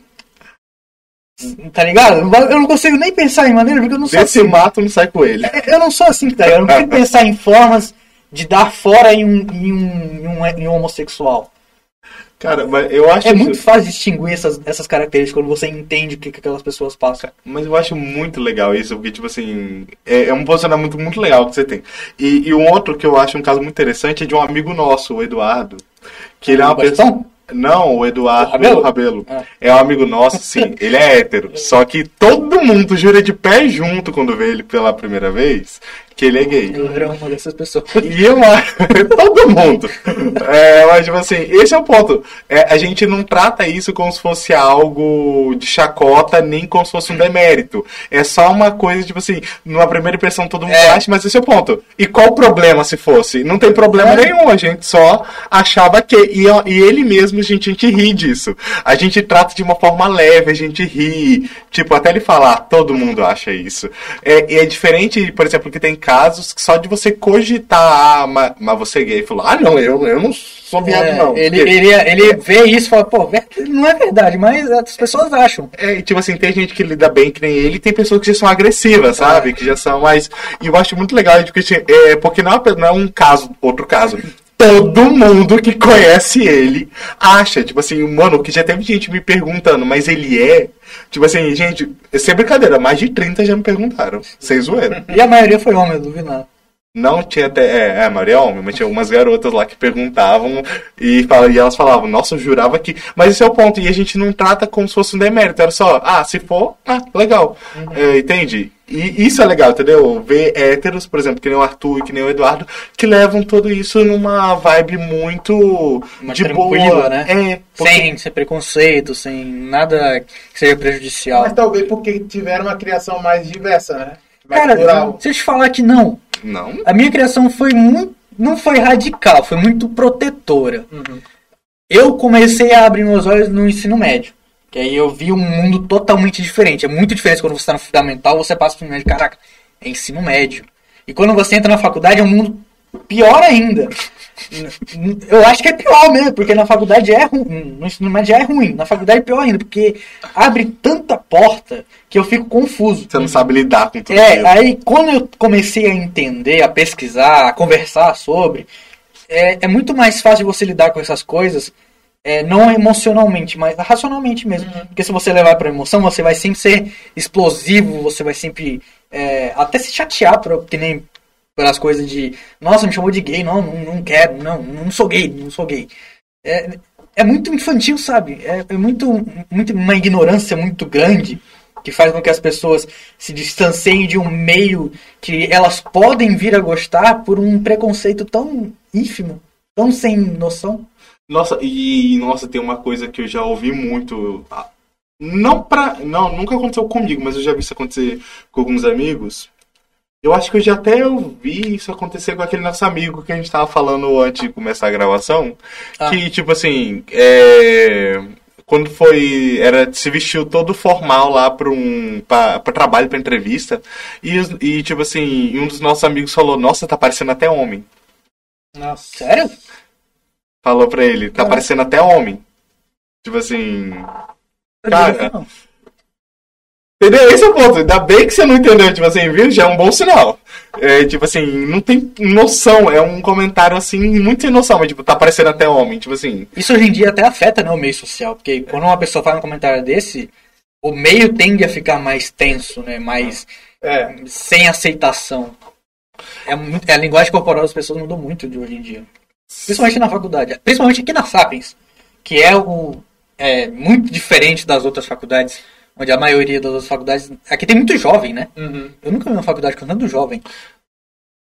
Tá ligado? Eu não consigo nem pensar em maneira, porque eu não sou Desse assim. mato não sai com ele. Eu não sou assim, tá ligado? Eu não consigo pensar em formas de dar fora em um, em um, em um, em um homossexual. Cara, mas eu acho É muito fácil distinguir essas, essas características quando você entende o que, que aquelas pessoas passam. Mas eu acho muito legal isso, porque, tipo assim, é, é um posicionamento muito legal que você tem. E, e um outro que eu acho um caso muito interessante é de um amigo nosso, o Eduardo. Que ele é uma pessoa. Não, o Eduardo O Rabelo? Rabelo. Ah. É um amigo nosso, sim. <laughs> Ele é hétero. Só que todo mundo jura de pé junto quando vê ele pela primeira vez que ele é gay. Eu era uma dessas pessoas. E eu acho. <laughs> Todo mundo. É, mas, tipo assim, esse é o ponto. É, a gente não trata isso como se fosse algo de chacota, nem como se fosse um demérito. É só uma coisa, tipo assim, numa primeira impressão todo mundo É. acha, mas esse é o ponto. E qual o problema se fosse? Não tem problema É. nenhum, a gente só achava que. E, e ele mesmo, a gente, a gente ri disso. A gente trata de uma forma leve, a gente ri. Tipo, até ele falar, todo mundo acha isso. É, e é diferente, por exemplo, que tem casos que só de você cogitar, ah, mas, mas você é gay, falou, ah, não, eu, eu não sou viado, É, não. ele, Porque- ele, ele vê isso e fala, pô, não é verdade, mas as pessoas acham. É, tipo assim, tem gente que lida bem que nem ele, e tem pessoas que já são agressivas, sabe? Que já são mais. E eu acho muito legal, porque, assim, é, porque não é, não é um caso, outro caso. Todo mundo que conhece ele acha, tipo assim, mano, que já teve gente me perguntando, mas ele é. Tipo assim, gente, sem brincadeira, mais de 30 já me perguntaram. Sem zoeira. <laughs> E a maioria foi homem, nada. Não tinha até. É, é, a maioria é homem, mas tinha algumas garotas lá que perguntavam e, fala- e elas falavam, nossa, eu jurava que. Mas esse é o ponto, e a gente não trata como se fosse um demérito. Era só, ah, se for, ah, legal. É, entende? E isso é legal, entendeu? Ver héteros, por exemplo, que nem o Arthur e que nem o Eduardo, que levam tudo isso numa vibe muito de tranquila, boa. né? É, porque- Sem, sem preconceito, sem nada que seja prejudicial. Mas talvez porque tiveram uma criação mais diversa, né? Mais Cara, plural. se eu te falar que não, Não? a minha criação foi muito. Não foi radical, foi muito protetora. Uhum. Eu comecei a abrir meus olhos no ensino médio. Que aí eu vi um mundo totalmente diferente. É muito diferente quando você está no fundamental, você passa pro médio. Caraca, é ensino médio. E quando você entra na faculdade, é um mundo pior ainda. <laughs> Eu acho que é pior mesmo, porque na faculdade é ruim. No ensino médio é ruim. Na faculdade é pior ainda, porque abre tanta porta que eu fico confuso. Você não sabe lidar com tudo É, aquilo. aí quando eu comecei a entender, a pesquisar, a conversar sobre, é, é muito mais fácil você lidar com essas coisas, é, não emocionalmente, mas racionalmente mesmo. Porque se você levar pra emoção, você vai sempre ser explosivo, você vai sempre é, até se chatear, por, que nem pelas coisas de, nossa, me chamou de gay, não, não, não quero, não, não sou gay, não sou gay. É, é muito infantil, sabe? É, é muito, muito uma ignorância muito grande que faz com que as pessoas se distanciem de um meio que elas podem vir a gostar por um preconceito tão ínfimo, tão sem noção. Nossa, e nossa, tem uma coisa que eu já ouvi muito. ah, Não pra. Não, nunca aconteceu comigo, mas eu já vi isso acontecer com alguns amigos. Eu acho que eu já até ouvi isso acontecer com aquele nosso amigo que a gente tava falando antes de começar a gravação. Ah. Que, tipo assim, é, quando foi. Era, se vestiu todo formal lá pra um. pra, pra trabalho, pra entrevista. E, e, tipo assim, um dos nossos amigos falou, nossa, tá parecendo até homem. Nossa. Sério? Falou pra ele, tá Ah. parecendo até homem. Tipo assim. Cara, Não. Entendeu? Esse é o ponto. Ainda bem que você não entendeu, tipo assim, viu? Já é um bom sinal. É, tipo assim, não tem noção. É um comentário assim, muito sem noção, mas tipo, tá parecendo até homem, tipo assim. Isso hoje em dia até afeta né, o meio social, porque quando uma pessoa faz um comentário desse, o meio tende a ficar mais tenso, né? Mais É. sem aceitação. É muito, a linguagem corporal das pessoas mudou muito de hoje em dia. Principalmente na faculdade. Principalmente aqui na Sapiens, que é o é muito diferente das outras faculdades, onde a maioria das outras faculdades. Aqui tem muito jovem, né? Uhum. Eu nunca vi uma faculdade com tanto jovem.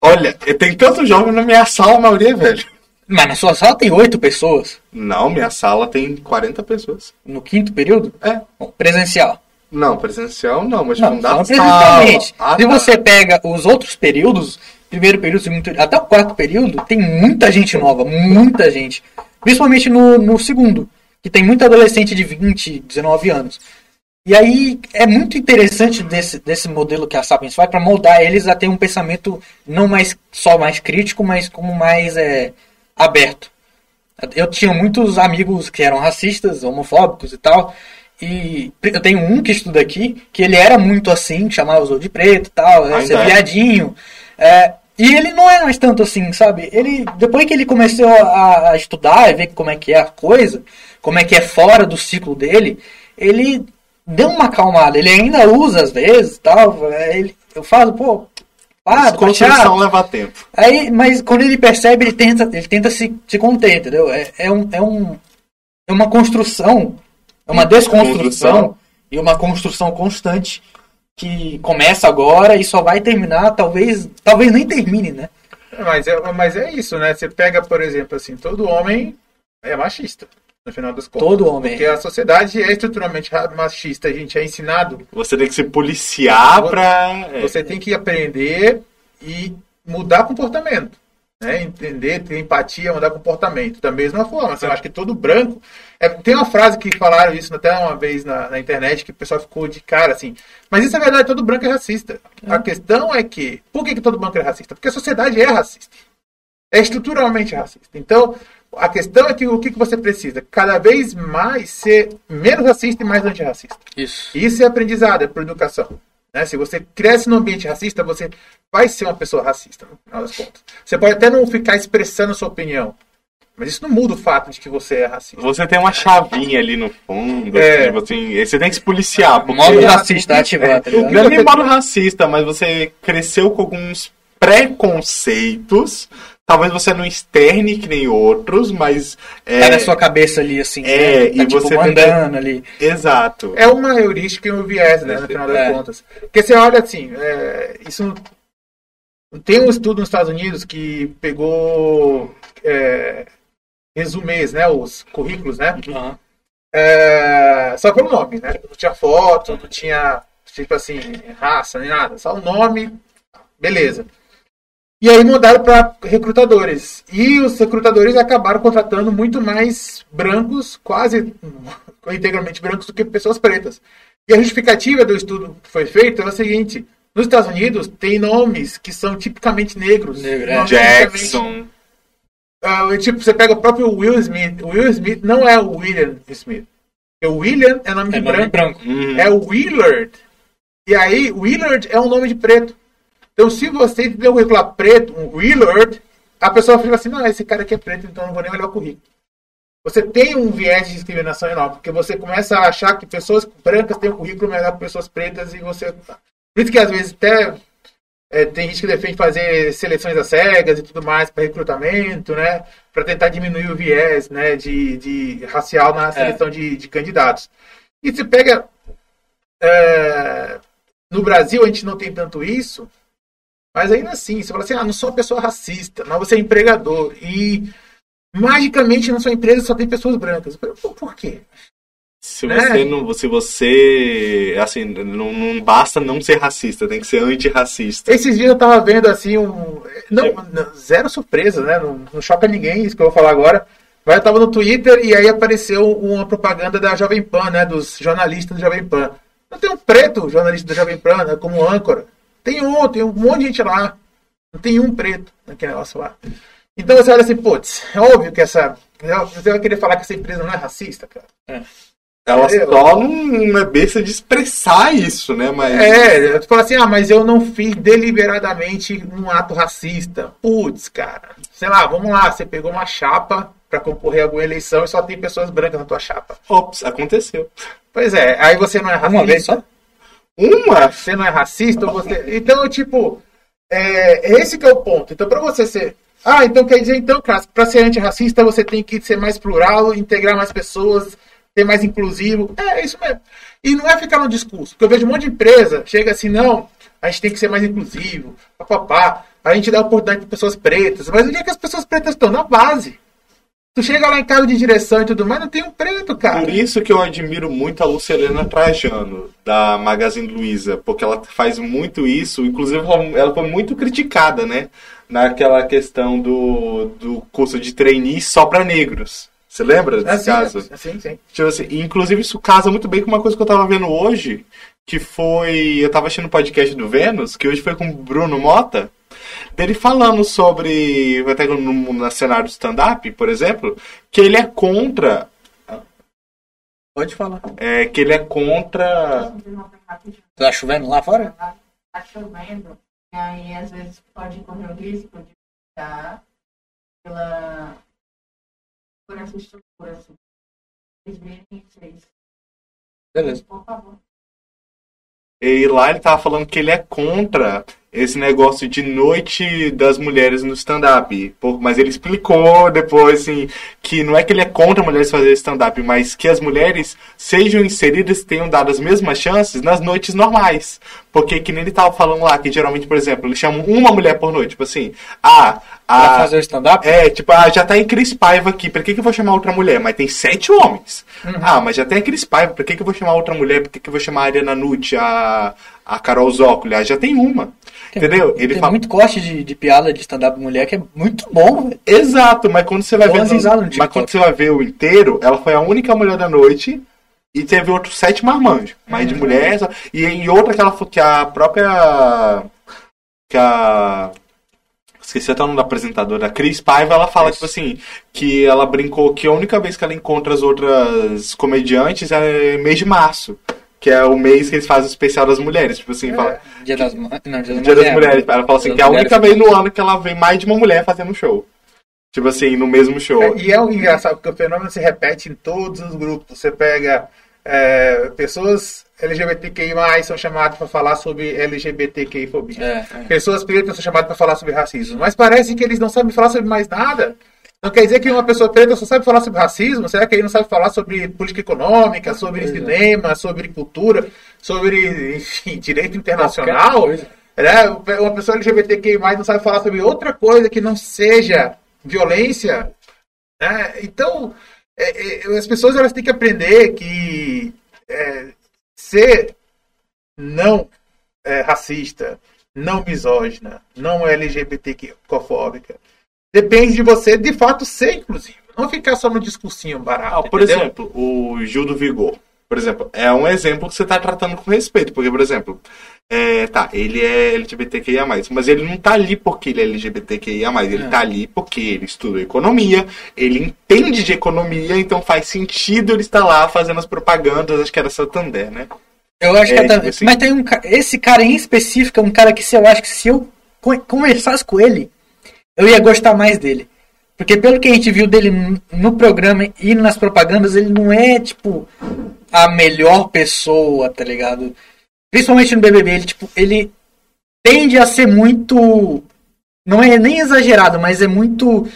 Olha, tem tanto jovem na minha sala, a maioria é velho. Mas na sua sala tem oito pessoas. Não, minha sala tem 40 pessoas. No quinto período? É. Bom, presencial. Não, presencial não, mas Não, tipo, falando da presencialmente. Ah, Se tá. você pega os outros períodos, primeiro período, segundo período, até o quarto período, tem muita gente nova, muita gente. Principalmente no, no segundo, que tem muito adolescente de 20, 19 anos. E aí é muito interessante desse, desse modelo que a Sapiens faz para moldar eles a ter um pensamento não mais só mais crítico, mas como mais é, aberto. Eu tinha muitos amigos que eram racistas, homofóbicos e tal. E eu tenho um que estuda aqui, que ele era muito assim, chamava os outros de preto e tal, Ainda ser é? viadinho. É, e ele não é mais tanto assim, sabe? Ele, depois que ele começou a, a estudar e ver como é que é a coisa, como é que é fora do ciclo dele, ele deu uma acalmada. Ele ainda usa às vezes tal. é, Ele, eu falo, pô, para, tá Construção chato. leva tempo. Aí, mas quando ele percebe, ele tenta, ele tenta se, se conter, entendeu? É, é, um, é, um, é uma construção, é uma desconstrução Construção. e uma construção constante que começa agora e só vai terminar, talvez, talvez nem termine, né? Mas é, mas é isso, né? Você pega, por exemplo, assim, todo homem é machista, no final das contas. Todo homem. Porque a sociedade é estruturalmente ra- machista, a gente é ensinado. Você tem que se policiar Vo- pra. é. Você tem que aprender e mudar comportamento. Né? Entender, ter empatia, mudar comportamento. Da mesma forma, assim, eu acho que todo branco. é, tem uma frase que falaram isso até uma vez na, na internet que o pessoal ficou de cara assim. Mas isso é verdade, todo branco é racista. A questão é que. Por que, que todo branco é racista? Porque a sociedade é racista. É estruturalmente racista. Então, a questão é que o que, que você precisa? Cada vez mais ser menos racista e mais antirracista. Isso. Isso é aprendizado, é por educação. Né? Se você cresce num ambiente racista, você vai ser uma pessoa racista, no final das contas. Você pode até não ficar expressando sua opinião, mas isso não muda o fato de que você é racista. Você tem uma chavinha ali no fundo, É. tipo assim, você tem que se policiar. Porque Modo racista é, ativado, tá é? Não é nem modo racista, mas você cresceu com alguns preconceitos, talvez você não externe que nem outros, mas. É, Tá na sua cabeça ali, assim. É, né? tá, e tipo, você mandando ali. Exato. É uma heurística e um viés, né, no final das É. contas. Porque você olha assim, é, isso tem um estudo nos Estados Unidos que pegou é, resumês, né, os currículos, né, Aham. é, só pelo nome, né, não tinha foto, não tinha tipo assim raça nem nada, só o nome, beleza. E aí mudaram para recrutadores. E os recrutadores acabaram contratando muito mais brancos, quase <laughs> integralmente brancos, do que pessoas pretas. E a justificativa do estudo que foi feito é o seguinte: nos Estados Unidos tem nomes que são tipicamente negros. Negro, é. Jackson. ah, tipo, você pega o próprio Will Smith. O Will Smith não é o William Smith. O William é nome É de nome branco. branco. Uhum. É o Willard. E aí, Willard é um nome de preto. Então, se você tem um currículo preto, um Willard, a pessoa fica assim, não, esse cara aqui é preto, então não vou nem olhar o currículo. Você tem um viés de discriminação enorme, porque você começa a achar que pessoas brancas têm um currículo melhor que pessoas pretas e você... Por isso que, às vezes, até é, tem gente que defende fazer seleções às cegas e tudo mais para recrutamento, né? Para tentar diminuir o viés né, de, de racial na seleção de, de candidatos. E você pega é, no Brasil a gente não tem tanto isso, mas ainda assim, você fala assim, ah, não sou uma pessoa racista, mas você é empregador. E magicamente na sua empresa só tem pessoas brancas. Por, por quê? Se Né? você não. Se você. Assim, não, não basta não ser racista, tem que ser antirracista. Esses dias eu tava vendo assim um. Não, zero surpresa, né? Não, não choca ninguém isso que eu vou falar agora. Mas eu tava no Twitter e aí apareceu uma propaganda da Jovem Pan, né? Dos jornalistas do Jovem Pan. Não tem um preto jornalista da Jovem Pan, né, como âncora. Tem um, tem um monte de gente lá. Não tem um preto naquele negócio lá. Então você olha assim, putz, é óbvio que essa. Você vai querer falar que essa empresa não é racista, cara. Ela Entendeu? só não é besta de expressar isso, né? Mas. É, tu fala assim, ah, mas eu não fiz deliberadamente um ato racista. Putz, cara. Sei lá, vamos lá, você pegou uma chapa pra concorrer a alguma eleição e só tem pessoas brancas na tua chapa. Ops, aconteceu. Pois é, aí você não é racista. Uma vez só? Uma? Você não é racista, você. Então, tipo, é, esse que é o ponto. Então, pra você ser. Ah, então quer dizer, então, cara, pra ser antirracista você tem que ser mais plural, integrar mais pessoas, ser mais inclusivo. É, é isso mesmo. E não é ficar no discurso. Porque eu vejo um monte de empresa, chega assim, não, a gente tem que ser mais inclusivo, papapá. A gente dá oportunidade para pessoas pretas. Mas onde é que as pessoas pretas estão? Na base. Tu chega lá em cargo de direção e tudo mais, não tem um preto, cara. Por isso que eu admiro muito a Lucilena Trajano, da Magazine Luiza, porque ela faz muito isso, inclusive ela foi muito criticada, né? Naquela questão do, do curso de trainee só para negros. Você lembra desse Assim, caso? assim, sim. Tipo assim, inclusive isso casa muito bem com uma coisa que eu tava vendo hoje, que foi. Eu tava assistindo o podcast do Vênus, que hoje foi com o Bruno Mota, dele falando sobre. Até no, no cenário do stand-up, por exemplo, que ele é contra. Pode falar. É, que ele é contra. Tá chovendo lá fora? Tá chovendo, e aí às vezes pode correr o risco de ficar pela por essa estrutura assim. 2026. Beleza. Por favor. E lá ele tava falando que ele é contra esse negócio de noite das mulheres no stand-up. Mas ele explicou depois, assim, que não é que ele é contra mulheres fazerem stand-up, mas que as mulheres sejam inseridas e tenham dado as mesmas chances nas noites normais. Porque que nem ele tava falando lá, que geralmente, por exemplo, eles chamam uma mulher por noite. Tipo assim, ah, Pra a, fazer o stand-up? é, tipo, ah, já tem Cris Paiva aqui, por que, que eu vou chamar outra mulher? Mas tem sete homens. Ah, mas já tem a Cris Paiva, por que, que eu vou chamar outra mulher? Por que, que eu vou chamar a Ariana Nucci, a, a Carol Zócoli? Ah, já tem uma. Entendeu? Ele Tem fala. muito corte de, de piada de stand-up mulher que é muito bom, velho. Exato, mas quando você vai ver. no- mas quando você vai ver o inteiro, ela foi a única mulher da noite. E teve outros sete marmanjos. Mas de mulher. só- E em outra que ela que a própria. Que a. Esqueci até o nome da apresentadora, a Cris Paiva, ela fala, tipo assim, que ela brincou que a única vez que ela encontra as outras comediantes é mês de março. Que é o mês que eles fazem o especial das mulheres. Tipo assim, fala, Dia das. Não, Dia das Dia das Mulheres. Mulheres. Ela fala assim, Dia que é a única Mulheres. vez no ano que ela vê mais de uma mulher fazendo show. Tipo assim, no mesmo show. É, e é um engraçado porque o fenômeno se repete em todos os grupos. Você pega é, pessoas LGBTQI+, são chamados para falar sobre LGBTQI-fobia. É. Pessoas pretas são chamadas para falar sobre racismo. Mas parece que eles não sabem falar sobre mais nada. Não quer dizer que uma pessoa preta só sabe falar sobre racismo? Será que ele não sabe falar sobre política econômica, sobre é. cinema, sobre cultura, sobre, enfim, direito internacional? Né? Uma pessoa LGBTQI+, não sabe falar sobre outra coisa que não seja violência. né? Então, é, é, as pessoas elas têm que aprender que é, ser não é, racista, não misógina, não LGBTQ-fóbica, depende de você, de fato, ser inclusivo. Não ficar só no discursinho barato. Ah, por entendeu? exemplo, o Gil do Vigor. Por exemplo, é um exemplo que você está tratando com respeito. Porque, por exemplo, é, tá, ele é LGBTQIA, mas ele não tá ali porque ele é LGBTQIA, ele É. tá ali porque ele estuda economia, ele entende de economia, então faz sentido ele estar lá fazendo as propagandas, acho que era Santander, né? Eu acho que É, tipo assim- Mas tem um Esse cara em específico é um cara que se eu acho que se eu co- conversasse com ele, eu ia gostar mais dele. Porque pelo que a gente viu dele no- programa e nas propagandas, ele não é, tipo, a melhor pessoa, tá ligado? Principalmente no BBB, ele, tipo, ele tende a ser muito. Não é nem exagerado, mas é muito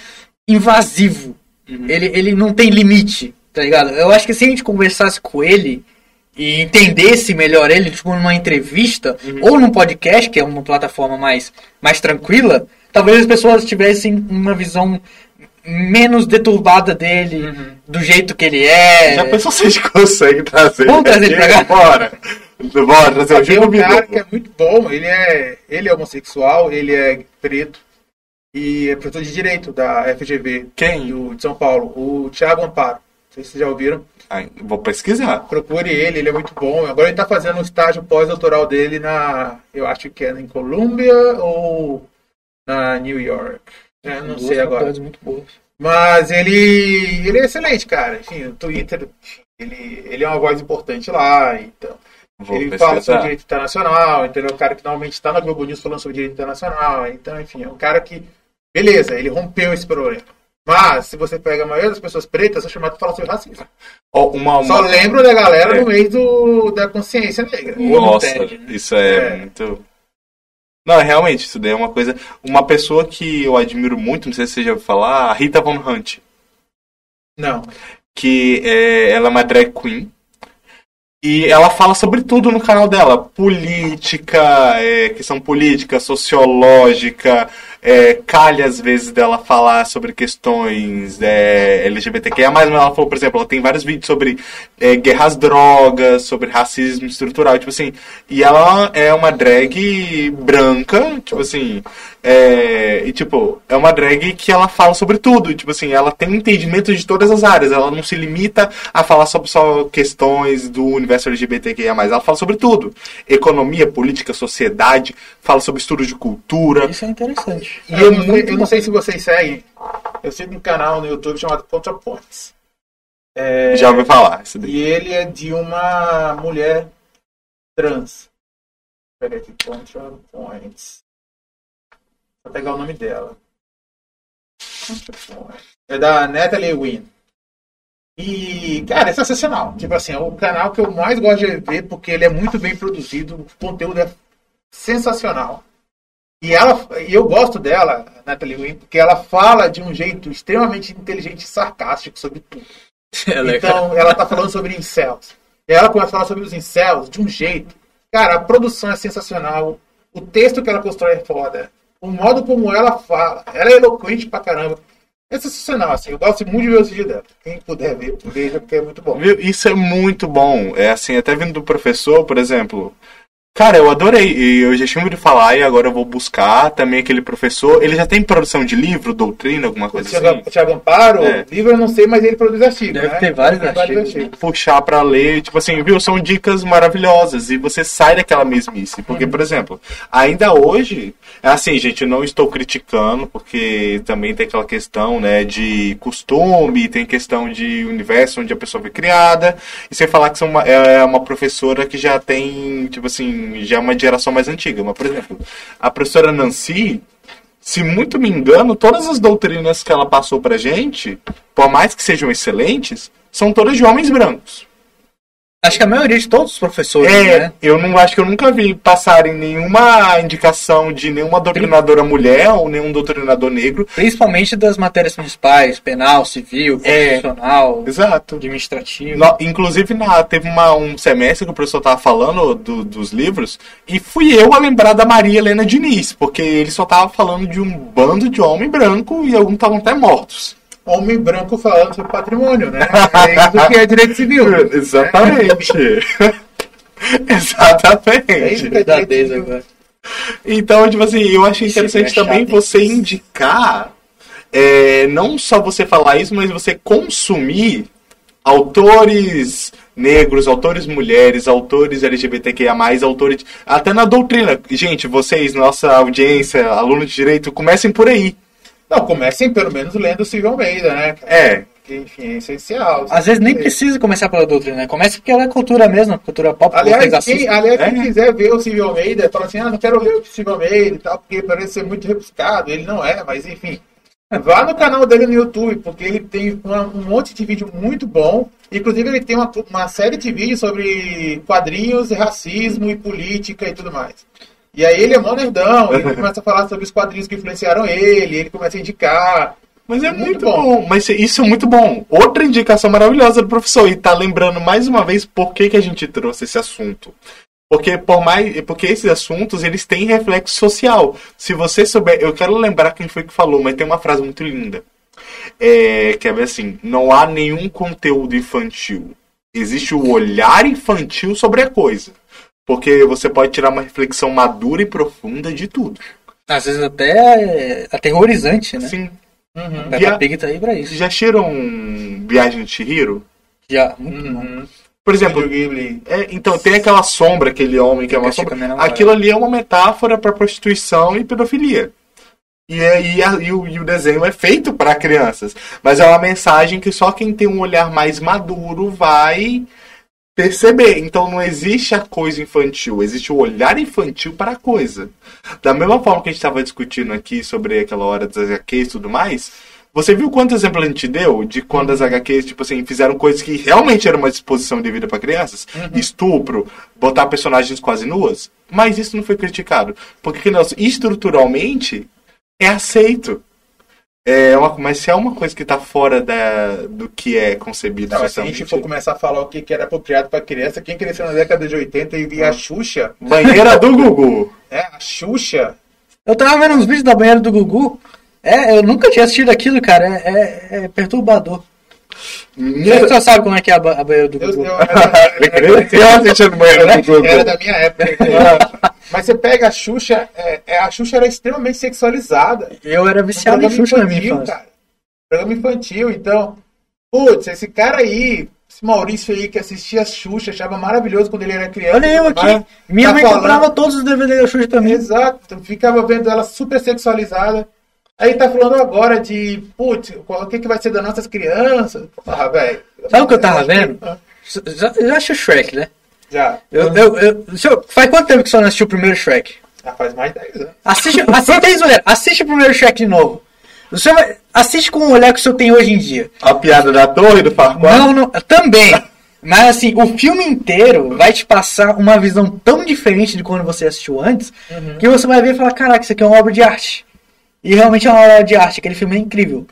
invasivo. Ele, ele não tem limite, tá ligado? Eu acho que se a gente conversasse com ele e entendesse melhor ele, tipo, numa entrevista ou num podcast, que é uma plataforma mais, mais tranquila, talvez as pessoas tivessem uma visão menos deturbada dele, do jeito que ele é. Já pensou se a gente consegue trazer? Vamos trazer ele pra cá? Bora! Bora, trazer o do um cara que é muito bom, ele é, ele é homossexual, ele é preto e é professor de direito da FGV Quem? do, de São Paulo, o Thiago Amparo. Não sei se vocês já ouviram. Ai, vou pesquisar. Procure ele, ele é muito bom. Agora ele está fazendo um estágio pós-doutoral dele na, eu acho que é em Colômbia ou na New York. É, não sei agora. muito boas. Mas ele, ele é excelente, cara. Enfim, o Twitter, ele, ele é uma voz importante lá, então. Vou ele fala sobre pesquisar. direito internacional, entendeu? O cara que normalmente está na Globo News falando sobre direito internacional. Então, enfim, é um cara que, beleza, ele rompeu esse problema. Mas, se você pega a maioria das pessoas pretas, são chamadas para falar sobre racismo. Ó, uma, uma... Só lembro da galera É. no mês do, da consciência negra. Nossa, né? isso é, É. muito. Não, realmente, isso daí é uma coisa. Uma pessoa que eu admiro muito, não sei se você já ouviu falar, a Rita Von Hunt. Não. Que é, ela é uma drag queen. E ela fala sobre tudo no canal dela: política, é, questão política, sociológica. É, calha às vezes dela falar sobre questões é, LGBTQIA, mas ela falou, por exemplo, ela tem vários vídeos sobre é, guerra às drogas, sobre racismo estrutural, tipo assim. E ela é uma drag branca, tipo assim. É, e tipo, é uma drag que ela fala sobre tudo, tipo assim, ela tem entendimento de todas as áreas, ela não se limita a falar sobre só questões do universo LGBTQIA, ela fala sobre tudo. Economia, política, sociedade, fala sobre estudo de cultura. Isso é interessante. E eu, não sei, eu não sei se vocês seguem. Eu sigo um canal no YouTube chamado ContraPoints. É, Já ouviu falar isso daí. E ele é de uma mulher trans. Peraí aqui, ContraPoints. Vou pegar o nome dela. É da Natalie Wynn. E, cara, é sensacional. Tipo assim, é o canal que eu mais gosto de ver porque ele é muito bem produzido, o conteúdo é sensacional. E ela, eu gosto dela, Natalie Wynn, porque ela fala de um jeito extremamente inteligente e sarcástico sobre tudo. É Então, ela tá falando sobre incels. E ela começa a falar sobre os incels de um jeito. Cara, a produção é sensacional. O texto que ela constrói é foda. O modo como ela fala. Ela é eloquente pra caramba. É sensacional, assim. Eu gosto muito de ver os vídeos dela. Quem puder ver, veja, porque é muito bom. Isso é muito bom. É assim, até vindo do professor, por exemplo. Cara, eu adorei. E Eu já tinha ouvido falar e agora eu vou buscar também aquele professor. Ele já tem produção de livro, doutrina, alguma coisa Thiago, assim? Thiago Amparo, É. livro eu não sei, mas ele produz artigos. Deve né? ter vários Tem artigos, né? Puxar pra ler, tipo assim, viu? São dicas maravilhosas e você sai daquela mesmice. Porque, por exemplo, ainda hoje, é assim, gente, eu não estou criticando, porque também tem aquela questão, né, de costume, tem questão de universo onde a pessoa foi criada, e sem falar que são uma, é uma professora que já tem, tipo assim, já é uma geração mais antiga. Mas, por exemplo, a professora Nancy, se muito me engano, todas as doutrinas que ela passou pra gente, por mais que sejam excelentes, são todas de homens brancos. Acho que a maioria de todos os professores, É, né? eu não acho que eu nunca vi passarem nenhuma indicação de nenhuma doutrinadora mulher ou nenhum doutrinador negro. Principalmente das matérias principais, penal, civil, É. constitucional, Exato. administrativo. No- inclusive, na, teve uma- um semestre que o professor tava falando do- dos livros, e fui eu a lembrar da Maria Helena Diniz, porque ele só tava falando de um bando de homem branco e alguns estavam até mortos. Homem branco falando sobre patrimônio, né? É isso que é direito civil. <laughs> <laughs> Exatamente. É Exatamente. isso que é direito civil. Então, tipo assim, eu achei interessante é também você indicar, é, não só você falar isso, mas você consumir autores negros, autores mulheres, autores LGBTQIA+, autores... Até na doutrina. Gente, vocês, nossa audiência, alunos de direito, comecem por aí. Não, comecem pelo menos lendo o Silvio Almeida, né? É. Que, enfim, é essencial. Às vezes nem É. precisa começar pela doutrina, né? Começa porque ela é cultura mesmo, cultura pop, Aliás, assistem. quem, aliás, quem É. quiser ver o Silvio Almeida, fala assim, ah, não quero ler o Silvio Almeida e tal, porque parece ser muito rebuscado. Ele não é, mas enfim. Vá no canal dele no YouTube, porque ele tem uma- um monte de vídeo muito bom. Inclusive, ele tem uma, uma série de vídeos sobre quadrinhos, e racismo e política e tudo mais. E aí ele é mó nerdão, ele começa a falar sobre os quadrinhos que influenciaram ele, ele começa a indicar. Mas é Muito muito, bom. bom. Mas isso é muito bom. Outra indicação maravilhosa do professor. E tá lembrando mais uma vez por que, que a gente trouxe esse assunto. Porque por mais, porque esses assuntos eles têm reflexo social. Se você souber, eu quero lembrar quem foi que falou, mas tem uma frase muito linda. É, que é assim, não há nenhum conteúdo infantil. Existe o olhar infantil sobre a coisa. Porque você pode tirar uma reflexão madura e profunda de tudo. Às vezes até é aterrorizante, né? Sim. Uhum. Peppa Via- Pig tá aí pra isso. Já assistiram Viagem de Chihiro? Já, muito bom. Uhum. Por exemplo. É, então, tem aquela sombra, aquele homem que é uma sombra. né. Aquilo ali é uma metáfora para prostituição e pedofilia. E, é- e, a- e o, e o desenho é feito para crianças. Mas é uma mensagem que só quem tem um olhar mais maduro vai perceber. Então não existe a coisa infantil, existe o olhar infantil para a coisa. Da mesma forma que a gente estava discutindo aqui sobre aquela hora das HQs e tudo mais, você viu quanto exemplo a gente deu de quando as HQs, tipo assim, fizeram coisas que realmente eram uma disposição de vida para crianças? Estupro, botar personagens quase nuas? Mas isso não foi criticado. Porque, não, estruturalmente, é aceito. É uma, mas se é uma coisa que tá fora da, do que é concebido Não, se a gente for começar a falar o que que era apropriado para criança, quem cresceu na década de 80 e via a Xuxa, Banheira do Gugu. né? A Xuxa, Eu tava vendo uns vídeos da banheira do Gugu. É, eu nunca tinha assistido aquilo, cara. É, é- é perturbador. Minha... Você só sabe como é que é a, ba- a banheira do eu, Gugu. eu, era, <laughs> Eu assistindo Banheira do Gugu. era da minha época. Mas você pega a Xuxa, é, é, a Xuxa era extremamente sexualizada. Eu era viciado em Xuxa na minha infância. cara. Programa infantil, então. Putz, esse cara aí, esse Maurício aí que assistia a Xuxa, achava maravilhoso quando ele era criança. Olha eu aqui. Minha tá mãe falando- comprava todos os DVDs da Xuxa também. Exato, então ficava vendo ela super sexualizada. Aí tá falando agora de, putz, qual- o que, que vai ser das nossas crianças? Ah, velho. Sabe o que eu tava acho que- vendo? Ah, Já, já assistiu Shrek, né? Já. Eu, eu, eu, faz quanto tempo que você não assistiu o primeiro Shrek? Já faz mais de 10 anos. Assiste, assiste, mulher. assiste o primeiro Shrek de novo. Você vai, assiste com o olhar que o senhor tem hoje em dia. A piada da torre do Farquaad. Não, não, também. Mas assim, o filme inteiro vai te passar uma visão tão diferente de quando você assistiu antes, que você vai ver e falar, caraca, isso aqui é uma obra de arte. E realmente é uma obra de arte, aquele filme é incrível.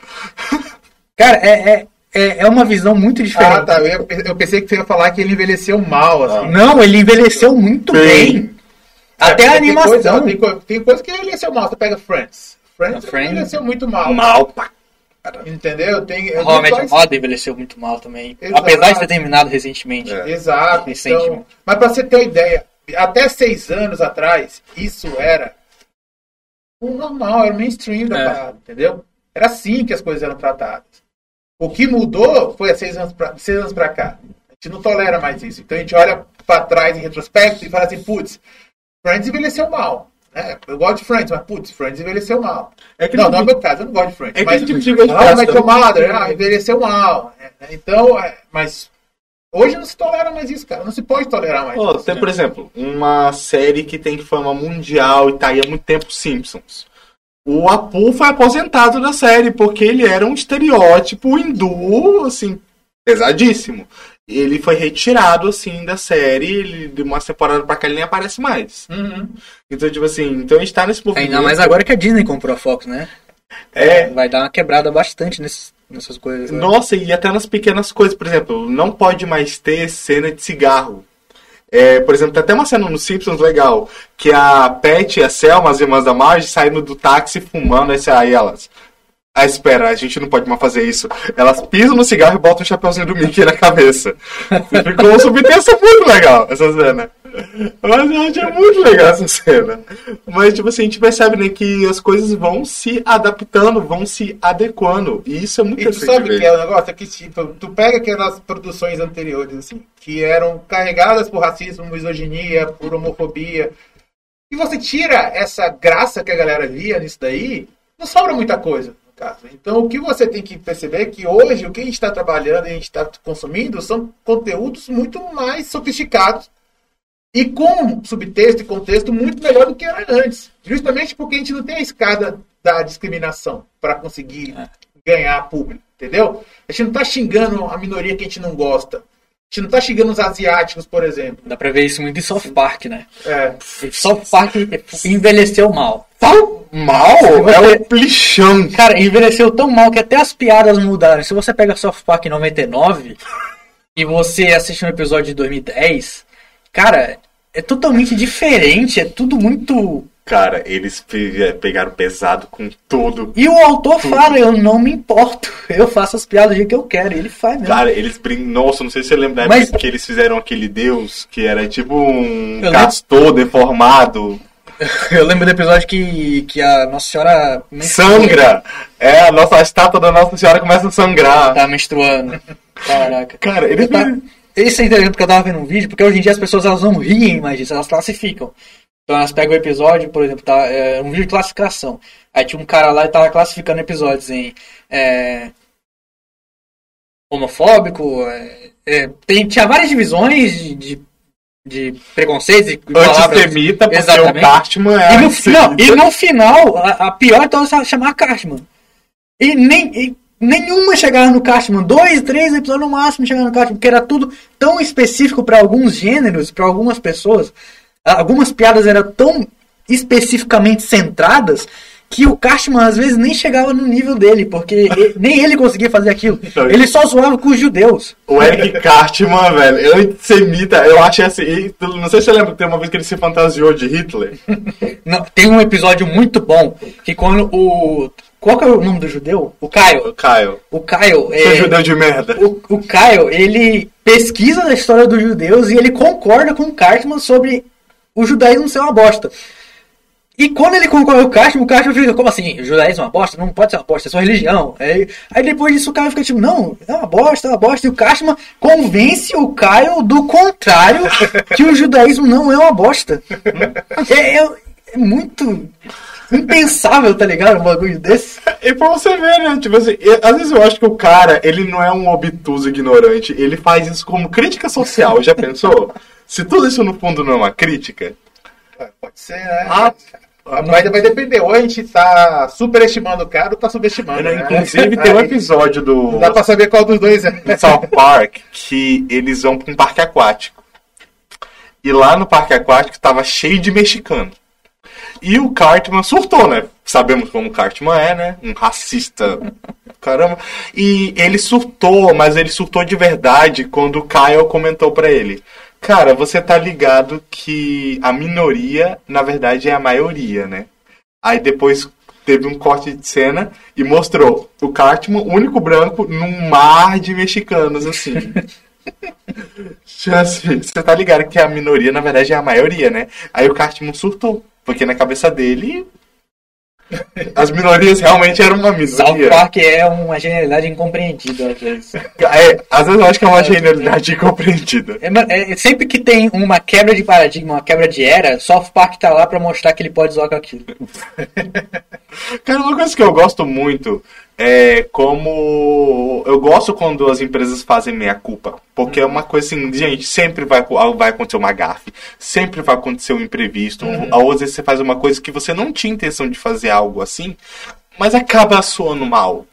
<laughs> Cara, é, é, é, é uma visão muito diferente. Ah, tá. Eu, eu pensei que você ia falar que ele envelheceu mal, assim. Não, ele envelheceu muito Bem. bem. Até É, a porque tem animação. Coisa, tem, co- tem coisa que envelheceu mal. Você pega Friends. Friends, Friends. envelheceu muito mal. Mal pra Entendeu? Tem, Your quais- Mother envelheceu muito mal também. Exato. Apesar de ter terminado recentemente. É. Exato. Recentemente. Então, mas para você ter uma ideia, até seis anos atrás, isso era o normal, era o mainstream da É. parada, entendeu? Era assim que as coisas eram tratadas. O que mudou foi há seis anos pra, seis anos pra cá. A gente não tolera mais isso. Então a gente olha pra trás em retrospecto e fala assim, putz, Friends envelheceu mal. né? eu gosto de Friends, mas putz, Friends envelheceu mal. É que não, não- não é meu caso, eu não gosto de Friends. É que mas, tipo de gosto ah, mas Mother, ah, envelheceu mal. né? Então, é, mas hoje não se tolera mais isso, cara. Não se pode tolerar mais Pô, isso. tem, né? por exemplo, uma série que tem fama mundial e tá aí há muito tempo, Simpsons. O Apu foi aposentado da série porque ele era um estereótipo hindu, assim, pesadíssimo. ele foi retirado, assim, da série. Ele, de uma temporada pra cá, ele nem aparece mais. Uhum. Então, tipo assim, então a gente tá nesse movimento. Ainda mais agora que a Disney comprou a Fox, né? É, Vai dar uma quebrada bastante nesses, nessas coisas. né? Nossa, e até nas pequenas coisas, por exemplo, não pode mais ter cena de cigarro. É, por exemplo, tem até uma cena no Simpsons legal, que a Pat e a Selma, as irmãs da Marge, saindo do táxi fumando, aí, aí elas. Ah, espera, a gente não pode mais fazer isso. Elas pisam no cigarro e botam o chapeuzinho do Mickey na cabeça. <laughs> Ficou um subtexto muito legal essa cena. Mas eu achei muito legal essa cena. Mas, tipo assim, a gente percebe né, que as coisas vão se adaptando, vão se adequando. E isso é muito E tu sabe que é o negócio? É que tipo, tu pega aquelas produções anteriores, assim, que eram carregadas por racismo, misoginia, por homofobia, e você tira essa graça que a galera via nisso daí, não sobra muita coisa, no caso. Então o que você tem que perceber é que hoje o que a gente está trabalhando e a gente está consumindo são conteúdos muito mais sofisticados e com subtexto e contexto muito melhor do que era antes. Justamente porque a gente não tem a escada da discriminação para conseguir ganhar público, entendeu? A gente não tá xingando a minoria que a gente não gosta. A gente não tá xingando os asiáticos, por exemplo. Dá pra ver isso muito em South Park, né? É. South Park envelheceu mal. Tão mal? você- É um plichão. Cara, envelheceu tão mal que até as piadas mudaram. Se você pega South Park 99 <laughs> e você assiste um episódio de 2010, cara, é totalmente diferente. É tudo muito. Cara, eles pe- pegaram pesado com tudo. E o autor fala: Eu não me importo. <laughs> Eu faço as piadas do jeito que eu quero. E ele faz mesmo. Cara, eles brincam. Nossa, não sei se você lembra Mas- época que eles fizeram aquele deus que era tipo um Eu lembro. castor deformado. <laughs> Eu lembro do episódio que, que a Nossa Senhora. Sangra! É, a nossa a estátua da Nossa Senhora começa a sangrar. Tá menstruando. <laughs> Caraca. Cara, ele Eu tá- Isso é interessante porque eu tava vendo um vídeo, porque hoje em dia as pessoas elas não riem mais disso, elas classificam. Então elas pegam o episódio, por exemplo, tá, é um vídeo de classificação. Aí tinha um cara lá e tava classificando episódios em é, homofóbico, é, é, tem, tinha várias divisões de, de, de preconceitos e. Antissemita, porque o Exatamente. Cartman é E no, não, e no final, a, a pior então é chamar Cartman. E nem. e nenhuma chegava no Cartman. Dois, três episódios no máximo chegaram no Cartman, porque era tudo tão específico para alguns gêneros, para algumas pessoas. Algumas piadas eram tão especificamente centradas que o Cartman às vezes nem chegava no nível dele, porque ele- <laughs> nem ele conseguia fazer aquilo. Ele só zoava com os judeus. O Eric Cartman, velho, é antissemita. Eu achei assim. Não sei se você lembra que tem uma vez que ele se fantasiou de Hitler. <laughs> Não, tem um episódio muito bom que quando o. Qual que é o nome do judeu? O Caio. O Caio. O Caio. Seu É, judeu de merda. o, o Caio, ele pesquisa a história dos judeus e ele concorda com o Cartman sobre o judaísmo ser uma bosta. E quando ele concorda com o Cartman, o Cartman fica, como assim? O judaísmo é uma bosta? Não pode ser uma bosta, é sua religião. Aí, aí depois disso o Caio fica tipo, não, é uma bosta, é uma bosta. E o Cartman convence o Caio do contrário, <laughs> que o judaísmo não é uma bosta. <laughs> É, é- é muito impensável, tá ligado? Um bagulho desse. E pra você ver, né? Tipo assim, e- às vezes eu acho que o cara, ele não é um obtuso ignorante, ele faz isso como crítica social, já pensou? Se tudo isso no fundo não é uma crítica. Pode ser, né? Ah, Mas vai depender. Ou a gente tá superestimando o cara ou tá subestimando. Né? Inclusive <laughs> tem um episódio do, Não dá pra saber qual dos dois é. do South Park que eles vão pra um parque aquático. E lá no parque aquático tava cheio de mexicano. E o Cartman surtou, né? Sabemos como o Cartman é, né? Um racista. Caramba. E ele surtou, mas ele surtou de verdade quando o Kyle comentou pra ele. Cara, você tá ligado que a minoria, na verdade, é a maioria, né? Aí depois teve um corte de cena e mostrou o Cartman, único branco, num mar de mexicanos, assim. <laughs> assim, Você tá ligado que a minoria, na verdade, é a maioria, né? Aí o Cartman surtou, porque na cabeça dele as minorias realmente eram uma South minoria. Park é uma genialidade incompreendida às vezes. É, às vezes eu acho que é uma genialidade incompreendida. É, é, sempre que tem uma quebra de paradigma, uma quebra de era, South Park tá lá pra mostrar que ele pode zoar com aquilo. <laughs> Cara, uma coisa que eu gosto muito é como. Eu gosto quando as empresas fazem meia-culpa. Porque é uma coisa assim, gente, sempre vai, vai acontecer uma gafe, sempre vai acontecer um imprevisto. Ou às vezes você faz uma coisa que você não tinha intenção de fazer algo assim, mas acaba soando mal.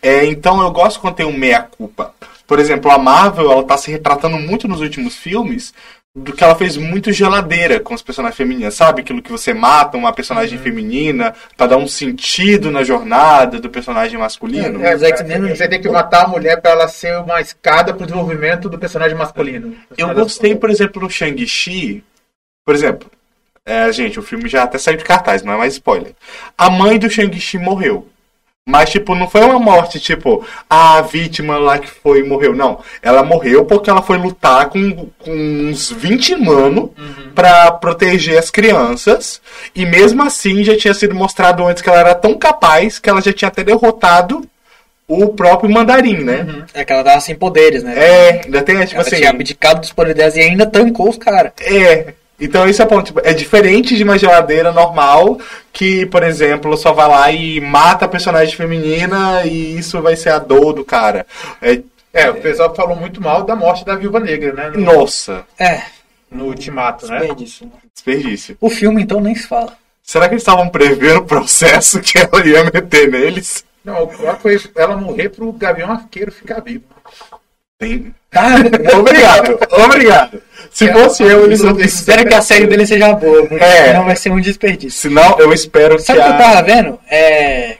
É, então eu gosto quando tem um meia-culpa. Por exemplo, a Marvel, ela tá se retratando muito nos últimos filmes do que ela fez muito geladeira com as personagens femininas, sabe? Aquilo que você mata uma personagem feminina pra dar um sentido na jornada do personagem masculino. É, Os X-Men- você tem que matar a mulher pra ela ser uma escada pro desenvolvimento do personagem masculino. Eu gostei, por exemplo, no Shang-Chi. Por exemplo, é, gente, o filme já até saiu de cartaz, não é mais spoiler. A mãe do Shang-Chi morreu. Mas, tipo, não foi uma morte, tipo, a vítima lá que foi morreu. Não. Ela morreu porque ela foi lutar com, com uns 20 mano pra proteger as crianças. E mesmo assim já tinha sido mostrado antes que ela era tão capaz que ela já tinha até derrotado o próprio mandarim, né? É que ela tava sem poderes, né? É, ainda tem, tipo ela assim. tinha abdicado dos poderes e ainda tancou os caras. É. Então isso é ponto. Tipo, é diferente de uma geladeira normal que, por exemplo, só vai lá e mata a personagem feminina e isso vai ser a dor do cara. É, É, o pessoal falou muito mal da morte da Viúva Negra, né? No, nossa, É, no Ultimato, né? desperdício. né? desperdício. O filme, então, nem se fala. Será que eles estavam prevendo o processo <laughs> que ela ia meter neles? Não, o pior foi ela morrer pro Gavião Arqueiro ficar vivo. Tem. Cara, <laughs> Obrigado, obrigado. Se fosse eu, eles não espero que a série dele seja boa, porque É. senão vai ser um desperdício. Senão, eu espero Sabe o que que eu a... tava vendo? É...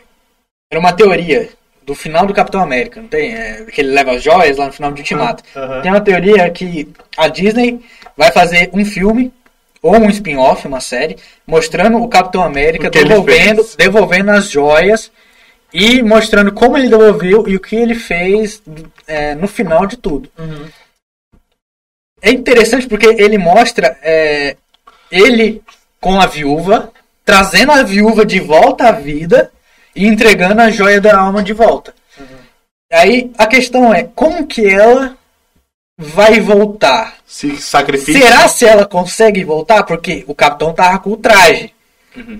Era uma teoria do final do Capitão América, não tem? É, que ele leva as joias lá no final de Ultimato. Aham. Tem uma teoria que a Disney vai fazer um filme ou um spin-off, uma série, mostrando o Capitão América O que devolvendo, devolvendo as joias e mostrando como ele devolveu e o que ele fez é, no final de tudo. É interessante porque ele mostra é, ele com a viúva, trazendo a viúva de volta à vida e entregando a joia da alma de volta. Aí a questão é como que ela vai voltar? Se sacrifica. Será se ela consegue voltar? Porque o capitão tava com o traje.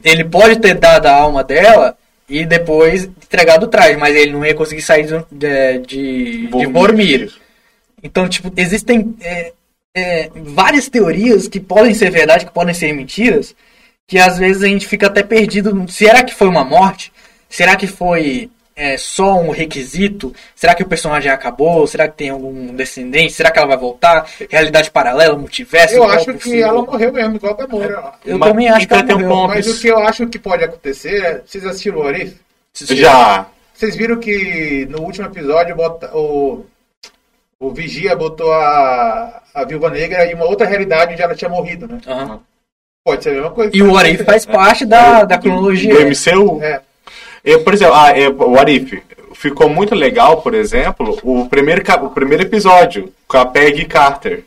Ele pode ter dado a alma dela e depois entregado o traje, mas ele não ia conseguir sair de, de, de, de Bormir. Então, tipo, existem é, é, várias teorias que podem ser verdade, que podem ser mentiras, que às vezes a gente fica até perdido. Será que foi uma morte? Será que foi é, só um requisito? Será que o personagem acabou? Será que tem algum descendente? Será que ela vai voltar? Realidade paralela, multiverso? Eu acho que possível? ela morreu mesmo, igual a Gamora. Eu Mas também acho que ela tem um morreu. ponto. Mas o que eu acho que pode acontecer é. Vocês assistiram o Orif? Já. Vocês viram que no último episódio bota- o, o Vigia botou a, a Viúva Negra em uma outra realidade onde ela tinha morrido, né? Aham. Pode ser a mesma coisa. E o Arif faz parte da, da cronologia. Do MCU? É. Eu, por exemplo, ah, é, o Arif. Ficou muito legal, por exemplo, o primeiro, o primeiro episódio com a Peggy Carter.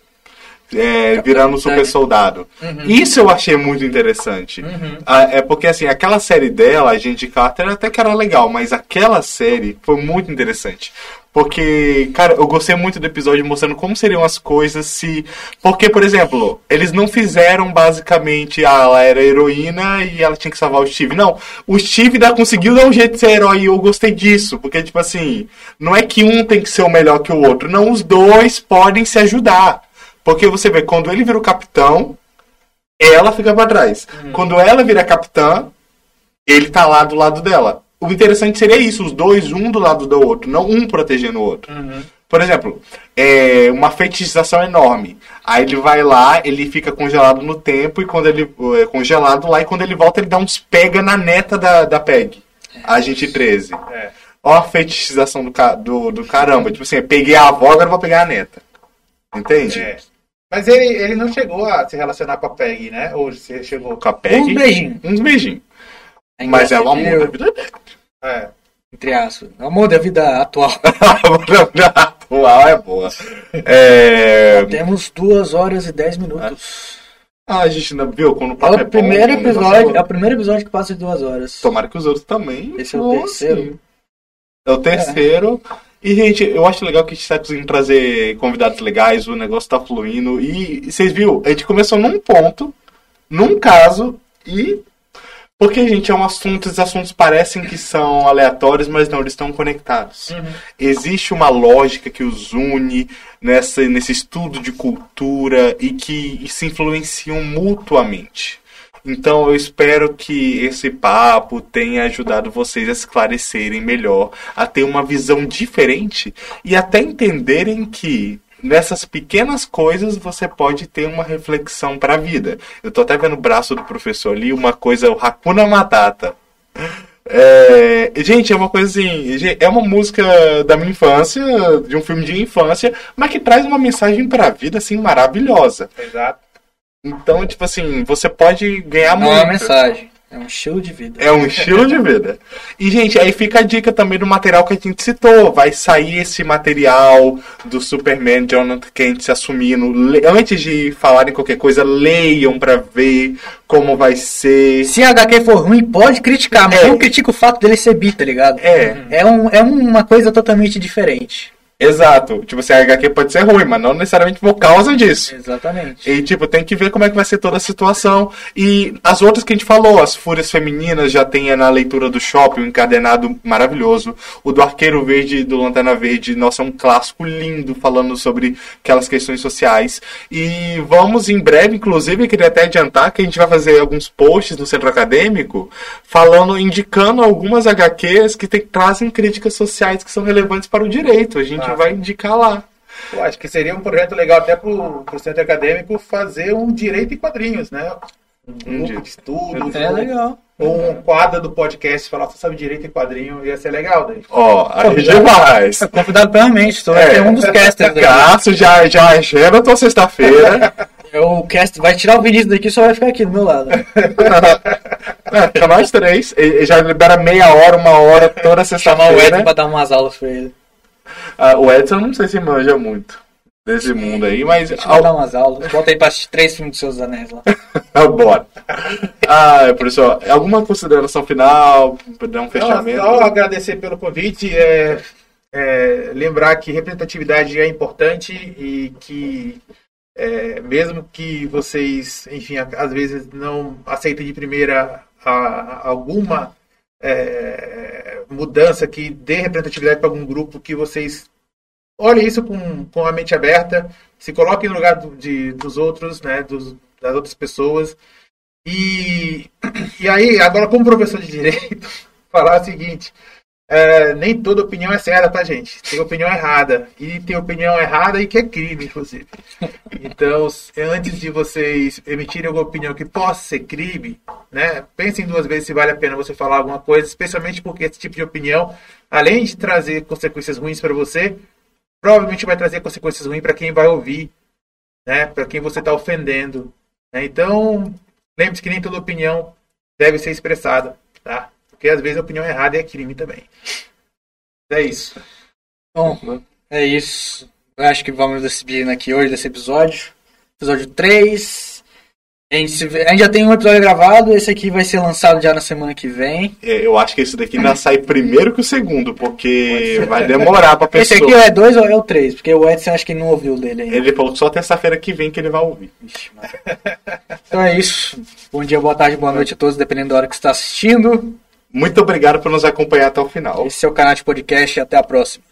é, virando um super soldado. Isso eu achei muito interessante. Ah, é porque, assim, aquela série dela, a gente Carter, até que era legal, mas aquela série foi muito interessante. Porque, cara, eu gostei muito do episódio mostrando como seriam as coisas se. Porque, por exemplo, eles não fizeram basicamente. Ah, ela era heroína e ela tinha que salvar o Steve. Não, o Steve ainda conseguiu dar um jeito de ser herói e eu gostei disso. Porque, tipo assim, não é que um tem que ser o melhor que o outro. Não, os dois podem se ajudar. Porque você vê, quando ele vira o capitão, ela fica pra trás. Quando ela vira capitã, ele tá lá do lado dela. O interessante seria isso, os dois, um do lado do outro, não um protegendo o outro. Por exemplo, é uma feitiçação enorme. Aí ele vai lá, ele fica congelado no tempo, e quando ele. é, congelado lá, e quando ele volta, ele dá uns pega na neta da, da PEG. A gente 13. É. Ó a feitiçação do, do, do caramba. Tipo assim, eu peguei a avó, agora vou pegar a neta. Entende? É. Mas ele, ele não chegou a se relacionar com a Peggy, né? Ou você chegou. Com a PEG. Um beijinho. Uns beijinhos. Mas é o amor da vida dele. É. Entre aspas. O amor da vida atual. <laughs> A atual é boa. É... Temos duas horas e dez minutos. Ah, a gente não viu quando o É papo é o primeiro negócio episódio, é é o primeiro episódio que passa de duas horas. Tomara que os outros também. Esse é o fossem. terceiro. É o terceiro. E, gente, eu acho legal que a gente tá conseguindo trazer convidados legais, o negócio tá fluindo. E, e vocês viram, a gente começou num ponto, num caso, e. Porque, gente, é um assunto, os assuntos parecem que são aleatórios, mas não, eles estão conectados. Existe uma lógica que os une nessa, nesse estudo de cultura e que se influenciam mutuamente. Então eu espero que esse papo tenha ajudado vocês a esclarecerem melhor, a ter uma visão diferente e até entenderem que nessas pequenas coisas você pode ter uma reflexão para a vida. Eu tô até vendo o braço do professor ali, uma coisa, o Hakuna Matata. É, gente, é uma coisa assim. É uma música da minha infância, de um filme de infância, mas que traz uma mensagem pra vida, assim, maravilhosa. Exato. Então, tipo assim, você pode ganhar Não muito. é uma mensagem, é um estilo de vida. É um estilo de vida. E, gente, aí fica a dica também do material que a gente citou. Vai sair esse material do Superman Jonathan Kent se assumindo. Antes de falarem qualquer coisa, leiam pra ver como vai ser. Se a HQ for ruim, pode criticar, mas É. não critica o fato dele ser bi, tá ligado? É. É, um, é uma coisa totalmente diferente. Exato. Tipo assim, a HQ pode ser ruim, mas não necessariamente por causa disso. Exatamente. E, tipo, tem que ver como é que vai ser toda a situação. E as outras que a gente falou, as Fúrias Femininas já tem na leitura do shopping, um encadenado maravilhoso. O do Arqueiro Verde e do Lanterna Verde, nossa, é um clássico lindo, falando sobre aquelas questões sociais. E vamos em breve, inclusive, eu queria até adiantar que a gente vai fazer alguns posts no Centro Acadêmico, falando, indicando algumas HQs que tem- trazem críticas sociais que são relevantes para o direito. A gente Ah. Vai indicar lá. Eu acho que seria um projeto legal até pro, pro centro acadêmico fazer um direito em quadrinhos, né? Um grupo de estudos. É ou- legal. Ou um quadro do podcast falar só sobre direito em quadrinho, ia ser legal daí. Ó, aí demais. <laughs> Convidado plenamente, vai É. ter um dos casters aí. Cássio já, já agenda a tua sexta-feira. <laughs> O cast vai tirar o Vinícius daqui só vai ficar aqui do meu lado. <laughs> é, fica nós três. Ele já libera meia hora, uma hora toda Chamar o Edson sexta-feira. pra dar umas aulas pra ele. Ah, o Edson eu não sei se manja muito desse mundo aí, mas. Deixa eu dar umas aulas. Bota aí pra assistir três filmes dos seus anéis lá. Ah, <laughs> Bora. Ah, professor, alguma consideração final? Pra dar um Não, fechamento? só agradecer pelo convite, é, é, lembrar que representatividade é importante e que é, mesmo que vocês, enfim, a- às vezes não aceitem de primeira a- alguma é, mudança que dê representatividade para algum grupo, que vocês olhem isso com, com a mente aberta, se coloquem no lugar do- de, dos outros, né, dos, das outras pessoas. E, <clears throat> e aí, agora como professor de direito, <laughs> falar o seguinte, é, nem toda opinião é certa, tá, gente? Tem opinião errada. E tem opinião errada e que é crime, inclusive. Então, antes de vocês emitirem alguma opinião que possa ser crime, né? Pensem duas vezes se vale a pena você falar alguma coisa, especialmente porque esse tipo de opinião, além de trazer consequências ruins para você, provavelmente vai trazer consequências ruins para quem vai ouvir, né? Para quem você está ofendendo. né? Então, lembre-se que nem toda opinião deve ser expressada, tá? Porque às vezes a opinião errada é crime também. É isso. Bom, é isso. Eu acho que vamos despedindo aqui hoje desse episódio. Episódio 3. A gente, vê- a gente já tem um episódio gravado, esse aqui vai ser lançado já na semana que vem. É, Eu acho que esse daqui ainda sai primeiro que o segundo, porque vai demorar pra Esse pessoa. aqui é 2 ou é o 3? Porque o Edson acho que não ouviu dele ainda. Ele falou que só terça-feira que vem que ele vai ouvir. Mano. Então é isso. Bom dia, boa tarde, boa noite a todos, dependendo da hora que você está assistindo. Muito obrigado por nos acompanhar até o final. Esse é o canal de podcast e até a próxima.